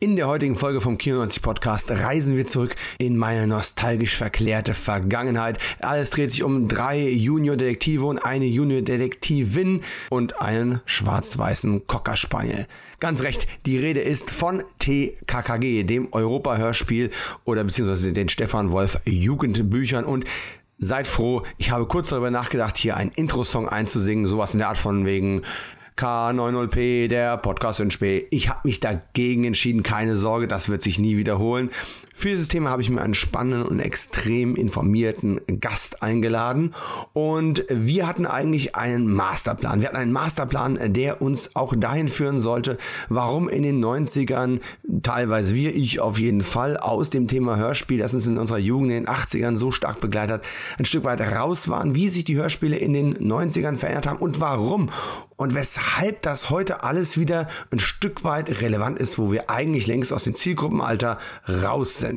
In der heutigen Folge vom Kino 90 Podcast reisen wir zurück in meine nostalgisch verklärte Vergangenheit. Alles dreht sich um drei Junior-Detektive und eine Junior-Detektivin und einen schwarz-weißen Cocker Spaniel. Ganz recht, die Rede ist von TKKG, dem Europa-Hörspiel oder beziehungsweise den Stefan Wolf Jugendbüchern und Seid froh, ich habe kurz darüber nachgedacht, hier einen Intro-Song einzusingen, sowas in der Art von wegen K90P, der Podcast in Spee. Ich habe mich dagegen entschieden, keine Sorge, das wird sich nie wiederholen. Für dieses Thema habe ich mir einen spannenden und extrem informierten Gast eingeladen und wir hatten eigentlich einen Masterplan. Wir hatten einen Masterplan, der uns auch dahin führen sollte, warum in den 90ern teilweise wir, ich auf jeden Fall, aus dem Thema Hörspiel, das uns in unserer Jugend in den 80ern so stark begleitet ein Stück weit raus waren, wie sich die Hörspiele in den 90ern verändert haben und warum und weshalb das heute alles wieder ein Stück weit relevant ist, wo wir eigentlich längst aus dem Zielgruppenalter raus sind.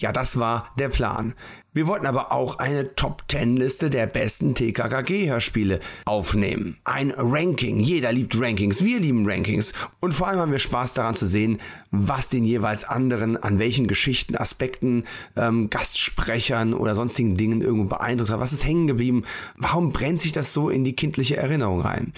Ja, das war der Plan. Wir wollten aber auch eine Top 10 Liste der besten TKKG-Hörspiele aufnehmen. Ein Ranking. Jeder liebt Rankings. Wir lieben Rankings. Und vor allem haben wir Spaß daran zu sehen, was den jeweils anderen an welchen Geschichten, Aspekten, ähm, Gastsprechern oder sonstigen Dingen irgendwo beeindruckt hat. Was ist hängen geblieben? Warum brennt sich das so in die kindliche Erinnerung rein?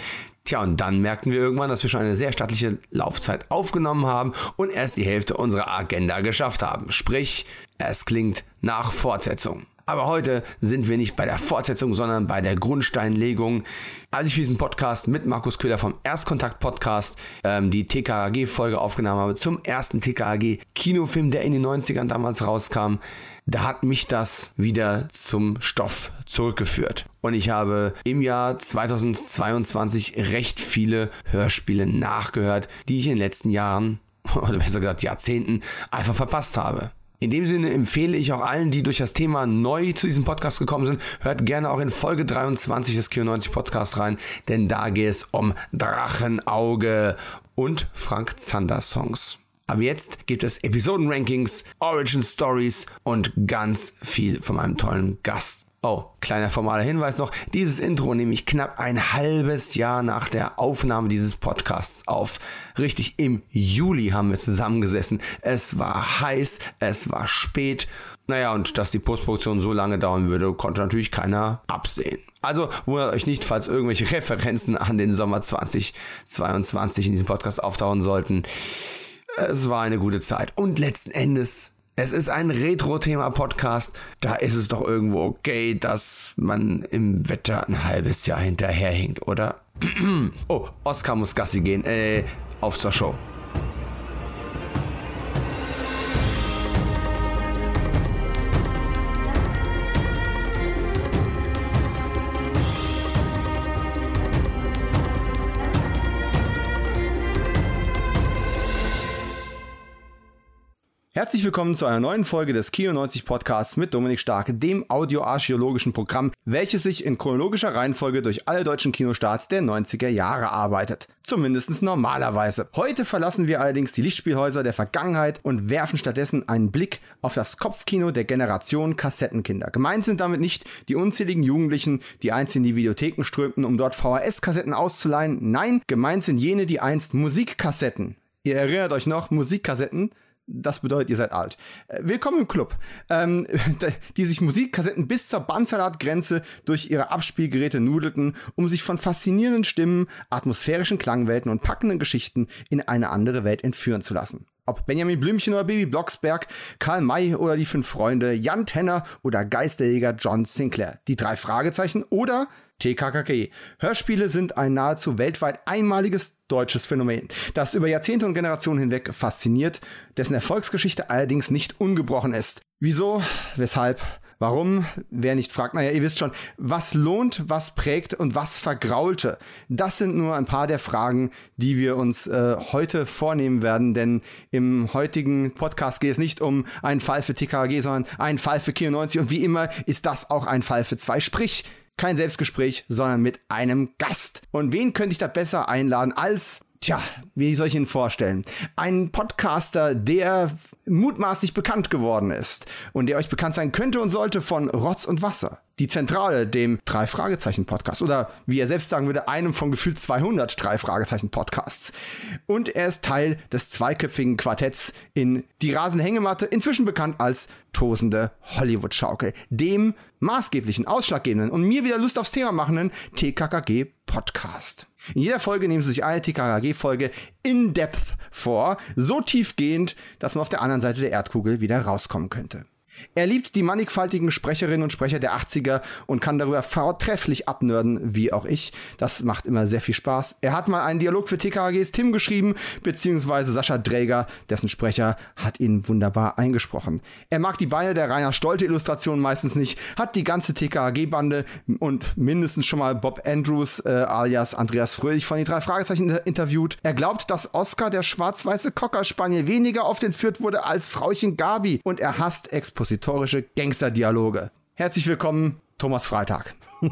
Tja, und dann merkten wir irgendwann, dass wir schon eine sehr stattliche Laufzeit aufgenommen haben und erst die Hälfte unserer Agenda geschafft haben. Sprich, es klingt nach Fortsetzung. Aber heute sind wir nicht bei der Fortsetzung, sondern bei der Grundsteinlegung. Als ich diesen Podcast mit Markus Köhler vom Erstkontakt Podcast ähm, die TKAG-Folge aufgenommen habe, zum ersten TKAG-Kinofilm, der in den 90ern damals rauskam, da hat mich das wieder zum Stoff zurückgeführt. Und ich habe im Jahr 2022 recht viele Hörspiele nachgehört, die ich in den letzten Jahren, oder besser gesagt Jahrzehnten, einfach verpasst habe. In dem Sinne empfehle ich auch allen, die durch das Thema neu zu diesem Podcast gekommen sind, hört gerne auch in Folge 23 des Q90 Podcasts rein, denn da geht es um Drachenauge und Frank Zander Songs. Aber jetzt gibt es Episoden-Rankings, Origin-Stories und ganz viel von meinem tollen Gast. Oh, kleiner formaler Hinweis noch. Dieses Intro nehme ich knapp ein halbes Jahr nach der Aufnahme dieses Podcasts auf. Richtig, im Juli haben wir zusammengesessen. Es war heiß, es war spät. Naja, und dass die Postproduktion so lange dauern würde, konnte natürlich keiner absehen. Also wundert euch nicht, falls irgendwelche Referenzen an den Sommer 2022 in diesem Podcast auftauchen sollten. Es war eine gute Zeit. Und letzten Endes, es ist ein Retro-Thema-Podcast. Da ist es doch irgendwo okay, dass man im Wetter ein halbes Jahr hinterherhinkt, oder? oh, Oscar muss Gassi gehen. Äh, auf zur Show. Herzlich willkommen zu einer neuen Folge des Kio 90 Podcasts mit Dominik Starke, dem audioarchäologischen Programm, welches sich in chronologischer Reihenfolge durch alle deutschen Kinostarts der 90er Jahre arbeitet. Zumindest normalerweise. Heute verlassen wir allerdings die Lichtspielhäuser der Vergangenheit und werfen stattdessen einen Blick auf das Kopfkino der Generation Kassettenkinder. Gemeint sind damit nicht die unzähligen Jugendlichen, die einst in die Videotheken strömten, um dort VHS-Kassetten auszuleihen. Nein, gemeint sind jene, die einst Musikkassetten Ihr erinnert euch noch, Musikkassetten das bedeutet, ihr seid alt. Äh, willkommen im Club, ähm, die sich Musikkassetten bis zur Bandsalatgrenze durch ihre Abspielgeräte nudelten, um sich von faszinierenden Stimmen, atmosphärischen Klangwelten und packenden Geschichten in eine andere Welt entführen zu lassen. Ob Benjamin Blümchen oder Baby Blocksberg, Karl May oder die fünf Freunde, Jan Tenner oder Geisterjäger John Sinclair. Die drei Fragezeichen oder TKKG. Hörspiele sind ein nahezu weltweit einmaliges deutsches Phänomen, das über Jahrzehnte und Generationen hinweg fasziniert, dessen Erfolgsgeschichte allerdings nicht ungebrochen ist. Wieso? Weshalb? Warum? Wer nicht fragt, naja, ihr wisst schon, was lohnt, was prägt und was vergraulte? Das sind nur ein paar der Fragen, die wir uns äh, heute vornehmen werden, denn im heutigen Podcast geht es nicht um einen Fall für TKG, sondern einen Fall für Kino 90 und wie immer ist das auch ein Fall für zwei. Sprich, kein Selbstgespräch, sondern mit einem Gast. Und wen könnte ich da besser einladen als Tja, wie soll ich ihn vorstellen? Ein Podcaster, der mutmaßlich bekannt geworden ist und der euch bekannt sein könnte und sollte von Rotz und Wasser. die Zentrale, dem Drei-Fragezeichen-Podcast. Oder wie er selbst sagen würde, einem von gefühlt 200 Drei-Fragezeichen-Podcasts. Und er ist Teil des zweiköpfigen Quartetts in Die Rasenhängematte, inzwischen bekannt als tosende Hollywood-Schaukel, dem maßgeblichen, ausschlaggebenden und mir wieder Lust aufs Thema machenden TKKG-Podcast. In jeder Folge nehmen sie sich eine TKKG-Folge in Depth vor, so tiefgehend, dass man auf der anderen Seite der Erdkugel wieder rauskommen könnte. Er liebt die mannigfaltigen Sprecherinnen und Sprecher der 80er und kann darüber vortrefflich abnörden, wie auch ich. Das macht immer sehr viel Spaß. Er hat mal einen Dialog für TKGs Tim geschrieben, beziehungsweise Sascha Dräger, dessen Sprecher hat ihn wunderbar eingesprochen. Er mag die Beine der Rainer Stolte Illustration meistens nicht, hat die ganze TKG-Bande und mindestens schon mal Bob Andrews äh, alias Andreas Fröhlich von den drei Fragezeichen interviewt. Er glaubt, dass Oscar der schwarz-weiße Cockerspaniel weniger oft entführt wurde als Frauchen Gabi und er hasst Exposition Gangsterdialoge. Herzlich willkommen, Thomas Freitag.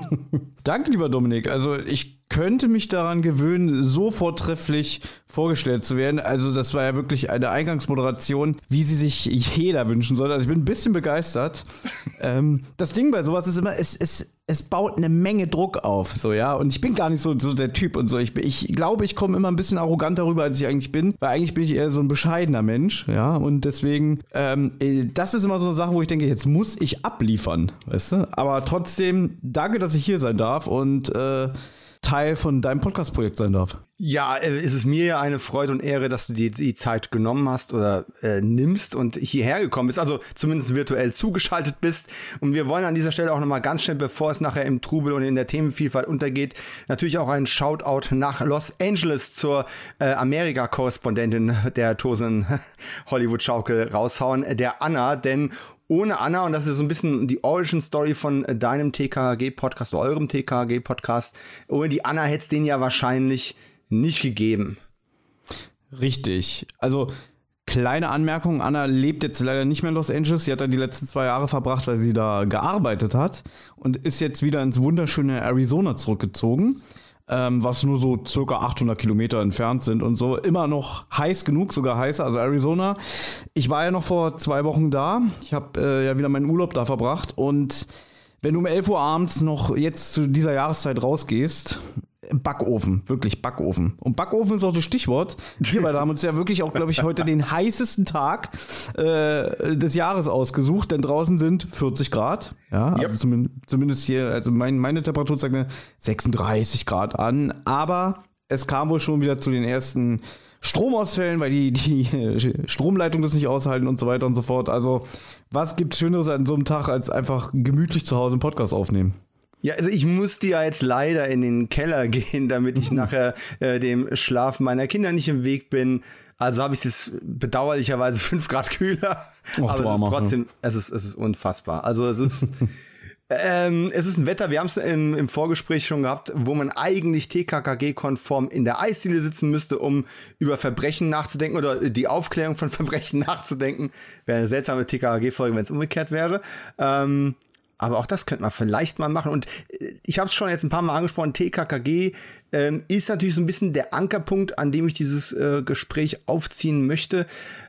Danke, lieber Dominik. Also ich könnte mich daran gewöhnen, so vortrefflich vorgestellt zu werden. Also das war ja wirklich eine Eingangsmoderation, wie sie sich jeder wünschen sollte. Also ich bin ein bisschen begeistert. ähm, das Ding bei sowas ist immer, es, es, es baut eine Menge Druck auf, so ja. Und ich bin gar nicht so, so der Typ und so. Ich, ich glaube, ich komme immer ein bisschen arrogant darüber, als ich eigentlich bin, weil eigentlich bin ich eher so ein bescheidener Mensch, ja. Und deswegen, ähm, äh, das ist immer so eine Sache, wo ich denke, jetzt muss ich abliefern, weißt du. Aber trotzdem, danke, dass ich hier sein darf und äh, Teil von deinem Podcast-Projekt sein darf. Ja, äh, es ist mir ja eine Freude und Ehre, dass du dir die Zeit genommen hast oder äh, nimmst und hierher gekommen bist, also zumindest virtuell zugeschaltet bist. Und wir wollen an dieser Stelle auch nochmal ganz schnell, bevor es nachher im Trubel und in der Themenvielfalt untergeht, natürlich auch einen Shoutout nach Los Angeles zur äh, Amerika-Korrespondentin der Tosen Hollywood-Schaukel raushauen, der Anna, denn ohne Anna, und das ist so ein bisschen die Origin-Story von deinem TKG-Podcast, eurem TKG-Podcast, ohne die Anna hätte es den ja wahrscheinlich nicht gegeben. Richtig. Also, kleine Anmerkung, Anna lebt jetzt leider nicht mehr in Los Angeles. Sie hat da die letzten zwei Jahre verbracht, weil sie da gearbeitet hat und ist jetzt wieder ins wunderschöne Arizona zurückgezogen ähm, was nur so circa 800 Kilometer entfernt sind und so. Immer noch heiß genug, sogar heißer, also Arizona. Ich war ja noch vor zwei Wochen da. Ich habe äh, ja wieder meinen Urlaub da verbracht und wenn du um 11 Uhr abends noch jetzt zu dieser Jahreszeit rausgehst, Backofen, wirklich Backofen. Und Backofen ist auch das Stichwort. Wir beide haben uns ja wirklich auch, glaube ich, heute den heißesten Tag äh, des Jahres ausgesucht, denn draußen sind 40 Grad. Ja, also yep. zumindest, zumindest hier, also mein, meine Temperatur zeigt mir 36 Grad an. Aber es kam wohl schon wieder zu den ersten Stromausfällen, weil die, die Stromleitung das nicht aushalten und so weiter und so fort. Also, was gibt Schöneres an so einem Tag, als einfach gemütlich zu Hause einen Podcast aufnehmen? Ja, also ich musste ja jetzt leider in den Keller gehen, damit ich nachher äh, dem Schlaf meiner Kinder nicht im Weg bin. Also habe ich es bedauerlicherweise fünf Grad kühler. Och, aber es ist trotzdem, es ist, es ist unfassbar. Also es ist, ähm, es ist ein Wetter, wir haben es im, im Vorgespräch schon gehabt, wo man eigentlich TKKG-konform in der Eisdiele sitzen müsste, um über Verbrechen nachzudenken oder die Aufklärung von Verbrechen nachzudenken. Wäre eine seltsame TKKG-Folge, wenn es umgekehrt wäre. Ähm, aber auch das könnte man vielleicht mal machen. Und äh, ich habe es schon jetzt ein paar Mal angesprochen, TKKG ähm, ist natürlich so ein bisschen der Ankerpunkt, an dem ich dieses äh, Gespräch aufziehen möchte.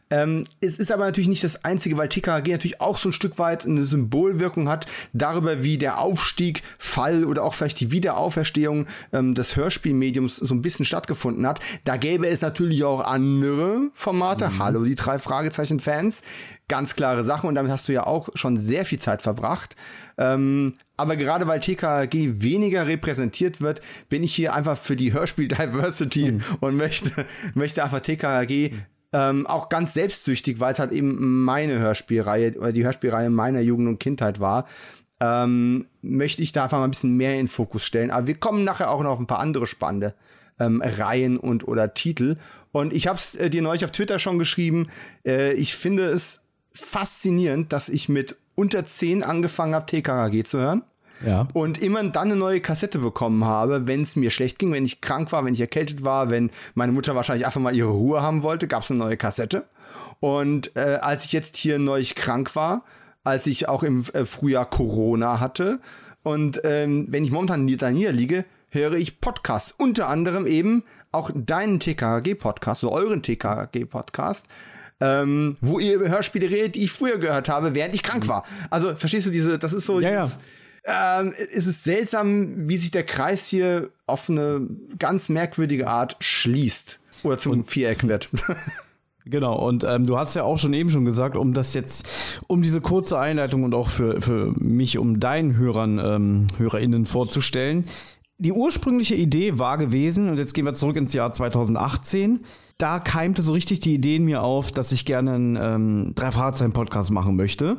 Ähm, es ist aber natürlich nicht das Einzige, weil TKG natürlich auch so ein Stück weit eine Symbolwirkung hat darüber, wie der Aufstieg, Fall oder auch vielleicht die Wiederauferstehung ähm, des Hörspielmediums so ein bisschen stattgefunden hat. Da gäbe es natürlich auch andere Formate. Mhm. Hallo, die drei Fragezeichen-Fans. Ganz klare Sache und damit hast du ja auch schon sehr viel Zeit verbracht. Ähm, aber gerade weil TKG weniger repräsentiert wird, bin ich hier einfach für die Hörspiel-Diversity mhm. und möchte, möchte einfach TKG ähm, auch ganz selbstsüchtig, weil es halt eben meine Hörspielreihe oder die Hörspielreihe meiner Jugend und Kindheit war. Ähm, möchte ich da einfach mal ein bisschen mehr in den Fokus stellen. Aber wir kommen nachher auch noch auf ein paar andere spannende ähm, Reihen und oder Titel. Und ich habe es äh, dir neulich auf Twitter schon geschrieben. Äh, ich finde es faszinierend, dass ich mit unter 10 angefangen habe, TKKG zu hören. Ja. Und immer dann eine neue Kassette bekommen habe, wenn es mir schlecht ging, wenn ich krank war, wenn ich erkältet war, wenn meine Mutter wahrscheinlich einfach mal ihre Ruhe haben wollte, gab es eine neue Kassette. Und äh, als ich jetzt hier neu krank war, als ich auch im äh, Frühjahr Corona hatte und ähm, wenn ich momentan da niederliege, höre ich Podcasts, unter anderem eben auch deinen TKG-Podcast oder euren TKG-Podcast ähm, wo ihr über Hörspiele redet, die ich früher gehört habe, während ich krank war. Also, verstehst du diese, das ist so ja, dieses, ja ähm, ist es seltsam, wie sich der Kreis hier auf eine ganz merkwürdige Art schließt. Oder zum und, Viereck wird. Genau, und ähm, du hast ja auch schon eben schon gesagt, um das jetzt, um diese kurze Einleitung und auch für, für mich, um deinen Hörern, ähm, HörerInnen vorzustellen. Die ursprüngliche Idee war gewesen, und jetzt gehen wir zurück ins Jahr 2018, da keimte so richtig die Idee in mir auf, dass ich gerne einen ähm, Drei-Fahrzeichen-Podcast machen möchte.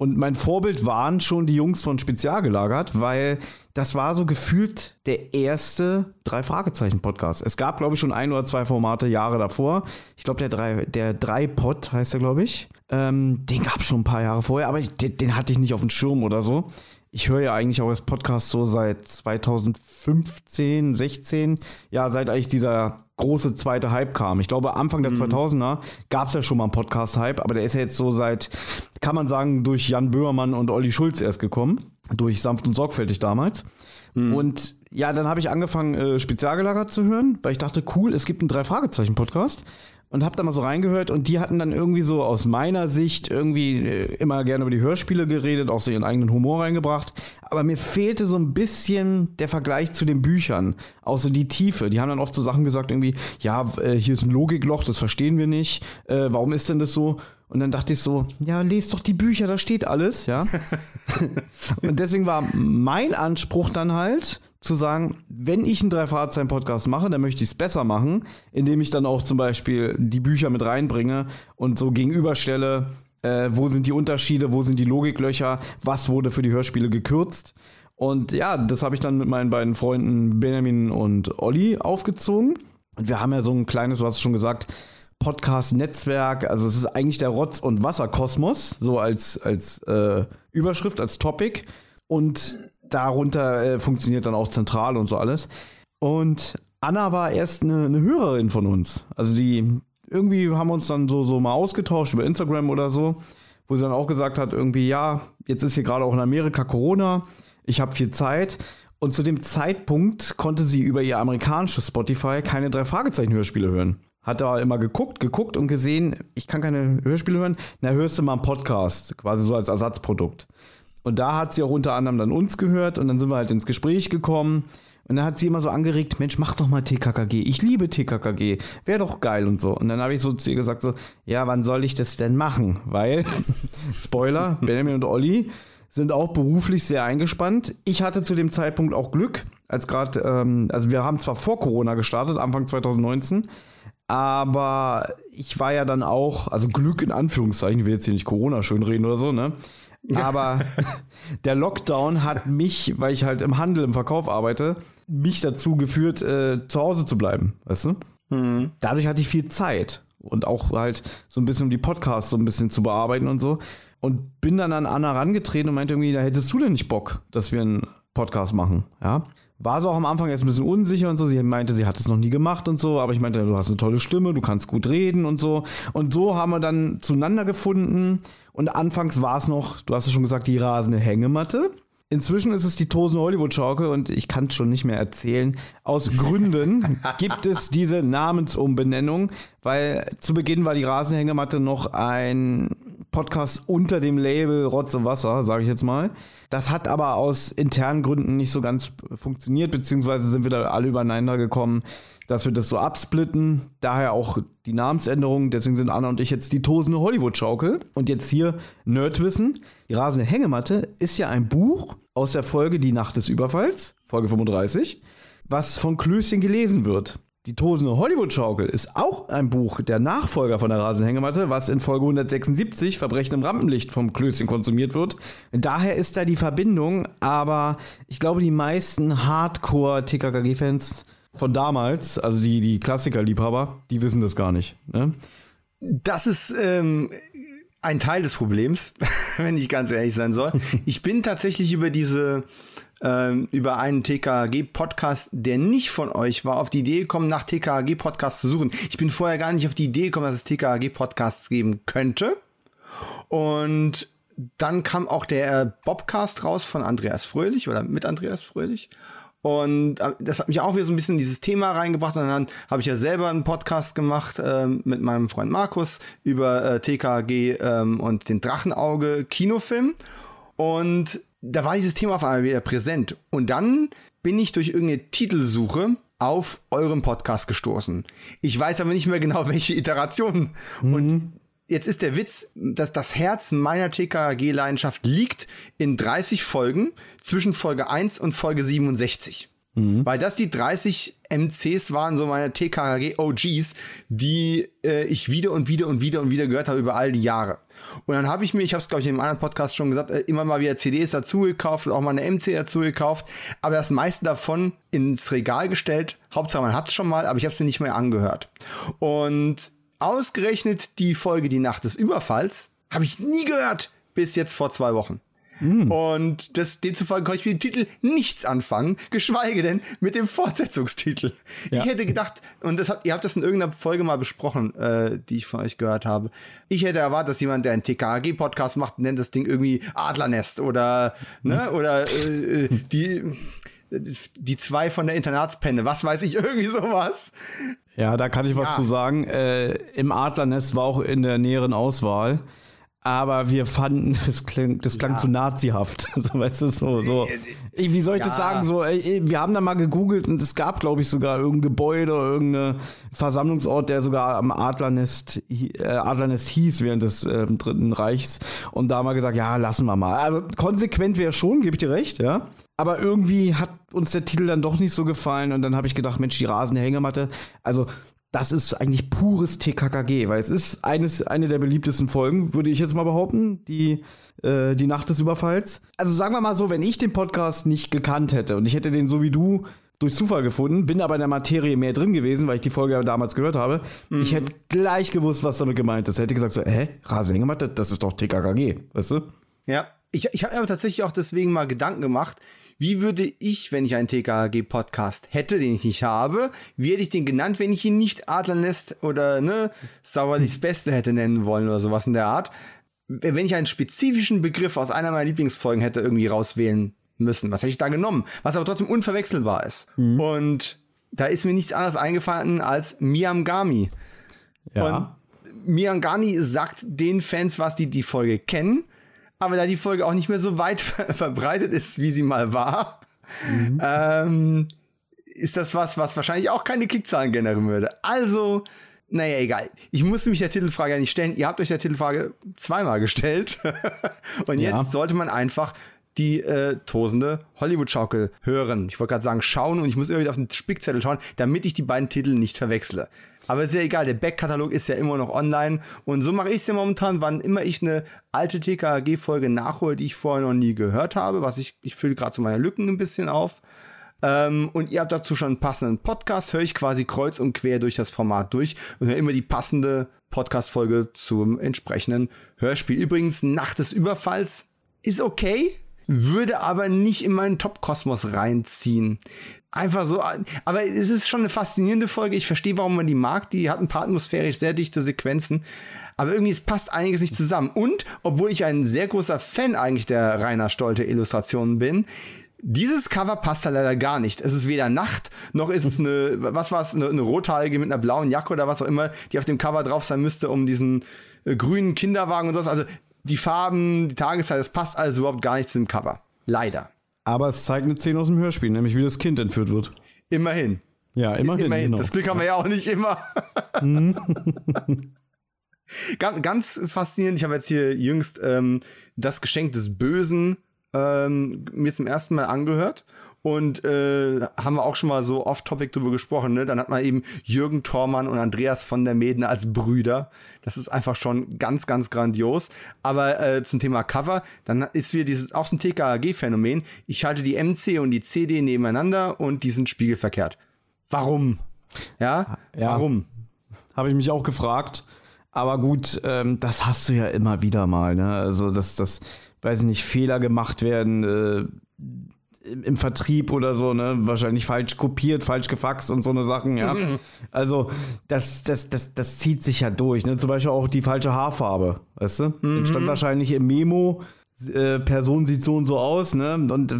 Und mein Vorbild waren schon die Jungs von Spezialgelagert, weil das war so gefühlt der erste Drei-Fragezeichen-Podcast. Es gab, glaube ich, schon ein oder zwei Formate Jahre davor. Ich glaube, der drei, der Drei-Pod heißt er, glaube ich. Ähm, den gab es schon ein paar Jahre vorher, aber ich, den, den, hatte ich nicht auf dem Schirm oder so. Ich höre ja eigentlich auch das Podcast so seit 2015, 16. Ja, seit eigentlich dieser große zweite Hype kam. Ich glaube, Anfang der mhm. 2000er gab es ja schon mal einen Podcast-Hype, aber der ist ja jetzt so seit, kann man sagen, durch Jan Böhmermann und Olli Schulz erst gekommen. Durch Sanft und Sorgfältig damals. Mhm. Und ja, dann habe ich angefangen, äh, Spezialgelagert zu hören, weil ich dachte, cool, es gibt einen Drei-Fragezeichen-Podcast und hab da mal so reingehört und die hatten dann irgendwie so aus meiner Sicht irgendwie äh, immer gerne über die Hörspiele geredet, auch so ihren eigenen Humor reingebracht. Aber mir fehlte so ein bisschen der Vergleich zu den Büchern, auch so die Tiefe. Die haben dann oft so Sachen gesagt, irgendwie, ja, äh, hier ist ein Logikloch, das verstehen wir nicht. Äh, warum ist denn das so? Und dann dachte ich so, ja, lest doch die Bücher, da steht alles, ja. und deswegen war mein Anspruch dann halt, zu sagen, wenn ich einen Drei-Fahrzeichen-Podcast mache, dann möchte ich es besser machen, indem ich dann auch zum Beispiel die Bücher mit reinbringe und so gegenüberstelle, äh, wo sind die Unterschiede, wo sind die Logiklöcher, was wurde für die Hörspiele gekürzt. Und ja, das habe ich dann mit meinen beiden Freunden Benjamin und Olli aufgezogen. Und wir haben ja so ein kleines, du hast schon gesagt, Podcast-Netzwerk. Also es ist eigentlich der Rotz- und Wasserkosmos, so als, als äh, Überschrift, als Topic. Und darunter äh, funktioniert dann auch zentral und so alles. Und Anna war erst eine, eine, Hörerin von uns. Also die irgendwie haben uns dann so, so mal ausgetauscht über Instagram oder so, wo sie dann auch gesagt hat, irgendwie, ja, jetzt ist hier gerade auch in Amerika Corona, ich habe viel Zeit. Und zu dem Zeitpunkt konnte sie über ihr amerikanisches Spotify keine drei Fragezeichen-Hörspiele hören. Hat da immer geguckt, geguckt und gesehen, ich kann keine Hörspiele hören. Na, hörst du mal einen Podcast, quasi so als Ersatzprodukt. Und da hat sie auch unter anderem dann uns gehört und dann sind wir halt ins Gespräch gekommen. Und dann hat sie immer so angeregt, Mensch, mach doch mal TKKG. Ich liebe TKKG. Wäre doch geil und so. Und dann habe ich so zu ihr gesagt so, ja, wann soll ich das denn machen? Weil, Spoiler, Benjamin und Olli sind auch beruflich sehr eingespannt. Ich hatte zu dem Zeitpunkt auch Glück, als gerade, ähm, also wir haben zwar vor Corona gestartet, Anfang 2019, aber ich war ja dann auch, also Glück in Anführungszeichen, ich will jetzt hier nicht Corona schönreden oder so, ne? Aber der Lockdown hat mich, weil ich halt im Handel, im Verkauf arbeite, mich dazu geführt, äh, zu Hause zu bleiben, weißt du? Mhm. Dadurch hatte ich viel Zeit und auch halt so ein bisschen um die Podcasts so ein bisschen zu bearbeiten und so. Und bin dann an Anna rangetreten und meinte irgendwie, da hättest du denn nicht Bock, dass wir einen Podcast machen, ja? War so auch am Anfang erst ein bisschen unsicher und so. Sie meinte, sie hat es noch nie gemacht und so, aber ich meinte, du hast eine tolle Stimme, du kannst gut reden und so. Und so haben wir dann zueinander gefunden und anfangs war es noch, du hast es schon gesagt, die rasende Hängematte. Inzwischen ist es die Tosen Hollywood Schaukel und ich kann es schon nicht mehr erzählen. Aus Gründen gibt es diese Namensumbenennung, weil zu Beginn war die Rasenhängematte noch ein Podcast unter dem Label Rotz und Wasser, sage ich jetzt mal. Das hat aber aus internen Gründen nicht so ganz funktioniert, beziehungsweise sind wir da alle übereinander gekommen, dass wir das so absplitten. Daher auch die Namensänderung. Deswegen sind Anna und ich jetzt die tosende Hollywood-Schaukel. Und jetzt hier Nerdwissen. Die rasende Hängematte ist ja ein Buch aus der Folge Die Nacht des Überfalls, Folge 35, was von Klößchen gelesen wird. Die tosende Hollywood-Schaukel ist auch ein Buch, der Nachfolger von der Rasenhängematte, was in Folge 176 Verbrechen im Rampenlicht vom Klößchen konsumiert wird. Daher ist da die Verbindung, aber ich glaube, die meisten Hardcore-TKKG-Fans von damals, also die, die Klassiker-Liebhaber, die wissen das gar nicht. Ne? Das ist ähm, ein Teil des Problems, wenn ich ganz ehrlich sein soll. Ich bin tatsächlich über diese ähm, über einen TKG-Podcast, der nicht von euch war, auf die Idee gekommen, nach TKG-Podcasts zu suchen. Ich bin vorher gar nicht auf die Idee gekommen, dass es TKG-Podcasts geben könnte. Und dann kam auch der Bobcast raus von Andreas Fröhlich oder mit Andreas Fröhlich. Und äh, das hat mich auch wieder so ein bisschen in dieses Thema reingebracht. Und dann habe ich ja selber einen Podcast gemacht äh, mit meinem Freund Markus über äh, TKG ähm, und den Drachenauge Kinofilm. Und da war dieses Thema auf einmal wieder präsent. Und dann bin ich durch irgendeine Titelsuche auf eurem Podcast gestoßen. Ich weiß aber nicht mehr genau, welche Iteration. Mhm. Und jetzt ist der Witz, dass das Herz meiner TKG-Leidenschaft liegt in 30 Folgen zwischen Folge 1 und Folge 67. Mhm. Weil das die 30 MCs waren, so meine TKG OGs, die äh, ich wieder und wieder und wieder und wieder gehört habe über all die Jahre. Und dann habe ich mir, ich habe es glaube ich in einem anderen Podcast schon gesagt, äh, immer mal wieder CDs dazu gekauft und auch mal eine MC dazu gekauft, aber das meiste davon ins Regal gestellt. Hauptsache man hat es schon mal, aber ich habe es mir nicht mehr angehört. Und ausgerechnet die Folge Die Nacht des Überfalls habe ich nie gehört bis jetzt vor zwei Wochen. Mm. Und das, demzufolge konnte ich mit dem Titel nichts anfangen, geschweige denn mit dem Fortsetzungstitel. Ja. Ich hätte gedacht, und das habt, ihr habt das in irgendeiner Folge mal besprochen, äh, die ich von euch gehört habe. Ich hätte erwartet, dass jemand, der einen TKG-Podcast macht, nennt das Ding irgendwie Adlernest oder, ne, oder äh, die die zwei von der Internatspenne, was weiß ich, irgendwie sowas. Ja, da kann ich was ja. zu sagen. Äh, Im Adlernest war auch in der näheren Auswahl aber wir fanden, das klang, das klang ja. zu nazihaft. So, weißt du, so, so. Wie soll ich ja. das sagen? So, wir haben da mal gegoogelt und es gab, glaube ich, sogar irgendein Gebäude oder irgendein Versammlungsort, der sogar am Adlernest, äh, Adlernest hieß während des äh, Dritten Reichs. Und da haben wir gesagt, ja, lassen wir mal. Also konsequent wäre schon, gebe ich dir recht, ja. Aber irgendwie hat uns der Titel dann doch nicht so gefallen und dann habe ich gedacht, Mensch, die rasende Hängematte. Also das ist eigentlich pures TKKG, weil es ist eines, eine der beliebtesten Folgen, würde ich jetzt mal behaupten, die, äh, die Nacht des Überfalls. Also sagen wir mal so, wenn ich den Podcast nicht gekannt hätte und ich hätte den so wie du durch Zufall gefunden, bin aber in der Materie mehr drin gewesen, weil ich die Folge ja damals gehört habe. Mhm. Ich hätte gleich gewusst, was damit gemeint ist. Ich hätte gesagt so, hä, Rasenhängematte, das ist doch TKKG, weißt du? Ja, ich, ich habe mir aber tatsächlich auch deswegen mal Gedanken gemacht, wie würde ich, wenn ich einen TKG-Podcast hätte, den ich nicht habe, wie hätte ich den genannt, wenn ich ihn nicht Adlernest oder ne, Sauerlichs hm. Beste hätte nennen wollen oder sowas in der Art? Wenn ich einen spezifischen Begriff aus einer meiner Lieblingsfolgen hätte irgendwie rauswählen müssen, was hätte ich da genommen? Was aber trotzdem unverwechselbar ist. Mhm. Und da ist mir nichts anderes eingefallen als Miamgami. Ja. Und Miamgami sagt den Fans was, die die Folge kennen, aber da die Folge auch nicht mehr so weit verbreitet ist, wie sie mal war, mhm. ähm, ist das was, was wahrscheinlich auch keine Klickzahlen generieren würde. Also, naja, egal. Ich musste mich der Titelfrage ja nicht stellen. Ihr habt euch der Titelfrage zweimal gestellt. Und jetzt ja. sollte man einfach die äh, tosende Hollywood-Schaukel hören. Ich wollte gerade sagen schauen und ich muss immer wieder auf den Spickzettel schauen, damit ich die beiden Titel nicht verwechsle. Aber ist ja egal, der Backkatalog ist ja immer noch online. Und so mache ich es ja momentan, wann immer ich eine alte TKG-Folge nachhole, die ich vorher noch nie gehört habe, was ich, ich fülle gerade so meine Lücken ein bisschen auf. Ähm, und ihr habt dazu schon einen passenden Podcast, höre ich quasi kreuz und quer durch das Format durch und höre immer die passende Podcast-Folge zum entsprechenden Hörspiel. Übrigens, Nacht des Überfalls ist okay, würde aber nicht in meinen Top-Kosmos reinziehen einfach so, aber es ist schon eine faszinierende Folge. Ich verstehe, warum man die mag. Die hat ein paar atmosphärisch sehr dichte Sequenzen. Aber irgendwie, es passt einiges nicht zusammen. Und, obwohl ich ein sehr großer Fan eigentlich der Rainer Stolte Illustrationen bin, dieses Cover passt da leider gar nicht. Es ist weder Nacht, noch ist es eine, was war es, eine, eine rothaarige mit einer blauen Jacke oder was auch immer, die auf dem Cover drauf sein müsste, um diesen äh, grünen Kinderwagen und sowas. Also die Farben, die Tageszeit, das passt also überhaupt gar nicht zu dem Cover. Leider. Aber es zeigt eine Szene aus dem Hörspiel, nämlich wie das Kind entführt wird. Immerhin. Ja, immerhin. immerhin. Genau. Das Glück haben wir ja auch nicht immer. Mhm. ganz, ganz, faszinierend. Ich habe jetzt hier jüngst ähm, das Geschenk des Bösen ähm, mir zum ersten Mal angehört und äh, haben wir auch schon mal so off-topic drüber gesprochen. Ne? Dann hat man eben Jürgen Thormann und Andreas von der Meden als Brüder. Das ist einfach schon ganz, ganz grandios. Aber äh, zum Thema Cover, dann ist wieder dieses auch so ein TKAG-Phänomen. Ich halte die MC und die CD nebeneinander und die sind spiegelverkehrt. Warum? Ja, ja. warum? Habe ich mich auch gefragt. Aber gut, ähm, das hast du ja immer wieder mal. Ne? Also, dass das, weiß ich nicht, Fehler gemacht werden. Äh, im Vertrieb oder so, ne, wahrscheinlich falsch kopiert, falsch gefaxt und so eine Sachen, ja. Mhm. Also, das, das, das, das zieht sich ja durch, ne? Zum Beispiel auch die falsche Haarfarbe, weißt du? Mhm. stand wahrscheinlich im Memo, äh, Person sieht so und so aus, ne? Und äh,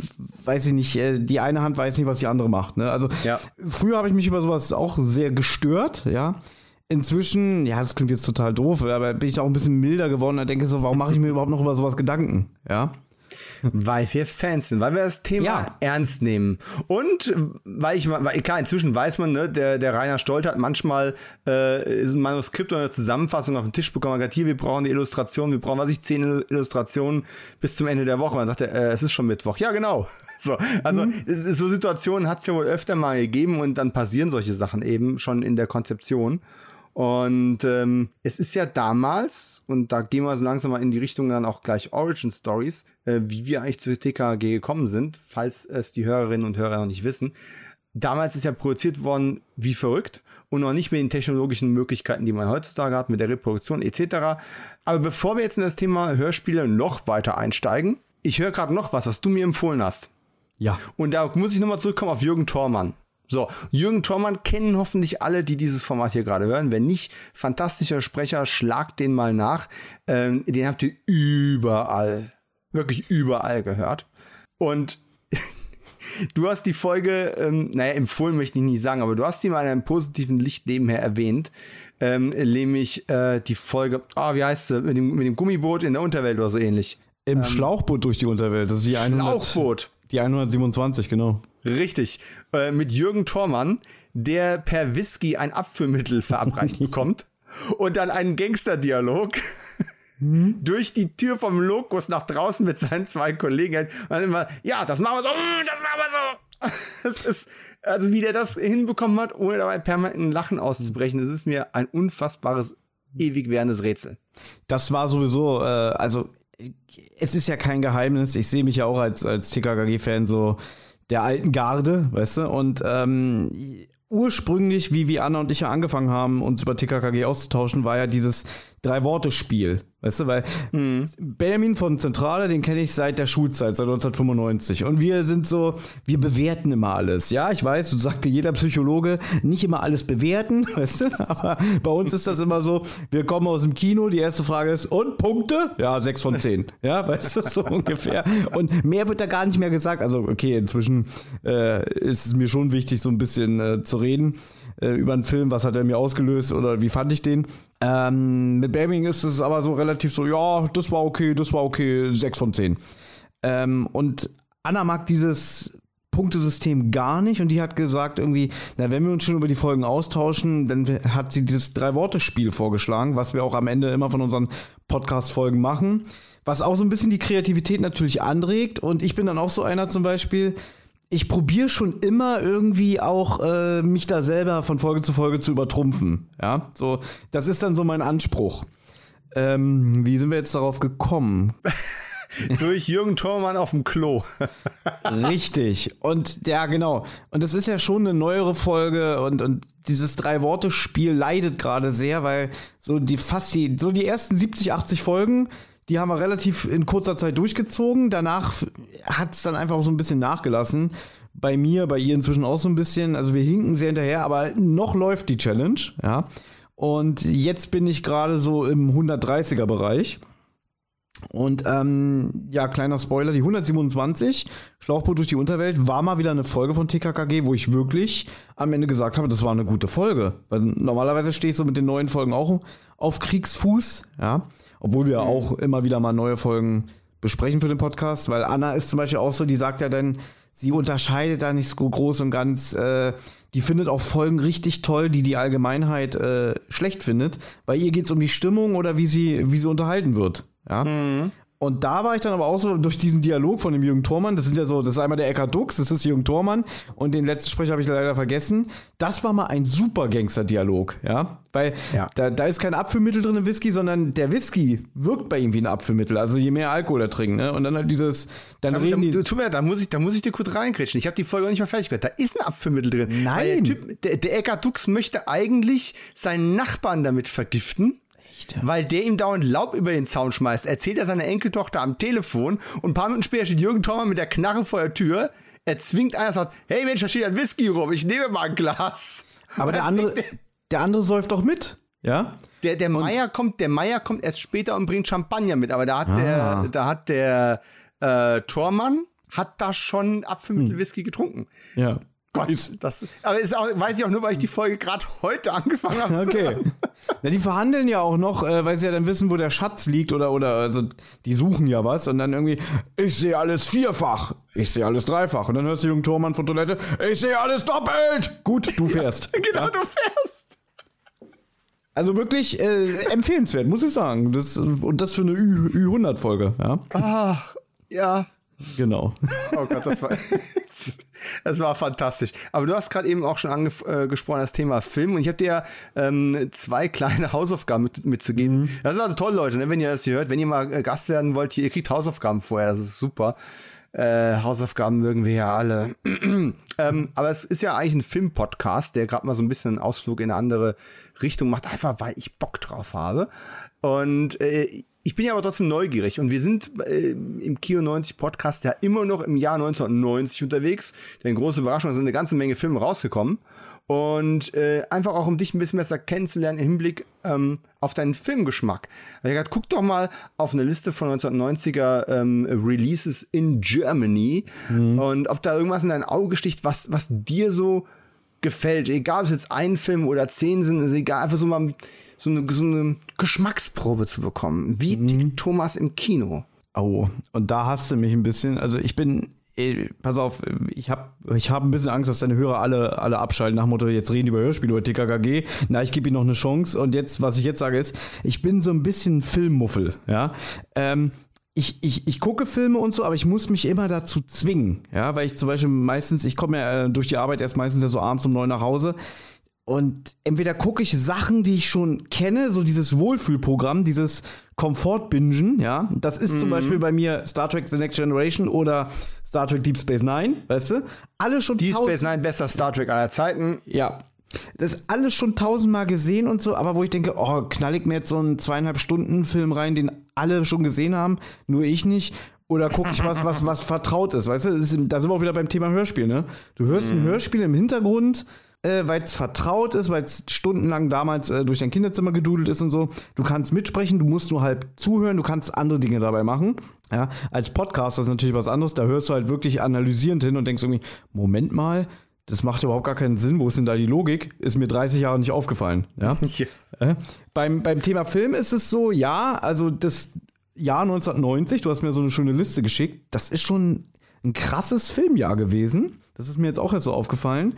weiß ich nicht, äh, die eine Hand weiß nicht, was die andere macht, ne? Also, ja. früher habe ich mich über sowas auch sehr gestört, ja. Inzwischen, ja, das klingt jetzt total doof, aber bin ich auch ein bisschen milder geworden und denke so, warum mache ich mir überhaupt noch über sowas Gedanken, ja? Weil wir Fans sind, weil wir das Thema ja. ernst nehmen. Und weil ich, weil, klar, inzwischen weiß man, ne, der, der Rainer Stolt hat manchmal äh, ein Manuskript oder eine Zusammenfassung auf den Tisch bekommen, hat gesagt, hier, wir brauchen die Illustration, wir brauchen, was ich, zehn Illustrationen bis zum Ende der Woche. Und dann sagt er, äh, es ist schon Mittwoch. Ja, genau. So, also mhm. so Situationen hat es ja wohl öfter mal gegeben und dann passieren solche Sachen eben schon in der Konzeption. Und ähm, es ist ja damals, und da gehen wir so langsam mal in die Richtung dann auch gleich Origin Stories, äh, wie wir eigentlich zu TKG gekommen sind, falls es die Hörerinnen und Hörer noch nicht wissen. Damals ist ja produziert worden wie verrückt und noch nicht mit den technologischen Möglichkeiten, die man heutzutage hat, mit der Reproduktion etc. Aber bevor wir jetzt in das Thema Hörspiele noch weiter einsteigen, ich höre gerade noch was, was du mir empfohlen hast. Ja. Und da muss ich nochmal zurückkommen auf Jürgen Thormann. So, Jürgen Thormann kennen hoffentlich alle, die dieses Format hier gerade hören. Wenn nicht, fantastischer Sprecher, schlagt den mal nach. Ähm, den habt ihr überall, wirklich überall gehört. Und du hast die Folge, ähm, naja, empfohlen möchte ich nicht sagen, aber du hast die mal in einem positiven Licht nebenher erwähnt. Ähm, nämlich äh, die Folge, ah, oh, wie heißt sie, mit dem, mit dem Gummiboot in der Unterwelt oder so ähnlich. Im ähm, Schlauchboot durch die Unterwelt. Das ist die Schlauchboot. 100, die 127, genau. Richtig. Äh, mit Jürgen Thormann, der per Whisky ein Abführmittel verabreicht bekommt und dann einen Gangsterdialog hm? durch die Tür vom Lokus nach draußen mit seinen zwei Kollegen. Und dann immer, ja, das machen wir so, mm, das machen wir so. Das ist, also wie der das hinbekommen hat, ohne dabei permanent ein Lachen auszubrechen, das ist mir ein unfassbares, ewig währendes Rätsel. Das war sowieso, äh, also es ist ja kein Geheimnis, ich sehe mich ja auch als, als TKKG-Fan so der alten Garde, weißt du, und ähm, ursprünglich, wie wir Anna und ich ja angefangen haben, uns über TKKG auszutauschen, war ja dieses Drei-Worte-Spiel. Weißt du, weil mhm. Benjamin von Zentrale, den kenne ich seit der Schulzeit, seit 1995. Und wir sind so, wir bewerten immer alles. Ja, ich weiß, du sagte jeder Psychologe, nicht immer alles bewerten, weißt du, aber bei uns ist das immer so, wir kommen aus dem Kino, die erste Frage ist, und Punkte? Ja, sechs von zehn. Ja, weißt du, so ungefähr. Und mehr wird da gar nicht mehr gesagt. Also, okay, inzwischen äh, ist es mir schon wichtig, so ein bisschen äh, zu reden äh, über einen Film, was hat er mir ausgelöst oder wie fand ich den. Ähm, mit Bamming ist es aber so relativ so, ja, das war okay, das war okay, 6 von 10. Ähm, und Anna mag dieses Punktesystem gar nicht und die hat gesagt irgendwie, na, wenn wir uns schon über die Folgen austauschen, dann hat sie dieses Drei-Worte-Spiel vorgeschlagen, was wir auch am Ende immer von unseren Podcast-Folgen machen, was auch so ein bisschen die Kreativität natürlich anregt und ich bin dann auch so einer zum Beispiel, ich probiere schon immer irgendwie auch äh, mich da selber von Folge zu Folge zu übertrumpfen. Ja, so das ist dann so mein Anspruch. Ähm, wie sind wir jetzt darauf gekommen? Durch Jürgen Thormann auf dem Klo. Richtig. Und ja, genau. Und das ist ja schon eine neuere Folge und, und dieses Drei-Worte-Spiel leidet gerade sehr, weil so die fast die, so die ersten 70, 80 Folgen die haben wir relativ in kurzer Zeit durchgezogen. Danach hat es dann einfach so ein bisschen nachgelassen. Bei mir, bei ihr inzwischen auch so ein bisschen. Also wir hinken sehr hinterher, aber noch läuft die Challenge, ja. Und jetzt bin ich gerade so im 130er Bereich. Und ähm, ja, kleiner Spoiler, die 127, Schlauchboot durch die Unterwelt, war mal wieder eine Folge von TKKG, wo ich wirklich am Ende gesagt habe, das war eine gute Folge. Weil normalerweise stehe ich so mit den neuen Folgen auch auf Kriegsfuß, ja. Obwohl wir mhm. auch immer wieder mal neue Folgen besprechen für den Podcast, weil Anna ist zum Beispiel auch so, die sagt ja dann, sie unterscheidet da nicht so groß und ganz. Äh, die findet auch Folgen richtig toll, die die Allgemeinheit äh, schlecht findet, weil ihr geht es um die Stimmung oder wie sie, wie sie unterhalten wird. Ja. Mhm. Und da war ich dann aber auch so durch diesen Dialog von dem Jürgen Thormann, das sind ja so, das ist einmal der Eckart Dux, das ist Jürgen Thormann und den letzten Sprecher habe ich leider vergessen. Das war mal ein super Gangster-Dialog, ja. Weil ja. Da, da ist kein Abführmittel drin im Whisky, sondern der Whisky wirkt bei ihm wie ein Abführmittel. Also je mehr Alkohol er trinkt, ne? Und dann halt dieses, dann da, reden da, die. Tu mir, da muss ich, da muss ich dir kurz reinkritschen. Ich habe die Folge auch nicht mehr fertig gehört. Da ist ein Abführmittel drin. Nein. Der, typ, der, der Eckart Dux möchte eigentlich seinen Nachbarn damit vergiften. Echt? Weil der ihm dauernd Laub über den Zaun schmeißt. Erzählt er seiner Enkeltochter am Telefon und ein paar Minuten später steht Jürgen Thormann mit der Knarre vor der Tür. Er zwingt einer, sagt, hey Mensch, da steht ein Whisky rum, ich nehme mal ein Glas. Aber der andere, der andere säuft doch mit. Ja? Der, der Meier kommt, der Meier kommt erst später und bringt Champagner mit, aber da hat ah. der, da hat der äh, Tormann hat da schon Apfelmittel hm. Whisky getrunken. Ja. Gott, das, aber ist auch, weiß ich auch nur, weil ich die Folge gerade heute angefangen habe. Okay. Ja, die verhandeln ja auch noch, äh, weil sie ja dann wissen, wo der Schatz liegt oder, oder, also, die suchen ja was und dann irgendwie, ich sehe alles vierfach, ich sehe alles dreifach und dann hörst du den jungen Tormann von Toilette, ich sehe alles doppelt. Gut, du fährst. genau, ja? du fährst. Also wirklich äh, empfehlenswert, muss ich sagen. Das, und das für eine Ü, 100 folge ja. Ach, ja. Genau. Oh Gott, das war, das war fantastisch. Aber du hast gerade eben auch schon angesprochen, äh, das Thema Film. Und ich habe dir ja ähm, zwei kleine Hausaufgaben mit, mitzugeben. Mhm. Das ist also toll, Leute, ne, wenn ihr das hier hört. Wenn ihr mal äh, Gast werden wollt, hier, ihr kriegt Hausaufgaben vorher. Das ist super. Äh, Hausaufgaben mögen wir ja alle. ähm, aber es ist ja eigentlich ein Film-Podcast, der gerade mal so ein bisschen einen Ausflug in eine andere Richtung macht, einfach weil ich Bock drauf habe. Und äh, ich bin ja aber trotzdem neugierig und wir sind äh, im Kio 90 Podcast ja immer noch im Jahr 1990 unterwegs. Denn große Überraschung, es sind eine ganze Menge Filme rausgekommen. Und äh, einfach auch, um dich ein bisschen besser kennenzulernen im Hinblick ähm, auf deinen Filmgeschmack. Ich gesagt, guck doch mal auf eine Liste von 1990er ähm, Releases in Germany mhm. und ob da irgendwas in dein Auge sticht, was, was dir so gefällt. Egal, ob es jetzt ein Film oder zehn sind, ist egal, einfach so mal so eine, so eine Geschmacksprobe zu bekommen. Wie mhm. Thomas im Kino. Oh, und da hast du mich ein bisschen. Also ich bin ey, pass auf, ich habe ich hab ein bisschen Angst, dass deine Hörer alle, alle abschalten nach dem Motto, jetzt reden die über Hörspiele, über TKKG. Na, ich gebe ihnen noch eine Chance. Und jetzt, was ich jetzt sage, ist, ich bin so ein bisschen Filmmuffel, ja. Ähm, ich, ich, ich gucke Filme und so, aber ich muss mich immer dazu zwingen, ja, weil ich zum Beispiel meistens, ich komme ja äh, durch die Arbeit erst meistens ja so abends um neun nach Hause. Und entweder gucke ich Sachen, die ich schon kenne, so dieses Wohlfühlprogramm, dieses Komfort-Bingen, ja. Das ist mhm. zum Beispiel bei mir Star Trek The Next Generation oder Star Trek Deep Space Nine, weißt du? Alle schon Deep Space Nine, bester Star Trek aller Zeiten. Ja. Das ist alles schon tausendmal gesehen und so, aber wo ich denke, oh, knall ich mir jetzt so einen zweieinhalb Stunden Film rein, den alle schon gesehen haben, nur ich nicht. Oder gucke ich was, was, was vertraut ist, weißt du? Ist, da sind wir auch wieder beim Thema Hörspiel, ne? Du hörst mhm. ein Hörspiel im Hintergrund, äh, weil es vertraut ist, weil es stundenlang damals äh, durch dein Kinderzimmer gedudelt ist und so. Du kannst mitsprechen, du musst nur halt zuhören, du kannst andere Dinge dabei machen. Ja, als Podcaster ist natürlich was anderes, da hörst du halt wirklich analysierend hin und denkst irgendwie, Moment mal, das macht überhaupt gar keinen Sinn, wo ist denn da die Logik? Ist mir 30 Jahre nicht aufgefallen. Ja? ja. Äh, beim, beim Thema Film ist es so, ja, also das Jahr 1990, du hast mir so eine schöne Liste geschickt, das ist schon ein krasses Filmjahr gewesen. Das ist mir jetzt auch jetzt so aufgefallen.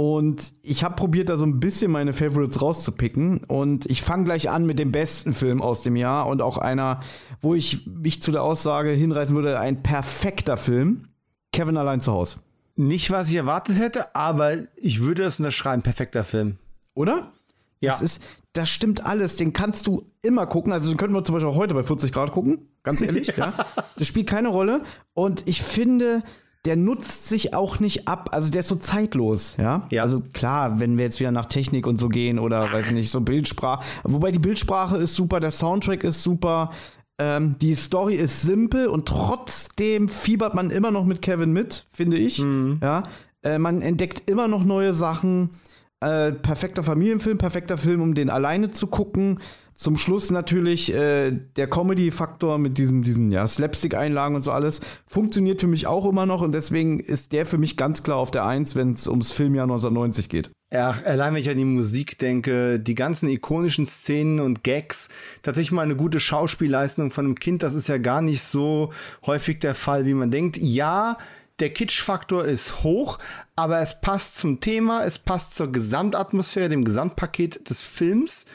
Und ich habe probiert, da so ein bisschen meine Favorites rauszupicken. Und ich fange gleich an mit dem besten Film aus dem Jahr und auch einer, wo ich mich zu der Aussage hinreißen würde, ein perfekter Film. Kevin allein zu Hause. Nicht, was ich erwartet hätte, aber ich würde es unterschreiben, perfekter Film. Oder? Ja. Das, ist, das stimmt alles. Den kannst du immer gucken. Also den könnten wir zum Beispiel auch heute bei 40 Grad gucken. Ganz ehrlich. ja. ja. Das spielt keine Rolle. Und ich finde, der nutzt sich auch nicht ab. Also der ist so zeitlos, ja? ja. Also klar, wenn wir jetzt wieder nach Technik und so gehen oder weiß ich nicht, so Bildsprache. Wobei die Bildsprache ist super, der Soundtrack ist super, ähm, die Story ist simpel und trotzdem fiebert man immer noch mit Kevin mit, finde ich. Mhm. Ja. Äh, man entdeckt immer noch neue Sachen. Äh, perfekter Familienfilm, perfekter Film, um den alleine zu gucken. Zum Schluss natürlich äh, der Comedy-Faktor mit diesem, diesen ja, Slapstick-Einlagen und so alles funktioniert für mich auch immer noch und deswegen ist der für mich ganz klar auf der Eins, wenn es ums Filmjahr 1990 geht. Ja, allein wenn ich an die Musik denke, die ganzen ikonischen Szenen und Gags, tatsächlich mal eine gute Schauspielleistung von einem Kind, das ist ja gar nicht so häufig der Fall, wie man denkt. Ja, der Kitsch-Faktor ist hoch, aber es passt zum Thema, es passt zur Gesamtatmosphäre, dem Gesamtpaket des Films.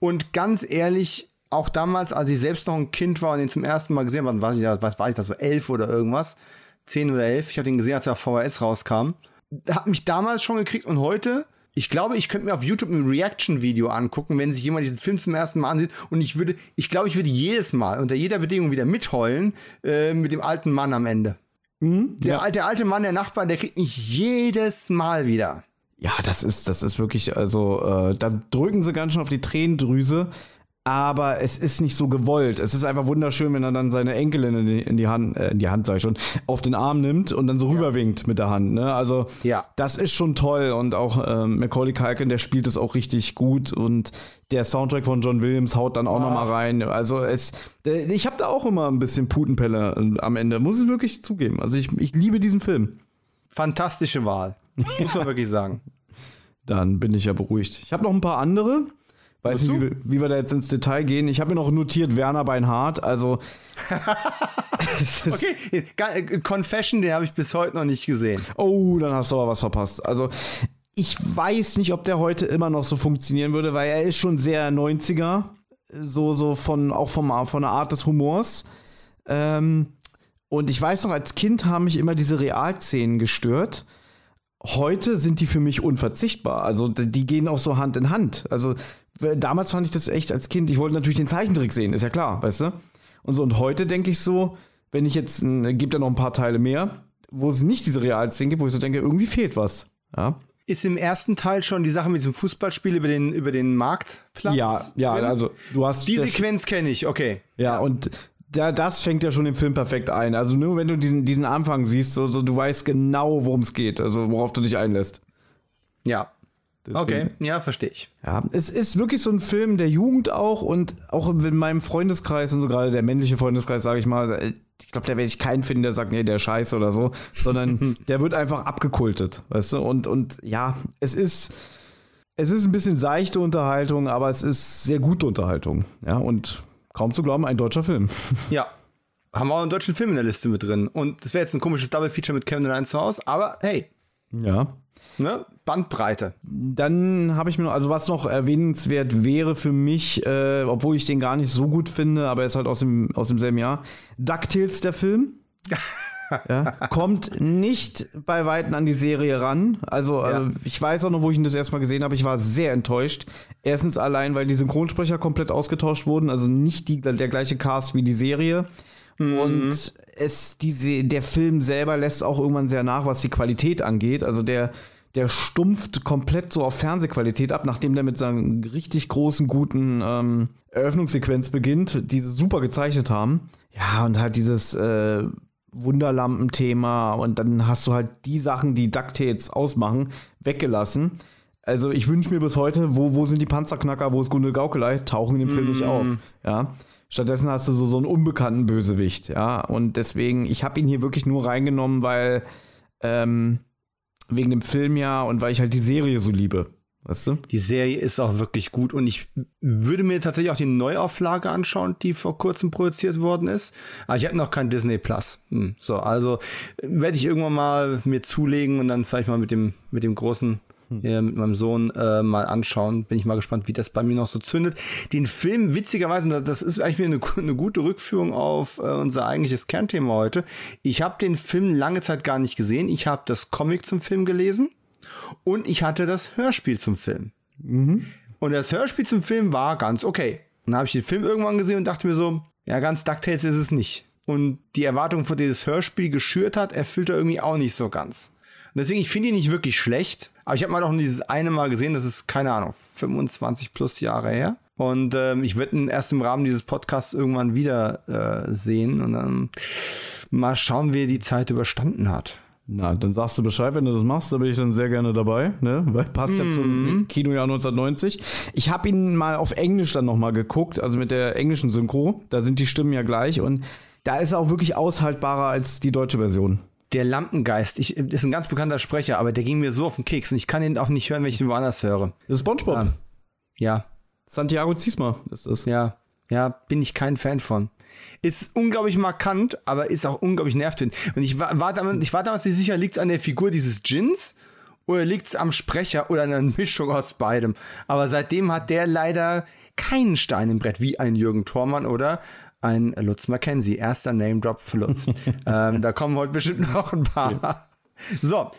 Und ganz ehrlich, auch damals, als ich selbst noch ein Kind war und ihn zum ersten Mal gesehen habe, was, ich, was war ich da so, elf oder irgendwas, zehn oder elf, ich habe den gesehen, als er VHS rauskam, hat mich damals schon gekriegt und heute ich glaube, ich könnte mir auf YouTube ein Reaction-Video angucken, wenn sich jemand diesen Film zum ersten Mal ansieht. Und ich würde, ich glaube, ich würde jedes Mal unter jeder Bedingung wieder mitheulen äh, mit dem alten Mann am Ende. Mhm, der, ja. der alte Mann, der Nachbar, der kriegt mich jedes Mal wieder. Ja, das ist, das ist wirklich, also, äh, da drücken sie ganz schön auf die Tränendrüse aber es ist nicht so gewollt. Es ist einfach wunderschön, wenn er dann seine Enkelin in die, in die Hand, äh, in die Hand sag ich schon, auf den Arm nimmt und dann so ja. rüberwinkt mit der Hand. Ne? Also ja. das ist schon toll und auch ähm, Macaulay Culkin, der spielt es auch richtig gut und der Soundtrack von John Williams haut dann auch ah. noch mal rein. Also es, äh, ich habe da auch immer ein bisschen Putenpelle äh, am Ende, muss ich wirklich zugeben. Also ich, ich liebe diesen Film fantastische Wahl. Muss man wirklich sagen. Dann bin ich ja beruhigt. Ich habe noch ein paar andere. Weiß nicht, wie, wir- wie wir da jetzt ins Detail gehen. Ich habe mir noch notiert Werner Beinhardt. Also. Okay, äh, Confession, den habe ich bis heute noch nicht gesehen. Oh, dann hast du aber was verpasst. Also, ich weiß nicht, ob der heute immer noch so funktionieren würde, weil er ist schon sehr 90er. So, so von, auch vom, von der Art des Humors. Ähm, und ich weiß noch, als Kind haben mich immer diese Realszenen gestört. Heute sind die für mich unverzichtbar. Also, die gehen auch so Hand in Hand. Also, damals fand ich das echt als Kind. Ich wollte natürlich den Zeichentrick sehen, ist ja klar, weißt du? Und so, und heute denke ich so, wenn ich jetzt, ein- gibt ja noch ein paar Teile mehr, wo es nicht diese Realszenen gibt, wo ich so denke, irgendwie fehlt was. Ja, Ist im ersten Teil schon die Sache mit diesem Fußballspiel über den, über den Marktplatz? ja, ja drin? also du hast Die Sequenz kenne ich, okay. Ja, und da, das fängt ja schon den Film perfekt ein. Also nur wenn du diesen, diesen Anfang siehst, so, so du weißt genau, worum es geht, also worauf du dich einlässt. Ja. Deswegen- Okay, ja, verstehe ich. Ja, es ist wirklich so ein Film der Jugend auch und auch in meinem Freundeskreis und so gerade der männliche Freundeskreis, sage ich mal, äh, ich glaube, da werde ich keinen finden, der sagt, nee, der Scheiß oder so, sondern der wird einfach abgekultet, weißt du? Und, und ja, es ist, es ist ein bisschen seichte Unterhaltung, aber es ist sehr gute Unterhaltung. Ja, und kaum zu glauben, ein deutscher Film. Ja. Haben wir auch einen deutschen Film in der Liste mit drin. Und das wäre jetzt ein komisches Double-Feature mit Kevin allein zu Hause, aber hey, Ja. Ne? Bandbreite. Dann habe ich mir noch, also was noch erwähnenswert wäre für mich, äh, obwohl ich den gar nicht so gut finde, aber er ist halt aus, dem, aus demselben Jahr, DuckTales, der Film. ja, kommt nicht bei Weitem an die Serie ran. Also Ja. äh, ich weiß auch noch, wo ich ihn das erstmal gesehen habe, ich war sehr enttäuscht. Erstens allein, weil die Synchronsprecher komplett ausgetauscht wurden, also nicht die, der gleiche Cast wie die Serie. Und es, diese, der Film selber lässt auch irgendwann sehr nach, was die Qualität angeht. Also der, der stumpft komplett so auf Fernsehqualität ab, nachdem der mit seiner richtig großen, guten ähm, Eröffnungssequenz beginnt, die sie super gezeichnet haben. Ja, und halt dieses äh, Wunderlampen-Thema und dann hast du halt die Sachen, die DuckTales ausmachen, weggelassen. Also ich wünsche mir bis heute, wo, wo sind die Panzerknacker, wo ist Gundel Gaukelei, tauchen in dem Film nicht auf. Ja. Stattdessen hast du so, so einen unbekannten Bösewicht, ja. Und deswegen, ich habe ihn hier wirklich nur reingenommen, weil ähm, wegen dem Film ja und weil ich halt die Serie so liebe. Weißt du? Die Serie ist auch wirklich gut und ich würde mir tatsächlich auch die Neuauflage anschauen, die vor kurzem produziert worden ist. Aber ich habe noch kein Disney Plus. Hm, so, also werde ich irgendwann mal mir zulegen und dann vielleicht mal mit dem, mit dem großen, äh, mit meinem Sohn äh, mal anschauen. Bin ich mal gespannt, wie das bei mir noch so zündet. Den Film, witzigerweise, das ist eigentlich wieder eine, eine gute Rückführung auf äh, unser eigentliches Kernthema heute. Ich habe den Film lange Zeit gar nicht gesehen. Ich habe das Comic zum Film gelesen. Und ich hatte das Hörspiel zum Film. Und das Hörspiel zum Film war ganz okay. Und dann habe ich den Film irgendwann gesehen und dachte mir so, ja, ganz DuckTales ist es nicht. Und die Erwartung, von der das Hörspiel geschürt hat, erfüllt er irgendwie auch nicht so ganz. Und deswegen, ich finde ihn nicht wirklich schlecht. Aber ich habe mal noch dieses eine Mal gesehen, das ist, keine Ahnung, 25 plus Jahre her. Und ähm, ich werde ihn erst im Rahmen dieses Podcasts irgendwann wieder äh, sehen und dann mal schauen, wie er die Zeit überstanden hat. Na, dann sagst du Bescheid, wenn du das machst, da bin ich dann sehr gerne dabei, ne? Weil passt ja zum Kinojahr 1990. Ich habe ihn mal auf Englisch dann nochmal geguckt, also mit der englischen Synchro. Da sind die Stimmen ja gleich und da ist er auch wirklich aushaltbarer als die deutsche Version. Der Lampengeist, ich, ist ein ganz bekannter Sprecher, aber der ging mir so auf den Keks und ich kann ihn auch nicht hören, wenn ich ihn woanders höre. Das ist SpongeBob. Ja. Ja, Santiago Ziesma ist das. ja, ja, bin ich kein Fan von. Ist unglaublich markant, aber ist auch unglaublich nervtötend. Und ich war, war, damals, ich war damals nicht sicher, liegt es an der Figur dieses Djinns oder liegt es am Sprecher oder an einer Mischung aus beidem. Aber seitdem hat der leider keinen Stein im Brett, wie ein Jürgen Thormann oder ein Lutz Mackenzie. Erster Name-Drop für Lutz. ähm, da kommen heute bestimmt noch ein paar. So,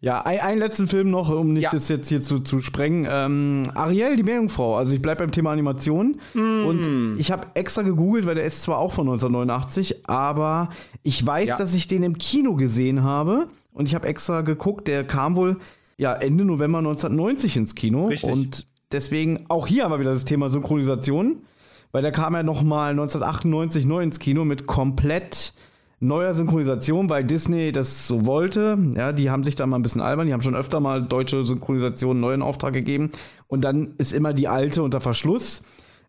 Ja, ein, einen letzten Film noch, um nicht Ja. das jetzt hier zu, zu sprengen. Ähm, Ariel, die Meerjungfrau. Also ich bleibe beim Thema Animation. Und ich habe extra gegoogelt, weil der ist zwar auch von 1989, aber ich weiß, Ja. dass ich den im Kino gesehen habe. Und ich habe extra geguckt, der kam wohl ja, Ende November 1990 ins Kino. Richtig. Und deswegen, auch hier haben wir wieder das Thema Synchronisation. Weil der kam ja noch mal 1998 neu ins Kino mit komplett neuer Synchronisation, weil Disney das so wollte. Ja, die haben sich da mal ein bisschen albern. Die haben schon öfter mal deutsche Synchronisationen neu in Auftrag gegeben. Und dann ist immer die alte unter Verschluss.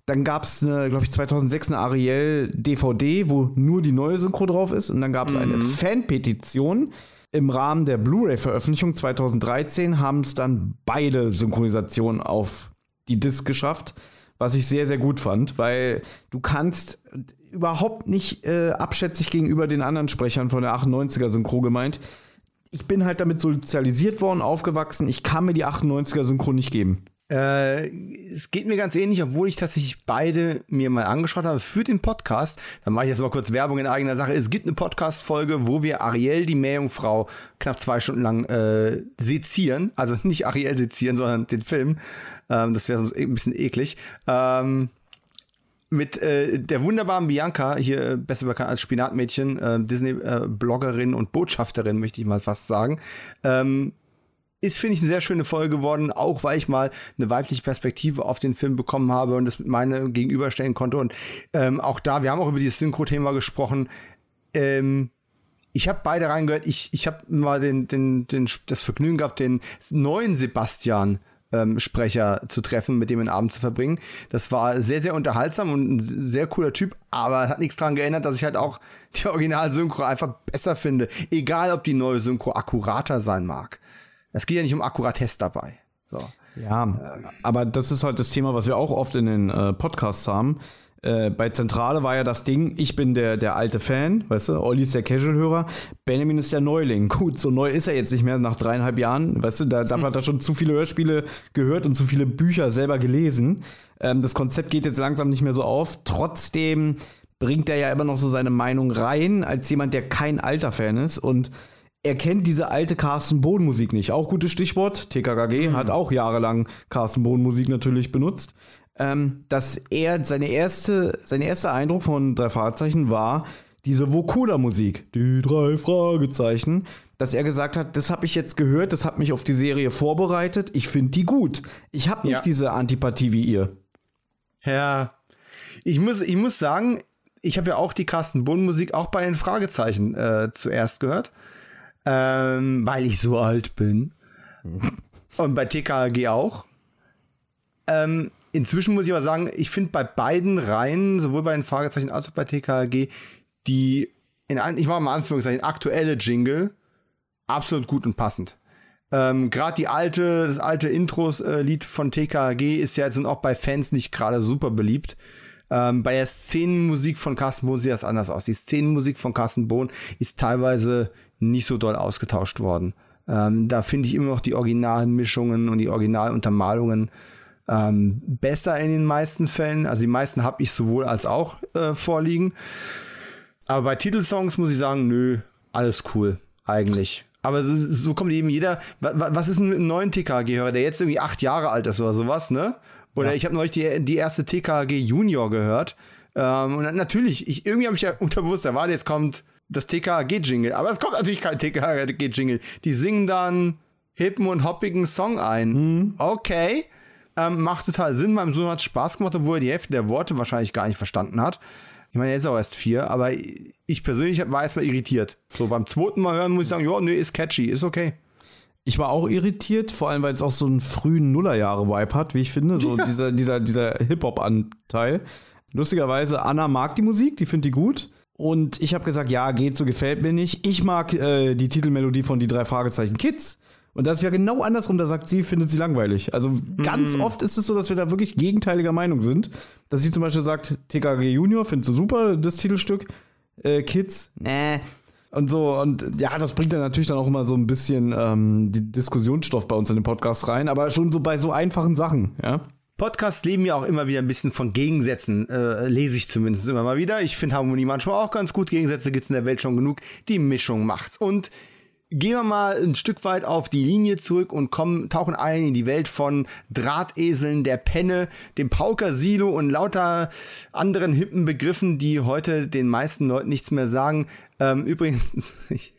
Dann gab es, glaube ich, 2006 eine Ariel DVD, wo nur die neue Synchro drauf ist. Und dann gab es eine Fanpetition, Im Rahmen der Blu-ray-Veröffentlichung 2013 haben es dann beide Synchronisationen auf die Disc geschafft, was ich sehr, sehr gut fand, weil du kannst überhaupt nicht äh, abschätzig gegenüber den anderen Sprechern von der 98er Synchro gemeint. Ich bin halt damit sozialisiert worden, aufgewachsen. Ich kann mir die 98er Synchro nicht geben. Äh, es geht mir ganz ähnlich, obwohl ich tatsächlich beide mir mal angeschaut habe für den Podcast. Dann mache ich jetzt mal kurz Werbung in eigener Sache. Es gibt eine Podcast-Folge, wo wir Ariel, die Meerjungfrau, knapp zwei Stunden lang äh, sezieren. Also nicht Ariel sezieren, sondern den Film. Ähm, das wäre sonst ein bisschen eklig. Ähm, mit äh, der wunderbaren Bianca, hier äh, besser bekannt als Spinatmädchen, äh, Disney-Bloggerin und Botschafterin, möchte ich mal fast sagen. Ähm, ist, finde ich, eine sehr schöne Folge geworden, auch weil ich mal eine weibliche Perspektive auf den Film bekommen habe und das mit meine gegenüberstellen konnte. Und ähm, auch da, wir haben auch über dieses Synchro-Thema gesprochen. Ähm, ich habe beide reingehört. Ich, ich habe mal den, den, den, das Vergnügen gehabt, den neuen Sebastian ähm, Sprecher zu treffen, mit dem einen Abend zu verbringen. Das war sehr, sehr unterhaltsam und ein sehr cooler Typ, aber hat nichts daran geändert, dass ich halt auch die Original-Synchro einfach besser finde. Egal, ob die neue Synchro akkurater sein mag. Es geht ja nicht um Akkuratesse dabei. So. Ja, aber das ist halt das Thema, was wir auch oft in den äh, Podcasts haben. Äh, bei Zentrale war ja das Ding, ich bin der, der alte Fan, weißt du, Olli ist der Casual-Hörer, Benjamin ist der Neuling. Gut, so neu ist er jetzt nicht mehr nach dreieinhalb Jahren, weißt du, da, dafür hat er schon zu viele Hörspiele gehört und zu viele Bücher selber gelesen. Ähm, das Konzept geht jetzt langsam nicht mehr so auf. Trotzdem bringt er ja immer noch so seine Meinung rein, als jemand, der kein alter Fan ist und er kennt diese alte Carsten Bohn Musik nicht. Auch gutes Stichwort. TKKG mhm. hat auch jahrelang Carsten Bohn Musik natürlich benutzt. Ähm, dass er seine erste, sein erster Eindruck von drei Fragezeichen war diese Vokuda Musik. Die drei Fragezeichen. Dass er gesagt hat, das habe ich jetzt gehört, das hat mich auf die Serie vorbereitet. Ich finde die gut. Ich habe nicht ja. diese Antipathie wie ihr. Ja. Ich muss, ich muss sagen, ich habe ja auch die Carsten Bohn Musik auch bei den Fragezeichen äh, zuerst gehört ähm, weil ich so alt bin. Und bei TKG auch. Ähm, inzwischen muss ich aber sagen, ich finde bei beiden Reihen, sowohl bei den Fragezeichen als auch bei TKG, die, in, ich mache mal Anführungszeichen, aktuelle Jingle absolut gut und passend. Ähm, gerade alte, das alte Intros-Lied äh, von TKG ist ja jetzt auch bei Fans nicht gerade super beliebt. Ähm, bei der Szenenmusik von Carsten Bohn sieht das anders aus. Die Szenenmusik von Carsten Bohn ist teilweise nicht so doll ausgetauscht worden. Ähm, da finde ich immer noch die Originalmischungen und die Originaluntermalungen ähm, besser in den meisten Fällen. Also die meisten habe ich sowohl als auch äh, vorliegen. Aber bei Titelsongs muss ich sagen, nö, alles cool, eigentlich. Aber so, so kommt eben jeder. Was ist ein neuen TKG-Hörer, der jetzt irgendwie acht Jahre alt ist oder sowas, ne? Oder ja. ich habe neulich die, die erste TKG Junior gehört. Ähm, und natürlich, ich, irgendwie habe ich ja unterbewusst erwartet, jetzt kommt das TKG-Jingle. Aber es kommt natürlich kein TKG-Jingle. Die singen dann hippen und hoppigen Song ein. Mhm. Okay. Ähm, macht total Sinn. Meinem Sohn hat Spaß gemacht, obwohl er die Hälfte der Worte wahrscheinlich gar nicht verstanden hat. Ich meine, er ist auch erst vier, aber ich persönlich war erstmal irritiert. So beim zweiten Mal hören muss ich sagen, ja, nee, ist catchy, ist okay. Ich war auch irritiert, vor allem weil es auch so einen frühen Nullerjahre-Vibe hat, wie ich finde, so ja. dieser, dieser, dieser Hip-Hop-Anteil. Lustigerweise, Anna mag die Musik, die findet die gut. Und ich habe gesagt, ja, geht so, gefällt mir nicht. Ich mag äh, die Titelmelodie von Die drei Fragezeichen Kids. Und das ist ja genau andersrum, da sagt sie, findet sie langweilig. Also ganz mm. oft ist es so, dass wir da wirklich gegenteiliger Meinung sind. Dass sie zum Beispiel sagt, TKG Junior findet sie super, das Titelstück. Äh, Kids, nee. Und so, und ja, das bringt dann natürlich dann auch immer so ein bisschen ähm, die Diskussionsstoff bei uns in den Podcast rein, aber schon so bei so einfachen Sachen, ja. Podcasts leben ja auch immer wieder ein bisschen von Gegensätzen, äh, lese ich zumindest immer mal wieder. Ich finde Harmonie manchmal auch ganz gut. Gegensätze gibt es in der Welt schon genug. Die Mischung macht's. Und gehen wir mal ein Stück weit auf die Linie zurück und kommen, tauchen ein in die Welt von Drahteseln, der Penne, dem Pauker-Silo und lauter anderen hippen Begriffen, die heute den meisten Leuten nichts mehr sagen. Ähm, übrigens, ich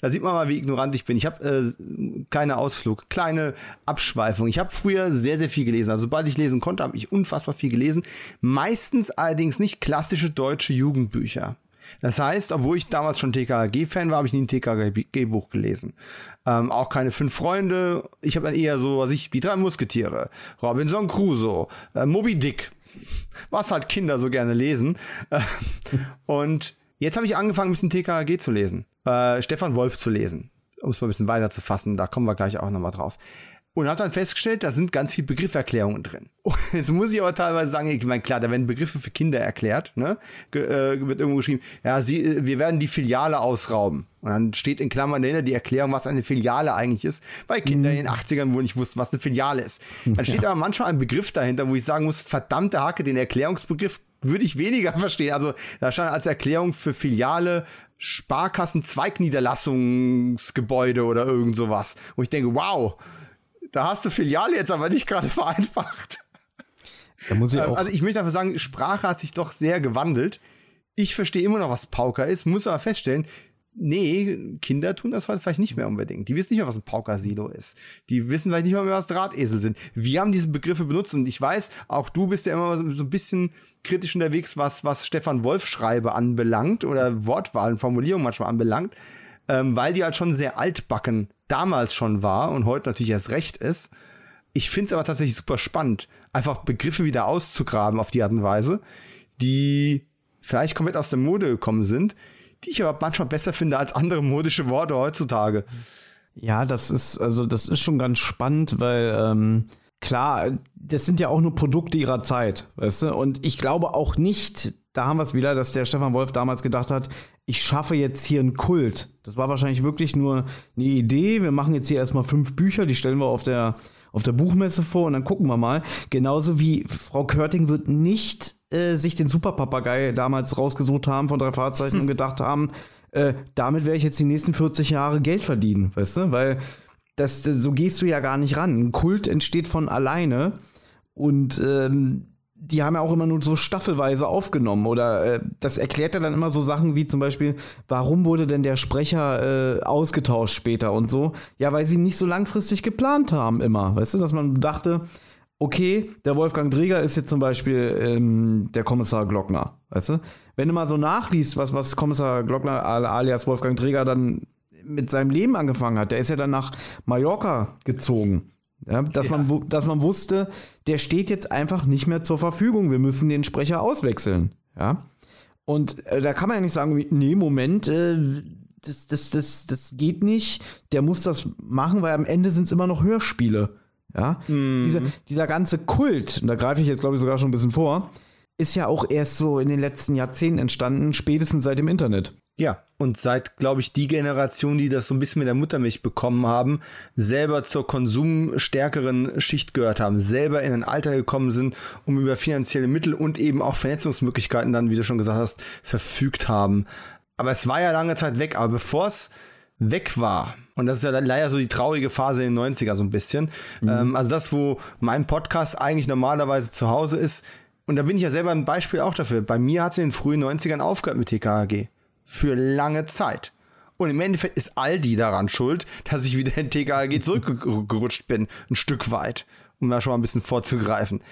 da sieht man mal, wie ignorant ich bin. Ich habe äh, kleiner Ausflug, kleine Abschweifung. Ich habe früher sehr, sehr viel gelesen. Also sobald ich lesen konnte, habe ich unfassbar viel gelesen. Meistens allerdings nicht klassische deutsche Jugendbücher. Das heißt, obwohl ich damals schon TKG-Fan war, habe ich nie ein TKG-Buch gelesen. Ähm, auch keine fünf Freunde. Ich habe dann eher so, was ich, die drei Musketiere, Robinson Crusoe, äh, Moby Dick, was halt Kinder so gerne lesen. und jetzt habe ich angefangen, ein bisschen TKG zu lesen äh, Stefan Wolf zu lesen. um es mal ein bisschen weiter zu fassen, da kommen wir gleich auch nochmal drauf und habe dann festgestellt, da sind ganz viele Begrifferklärungen drin. Und jetzt muss ich aber teilweise sagen, ich meine, klar, da werden Begriffe für Kinder erklärt, ne? Ge äh, wird irgendwo geschrieben, ja, sie, äh, wir werden die Filiale ausrauben. Und dann steht in Klammern dahinter die Erklärung, was eine Filiale eigentlich ist, weil Kinder mhm. in den 80ern wohl nicht wussten, was eine Filiale ist. Dann steht ja. aber manchmal ein Begriff dahinter, wo ich sagen muss, verdammte Hacke, den Erklärungsbegriff würde ich weniger verstehen. Also da stand als Erklärung für Filiale Sparkassen Zweigniederlassungsgebäude oder irgend sowas. Wo ich denke, wow, da hast du Filiale jetzt aber nicht gerade vereinfacht. Da muss ich ähm, auch also ich möchte einfach sagen, Sprache hat sich doch sehr gewandelt. Ich verstehe immer noch, was Pauker ist, muss aber feststellen, nee, Kinder tun das heute vielleicht nicht mehr unbedingt. Die wissen nicht mehr, was ein Pauker-Silo ist. Die wissen vielleicht nicht mehr, was Drahtesel sind. Wir haben diese Begriffe benutzt und ich weiß, auch du bist ja immer so ein bisschen kritisch unterwegs, was, was Stefan Wolf Schreibe anbelangt oder Wortwahlen, Formulierungen manchmal anbelangt ähm, weil die halt schon sehr altbacken damals schon war und heute natürlich erst recht ist. Ich finde es aber tatsächlich super spannend, einfach Begriffe wieder auszugraben auf die Art und Weise, die vielleicht komplett aus der Mode gekommen sind, die ich aber manchmal besser finde als andere modische Worte heutzutage. Ja, das ist, also das ist schon ganz spannend, weil ähm, klar, das sind ja auch nur Produkte ihrer Zeit, weißt du? Und ich glaube auch nicht, da haben wir es wieder, dass der Stefan Wolf damals gedacht hat, ich schaffe jetzt hier einen Kult. Das war wahrscheinlich wirklich nur eine Idee. Wir machen jetzt hier erstmal fünf Bücher, die stellen wir auf der, auf der Buchmesse vor und dann gucken wir mal. Genauso wie Frau Körting wird nicht äh, sich den Superpapagei damals rausgesucht haben von drei Fahrzeichen hm. und gedacht haben, äh, damit werde ich jetzt die nächsten 40 Jahre Geld verdienen, weißt du? Weil das, so gehst du ja gar nicht ran. Ein Kult entsteht von alleine und ähm, die haben ja auch immer nur so staffelweise aufgenommen. Oder äh, das erklärt ja dann immer so Sachen wie zum Beispiel, warum wurde denn der Sprecher äh, ausgetauscht später und so? Ja, weil sie nicht so langfristig geplant haben immer. Weißt du, dass man dachte, okay, der Wolfgang Dreger ist jetzt zum Beispiel ähm, der Kommissar Glockner. Weißt du? Wenn du mal so nachliest, was, was Kommissar Glockner alias Wolfgang Dreger dann mit seinem Leben angefangen hat, der ist ja dann nach Mallorca gezogen. Ja, dass, ja. Man, dass man wusste, der steht jetzt einfach nicht mehr zur Verfügung. Wir müssen den Sprecher auswechseln. Ja. Und äh, da kann man ja nicht sagen, nee, Moment, äh, das, das, das, das geht nicht. Der muss das machen, weil am Ende sind es immer noch Hörspiele. Ja. Mhm. Dieser, dieser ganze Kult, und da greife ich jetzt, glaube ich, sogar schon ein bisschen vor, ist ja auch erst so in den letzten Jahrzehnten entstanden, spätestens seit dem Internet. Ja, und seit, glaube ich, die Generation, die das so ein bisschen mit der Muttermilch bekommen haben, selber zur konsumstärkeren Schicht gehört haben, selber in ein Alter gekommen sind, um über finanzielle Mittel und eben auch Vernetzungsmöglichkeiten dann, wie du schon gesagt hast, verfügt haben. Aber es war ja lange Zeit weg, aber bevor es weg war, und das ist ja leider so die traurige Phase in den 90er so ein bisschen, mhm. ähm, also das, wo mein Podcast eigentlich normalerweise zu Hause ist, und da bin ich ja selber ein Beispiel auch dafür. Bei mir hat es in den frühen 90ern aufgehört mit TKG für lange Zeit. Und im Endeffekt ist Aldi daran schuld, dass ich wieder in TKG zurückgerutscht bin, ein Stück weit, um da schon mal ein bisschen vorzugreifen.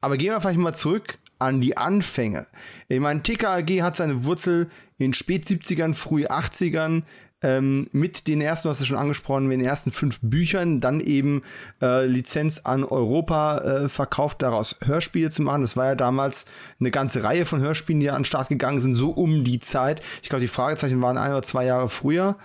Aber gehen wir vielleicht mal zurück an die Anfänge. Ich meine, TKG hat seine Wurzel in spät 70ern, früh 80ern ähm, mit den ersten, du hast es schon angesprochen, mit den ersten fünf Büchern, dann eben äh, Lizenz an Europa äh, verkauft, daraus Hörspiele zu machen. Das war ja damals eine ganze Reihe von Hörspielen, die an den Start gegangen sind, so um die Zeit. Ich glaube, die Fragezeichen waren ein oder zwei Jahre früher.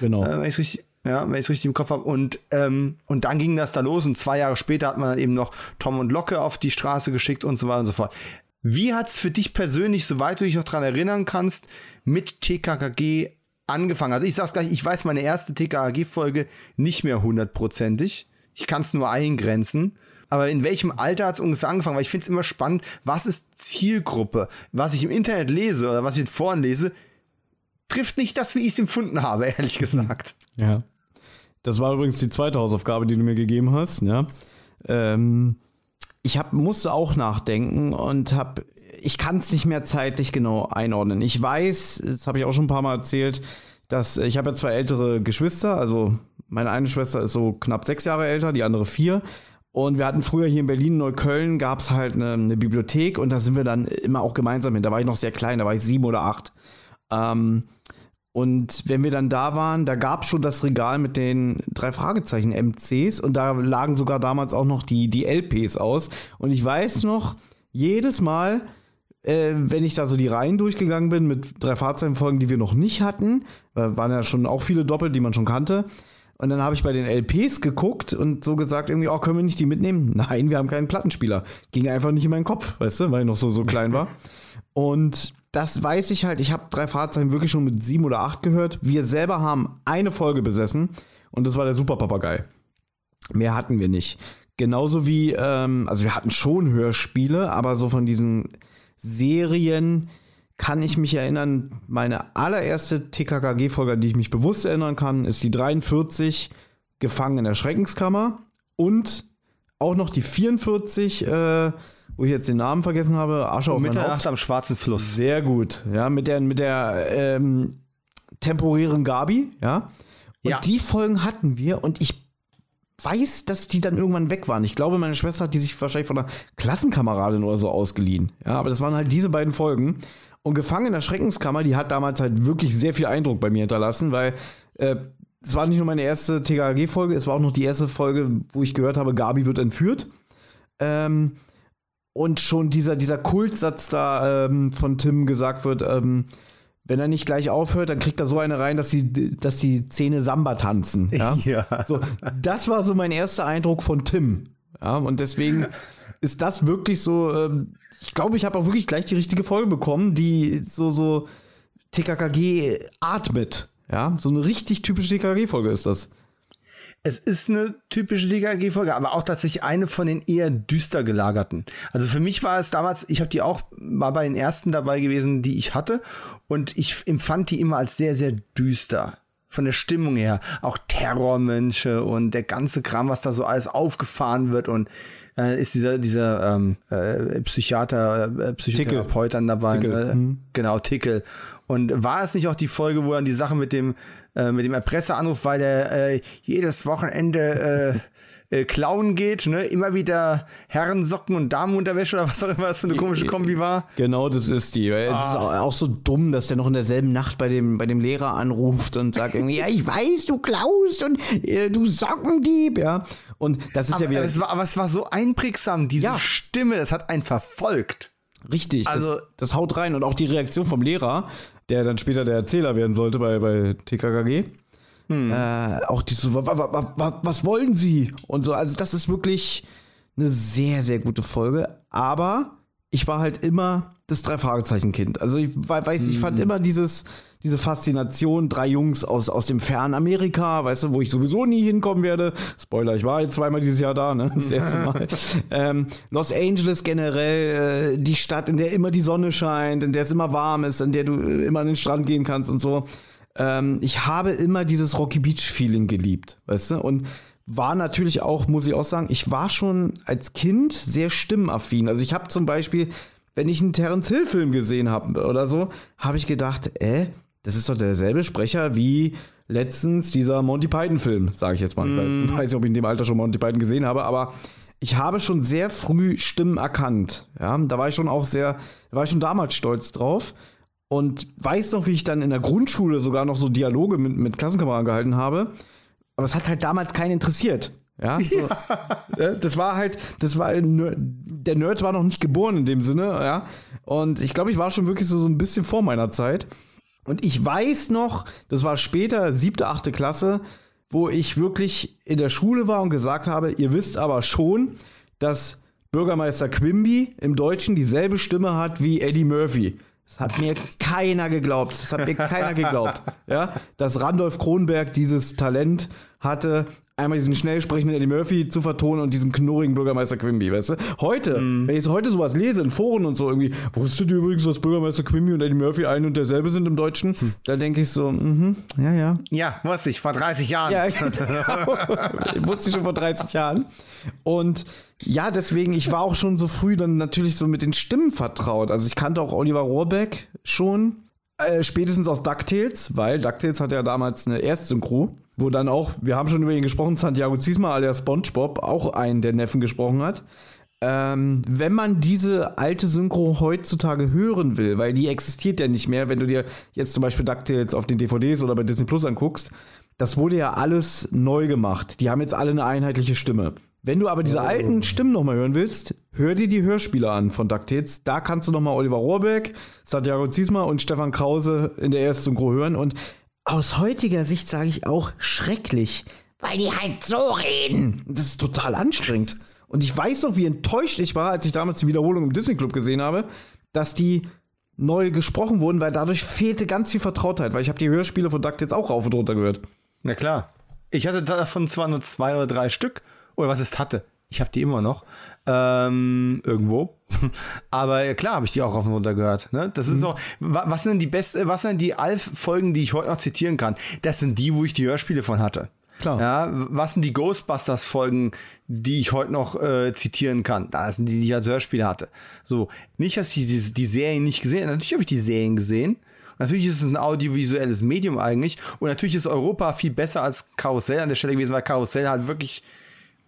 Genau. Äh, wenn ich richtig ja, wenn ich es richtig im Kopf habe. Und, ähm, und dann ging das da los und zwei Jahre später hat man dann eben noch Tom und Locke auf die Straße geschickt und so weiter und so fort. Wie hat es für dich persönlich, soweit du dich noch daran erinnern kannst, mit TKKG angefangen. Also ich sag's gleich, ich weiß meine erste TKAG-Folge nicht mehr hundertprozentig. Ich kann es nur eingrenzen. Aber in welchem Alter hat es ungefähr angefangen? Weil ich finde es immer spannend, was ist Zielgruppe? Was ich im Internet lese oder was ich in Foren lese, trifft nicht das, wie ich es empfunden habe, ehrlich gesagt. Ja. Das war übrigens die zweite Hausaufgabe, die du mir gegeben hast. Ja. Ähm, ich hab, musste auch nachdenken und habe ich kann es nicht mehr zeitlich genau einordnen. Ich weiß, das habe ich auch schon ein paar Mal erzählt, dass ich habe ja zwei ältere Geschwister, also meine eine Schwester ist so knapp sechs Jahre älter, die andere vier. Und wir hatten früher hier in Berlin, Neukölln, gab es halt eine, eine, Bibliothek und da sind wir dann immer auch gemeinsam hin. Da war ich noch sehr klein, da war ich sieben oder acht. Ähm, und wenn wir dann da waren, da gab es schon das Regal mit den drei Fragezeichen MCs und da lagen sogar damals auch noch die, die LPs aus. Und ich weiß noch, jedes Mal, äh, wenn ich da so die Reihen durchgegangen bin mit drei Fahrzeugfolgen, die wir noch nicht hatten, waren ja schon auch viele doppelt, die man schon kannte. Und dann habe ich bei den LPs geguckt und so gesagt, irgendwie, oh, können wir nicht die mitnehmen? Nein, wir haben keinen Plattenspieler. Ging einfach nicht in meinen Kopf, weißt du, weil ich noch so, so klein war. Und das weiß ich halt, ich habe drei Fahrzeuge wirklich schon mit sieben oder acht gehört. Wir selber haben eine Folge besessen und das war der Superpapagei. Mehr hatten wir nicht. Genauso wie, ähm, also wir hatten schon Hörspiele, aber so von diesen Serien kann ich mich erinnern, meine allererste TKKG-Folge, an die ich mich bewusst erinnern kann, ist die 43 Gefangen in der Schreckenskammer und auch noch die 44, äh, wo ich jetzt den Namen vergessen habe, Asche auf Mitternacht am Schwarzen Fluss. Sehr gut, ja, mit der, mit der ähm, temporären Gabi, ja. Und ja. die Folgen hatten wir und ich weiß, dass die dann irgendwann weg waren. Ich glaube, meine Schwester hat die sich wahrscheinlich von einer Klassenkameradin oder so ausgeliehen. Ja, aber das waren halt diese beiden Folgen. Und Gefangen in der Schreckenskammer, die hat damals halt wirklich sehr viel Eindruck bei mir hinterlassen, weil äh, es war nicht nur meine erste TKG-Folge, es war auch noch die erste Folge, wo ich gehört habe, Gabi wird entführt. Ähm, und schon dieser, dieser Kultsatz da ähm, von Tim gesagt wird, ähm, wenn er nicht gleich aufhört, dann kriegt er so eine rein, dass die, dass die Zähne Samba tanzen. Ja? ja. So, das war so mein erster Eindruck von Tim. Ja, und deswegen ist das wirklich so, ähm, ich glaube, ich habe auch wirklich gleich die richtige Folge bekommen, die so, so TKKG atmet. Ja, so eine richtig typische TKKG-Folge ist das. Es ist eine typische DKG-Folge, aber auch tatsächlich eine von den eher düster gelagerten. Also für mich war es damals, ich habe die auch mal bei den ersten dabei gewesen, die ich hatte, und ich empfand die immer als sehr, sehr düster. Von der Stimmung her. Auch Terrormönche und der ganze Kram, was da so alles aufgefahren wird und äh, ist dieser, dieser ähm, äh, Psychiater, äh, Psychotherapeut dann dabei. Tickel. Äh, mhm. Genau, Tickel. Und war es nicht auch die Folge, wo dann die Sache mit dem äh, mit dem Erpresseranruf, weil er äh, jedes Wochenende äh, äh, klauen geht, ne? Immer wieder Herrensocken und Damenunterwäsche oder was auch immer das für eine komische Kombi war. Genau, das ist die. Es ah. ist auch so dumm, dass der noch in derselben Nacht bei dem, bei dem Lehrer anruft und sagt irgendwie, ja, ich weiß, du klaust und äh, du Sockendieb, ja. Und das ist aber, ja wieder. Es war, aber es war so einprägsam, diese ja. Stimme, das hat einen verfolgt. Richtig, also, das, das haut rein und auch die Reaktion vom Lehrer, der dann später der Erzähler werden sollte bei, bei TKKG. Hm. Äh, auch die so, was wollen Sie? Und so, also das ist wirklich eine sehr, sehr gute Folge. Aber ich war halt immer das Drei-Fragezeichen-Kind. Also ich weiß, ich fand hm. immer dieses, diese Faszination, drei Jungs aus, aus dem fernen Amerika, weißt du, wo ich sowieso nie hinkommen werde. Spoiler, ich war jetzt zweimal dieses Jahr da, ne? Das erste Mal. ähm, Los Angeles generell, äh, die Stadt, in der immer die Sonne scheint, in der es immer warm ist, in der du äh, immer an den Strand gehen kannst und so. Ähm, ich habe immer dieses Rocky Beach-Feeling geliebt, weißt du? Und war natürlich auch, muss ich auch sagen, ich war schon als Kind sehr stimmaffin. Also ich habe zum Beispiel wenn ich einen Terence Hill-Film gesehen habe oder so, habe ich gedacht, äh, das ist doch derselbe Sprecher wie letztens dieser Monty Python-Film, sage ich jetzt mal. Mm. Ich weiß nicht, ob ich in dem Alter schon Monty Python gesehen habe, aber ich habe schon sehr früh Stimmen erkannt. Ja, da war ich schon auch sehr, da war ich schon damals stolz drauf und weiß noch, wie ich dann in der Grundschule sogar noch so Dialoge mit, mit Klassenkameraden gehalten habe. Aber es hat halt damals keinen interessiert. Ja, so. ja. das war halt, das war, der Nerd war noch nicht geboren in dem Sinne, ja. Und ich glaube, ich war schon wirklich so, so ein bisschen vor meiner Zeit. Und ich weiß noch, das war später, siebte, achte Klasse, wo ich wirklich in der Schule war und gesagt habe, ihr wisst aber schon, dass Bürgermeister Quimby im Deutschen dieselbe Stimme hat wie Eddie Murphy. Das hat mir keiner geglaubt. Das hat mir keiner geglaubt. Ja, dass Randolph Kronberg dieses Talent hatte, einmal diesen schnell sprechenden Eddie Murphy zu vertonen und diesen knurrigen Bürgermeister Quimby, weißt du? Heute, mm. wenn ich heute sowas lese in Foren und so irgendwie, wusstet ihr übrigens, dass Bürgermeister Quimby und Eddie Murphy ein und derselbe sind im Deutschen? Hm. Da denke ich so, mhm, ja, ja. Ja, wusste ich, vor 30 Jahren. Ja, genau. wusste ich schon vor 30 Jahren. Und ja, deswegen, ich war auch schon so früh dann natürlich so mit den Stimmen vertraut. Also ich kannte auch Oliver Rohrbeck schon. Äh, spätestens aus DuckTales, weil DuckTales hat ja damals eine Erstsynchro wo dann auch, wir haben schon über ihn gesprochen, Santiago Ziesma alias SpongeBob, auch einen der Neffen gesprochen hat. Ähm, wenn man diese alte Synchro heutzutage hören will, weil die existiert ja nicht mehr, wenn du dir jetzt zum Beispiel DuckTales auf den DVDs oder bei Disney Plus anguckst, das wurde ja alles neu gemacht. Die haben jetzt alle eine einheitliche Stimme. Wenn du aber diese alten Stimmen nochmal hören willst, hör dir die Hörspiele an von Ducktales. Da kannst du nochmal Oliver Rohrbeck, Santiago Ziesmer und Stefan Krause in der ersten Synchro hören. Und aus heutiger Sicht sage ich auch schrecklich, weil die halt so reden. Das ist total anstrengend. Und ich weiß noch, wie enttäuscht ich war, als ich damals die Wiederholung im Disney Club gesehen habe, dass die neu gesprochen wurden, weil dadurch fehlte ganz viel Vertrautheit, weil ich habe die Hörspiele von DuckTales auch rauf und runter gehört. Na klar. Ich hatte davon zwar nur zwei oder drei Stück, oder was es hatte. Ich habe die immer noch. Ähm, irgendwo. Aber klar habe ich die auch rauf und runter gehört. Ne? Das mhm. ist auch, was sind denn die beste, was sind die Alf-Folgen, die ich heute noch zitieren kann? Das sind die, wo ich die Hörspiele von hatte. Klar. Ja, was sind die Ghostbusters-Folgen, die ich heute noch äh, zitieren kann? Das sind die, die ich als Hörspiel hatte. So, nicht, dass ich die, die Serien nicht gesehen habe. Natürlich habe ich die Serien gesehen. Natürlich ist es ein audiovisuelles Medium eigentlich. Und natürlich ist Europa viel besser als Karussell an der Stelle gewesen, weil Karussell halt wirklich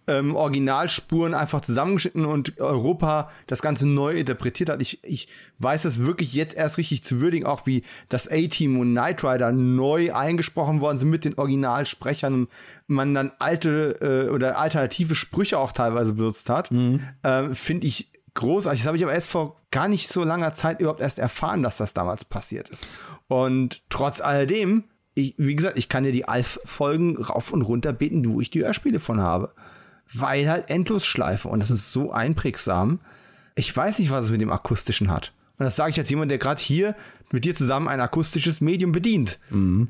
ähm, Originalspuren einfach zusammengeschnitten und Europa das Ganze neu interpretiert hat. Ich, ich weiß das wirklich jetzt erst richtig zu würdigen, auch wie das A-Team und Knight Rider neu eingesprochen worden sind mit den Originalsprechern und man dann alte äh, oder alternative Sprüche auch teilweise benutzt hat. Mhm. Äh, Finde ich großartig. Das habe ich aber erst vor gar nicht so langer Zeit überhaupt erst erfahren, dass das damals passiert ist. Und trotz alledem, ich, wie gesagt, ich kann dir die Alf-Folgen rauf und runter beten, wo ich die Hörspiele von habe weil halt Endlosschleife und das ist so einprägsam. Ich weiß nicht, was es mit dem akustischen hat. Und das sage ich als jemand, der gerade hier mit dir zusammen ein akustisches Medium bedient. Mhm.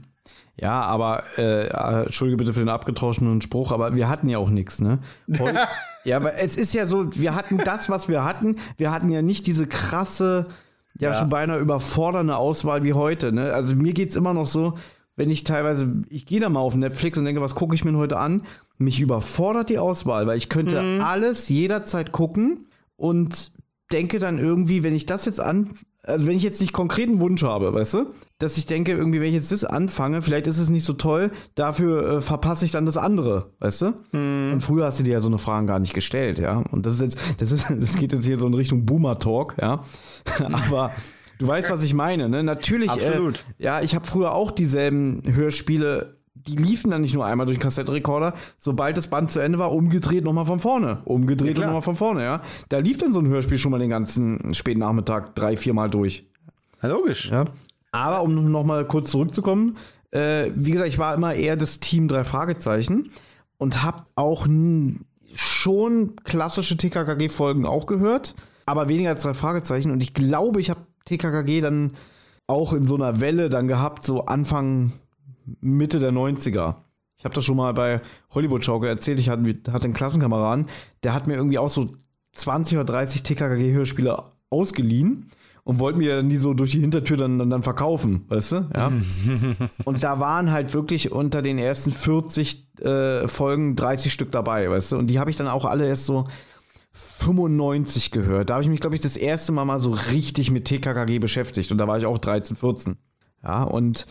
Ja, aber äh, entschuldige bitte für den abgetroschenen Spruch, aber wir hatten ja auch nichts, ne? Und, ja, aber es ist ja so, wir hatten das, was wir hatten. Wir hatten ja nicht diese krasse, ja, ja. schon beinahe überfordernde Auswahl wie heute, ne? Also mir geht es immer noch so, wenn ich teilweise, ich gehe da mal auf Netflix und denke, was gucke ich mir heute an? Mich überfordert die Auswahl, weil ich könnte mhm. alles jederzeit gucken und denke dann irgendwie, wenn ich das jetzt an, also wenn ich jetzt nicht konkreten Wunsch habe, weißt du, dass ich denke, irgendwie, wenn ich jetzt das anfange, vielleicht ist es nicht so toll, dafür äh, verpasse ich dann das andere, weißt du? Mhm. Und früher hast du dir ja so eine Frage gar nicht gestellt, ja. Und das ist jetzt, das ist, das geht jetzt hier so in Richtung Boomer-Talk, ja. Aber Du weißt, was ich meine, ne? Natürlich. Äh, Absolut. Äh, ja, ich habe früher auch dieselben Hörspiele die liefen dann nicht nur einmal durch den Kassettenrekorder, sobald das Band zu Ende war, umgedreht nochmal von vorne. Umgedreht ja, nochmal von vorne, ja. Da lief dann so ein Hörspiel schon mal den ganzen späten Nachmittag drei, viermal durch. Ja, logisch. Ja. Aber um nochmal kurz zurückzukommen, äh, wie gesagt, ich war immer eher das Team drei Fragezeichen und habe auch schon klassische TKKG-Folgen auch gehört, aber weniger als drei Fragezeichen. Und ich glaube, ich habe TKKG dann auch in so einer Welle dann gehabt, so Anfang, Mitte der 90er. Ich habe das schon mal bei Hollywood Schaukel erzählt. Ich hatte, hatte einen Klassenkameraden, der hat mir irgendwie auch so 20 oder 30 TKKG-Hörspiele ausgeliehen und wollte mir dann die so durch die Hintertür dann, dann, dann verkaufen, weißt du? Ja. und da waren halt wirklich unter den ersten 40 äh, Folgen 30 Stück dabei, weißt du? Und die habe ich dann auch alle erst so 95 gehört. Da habe ich mich, glaube ich, das erste Mal mal so richtig mit TKKG beschäftigt. Und da war ich auch 13, 14. Ja, und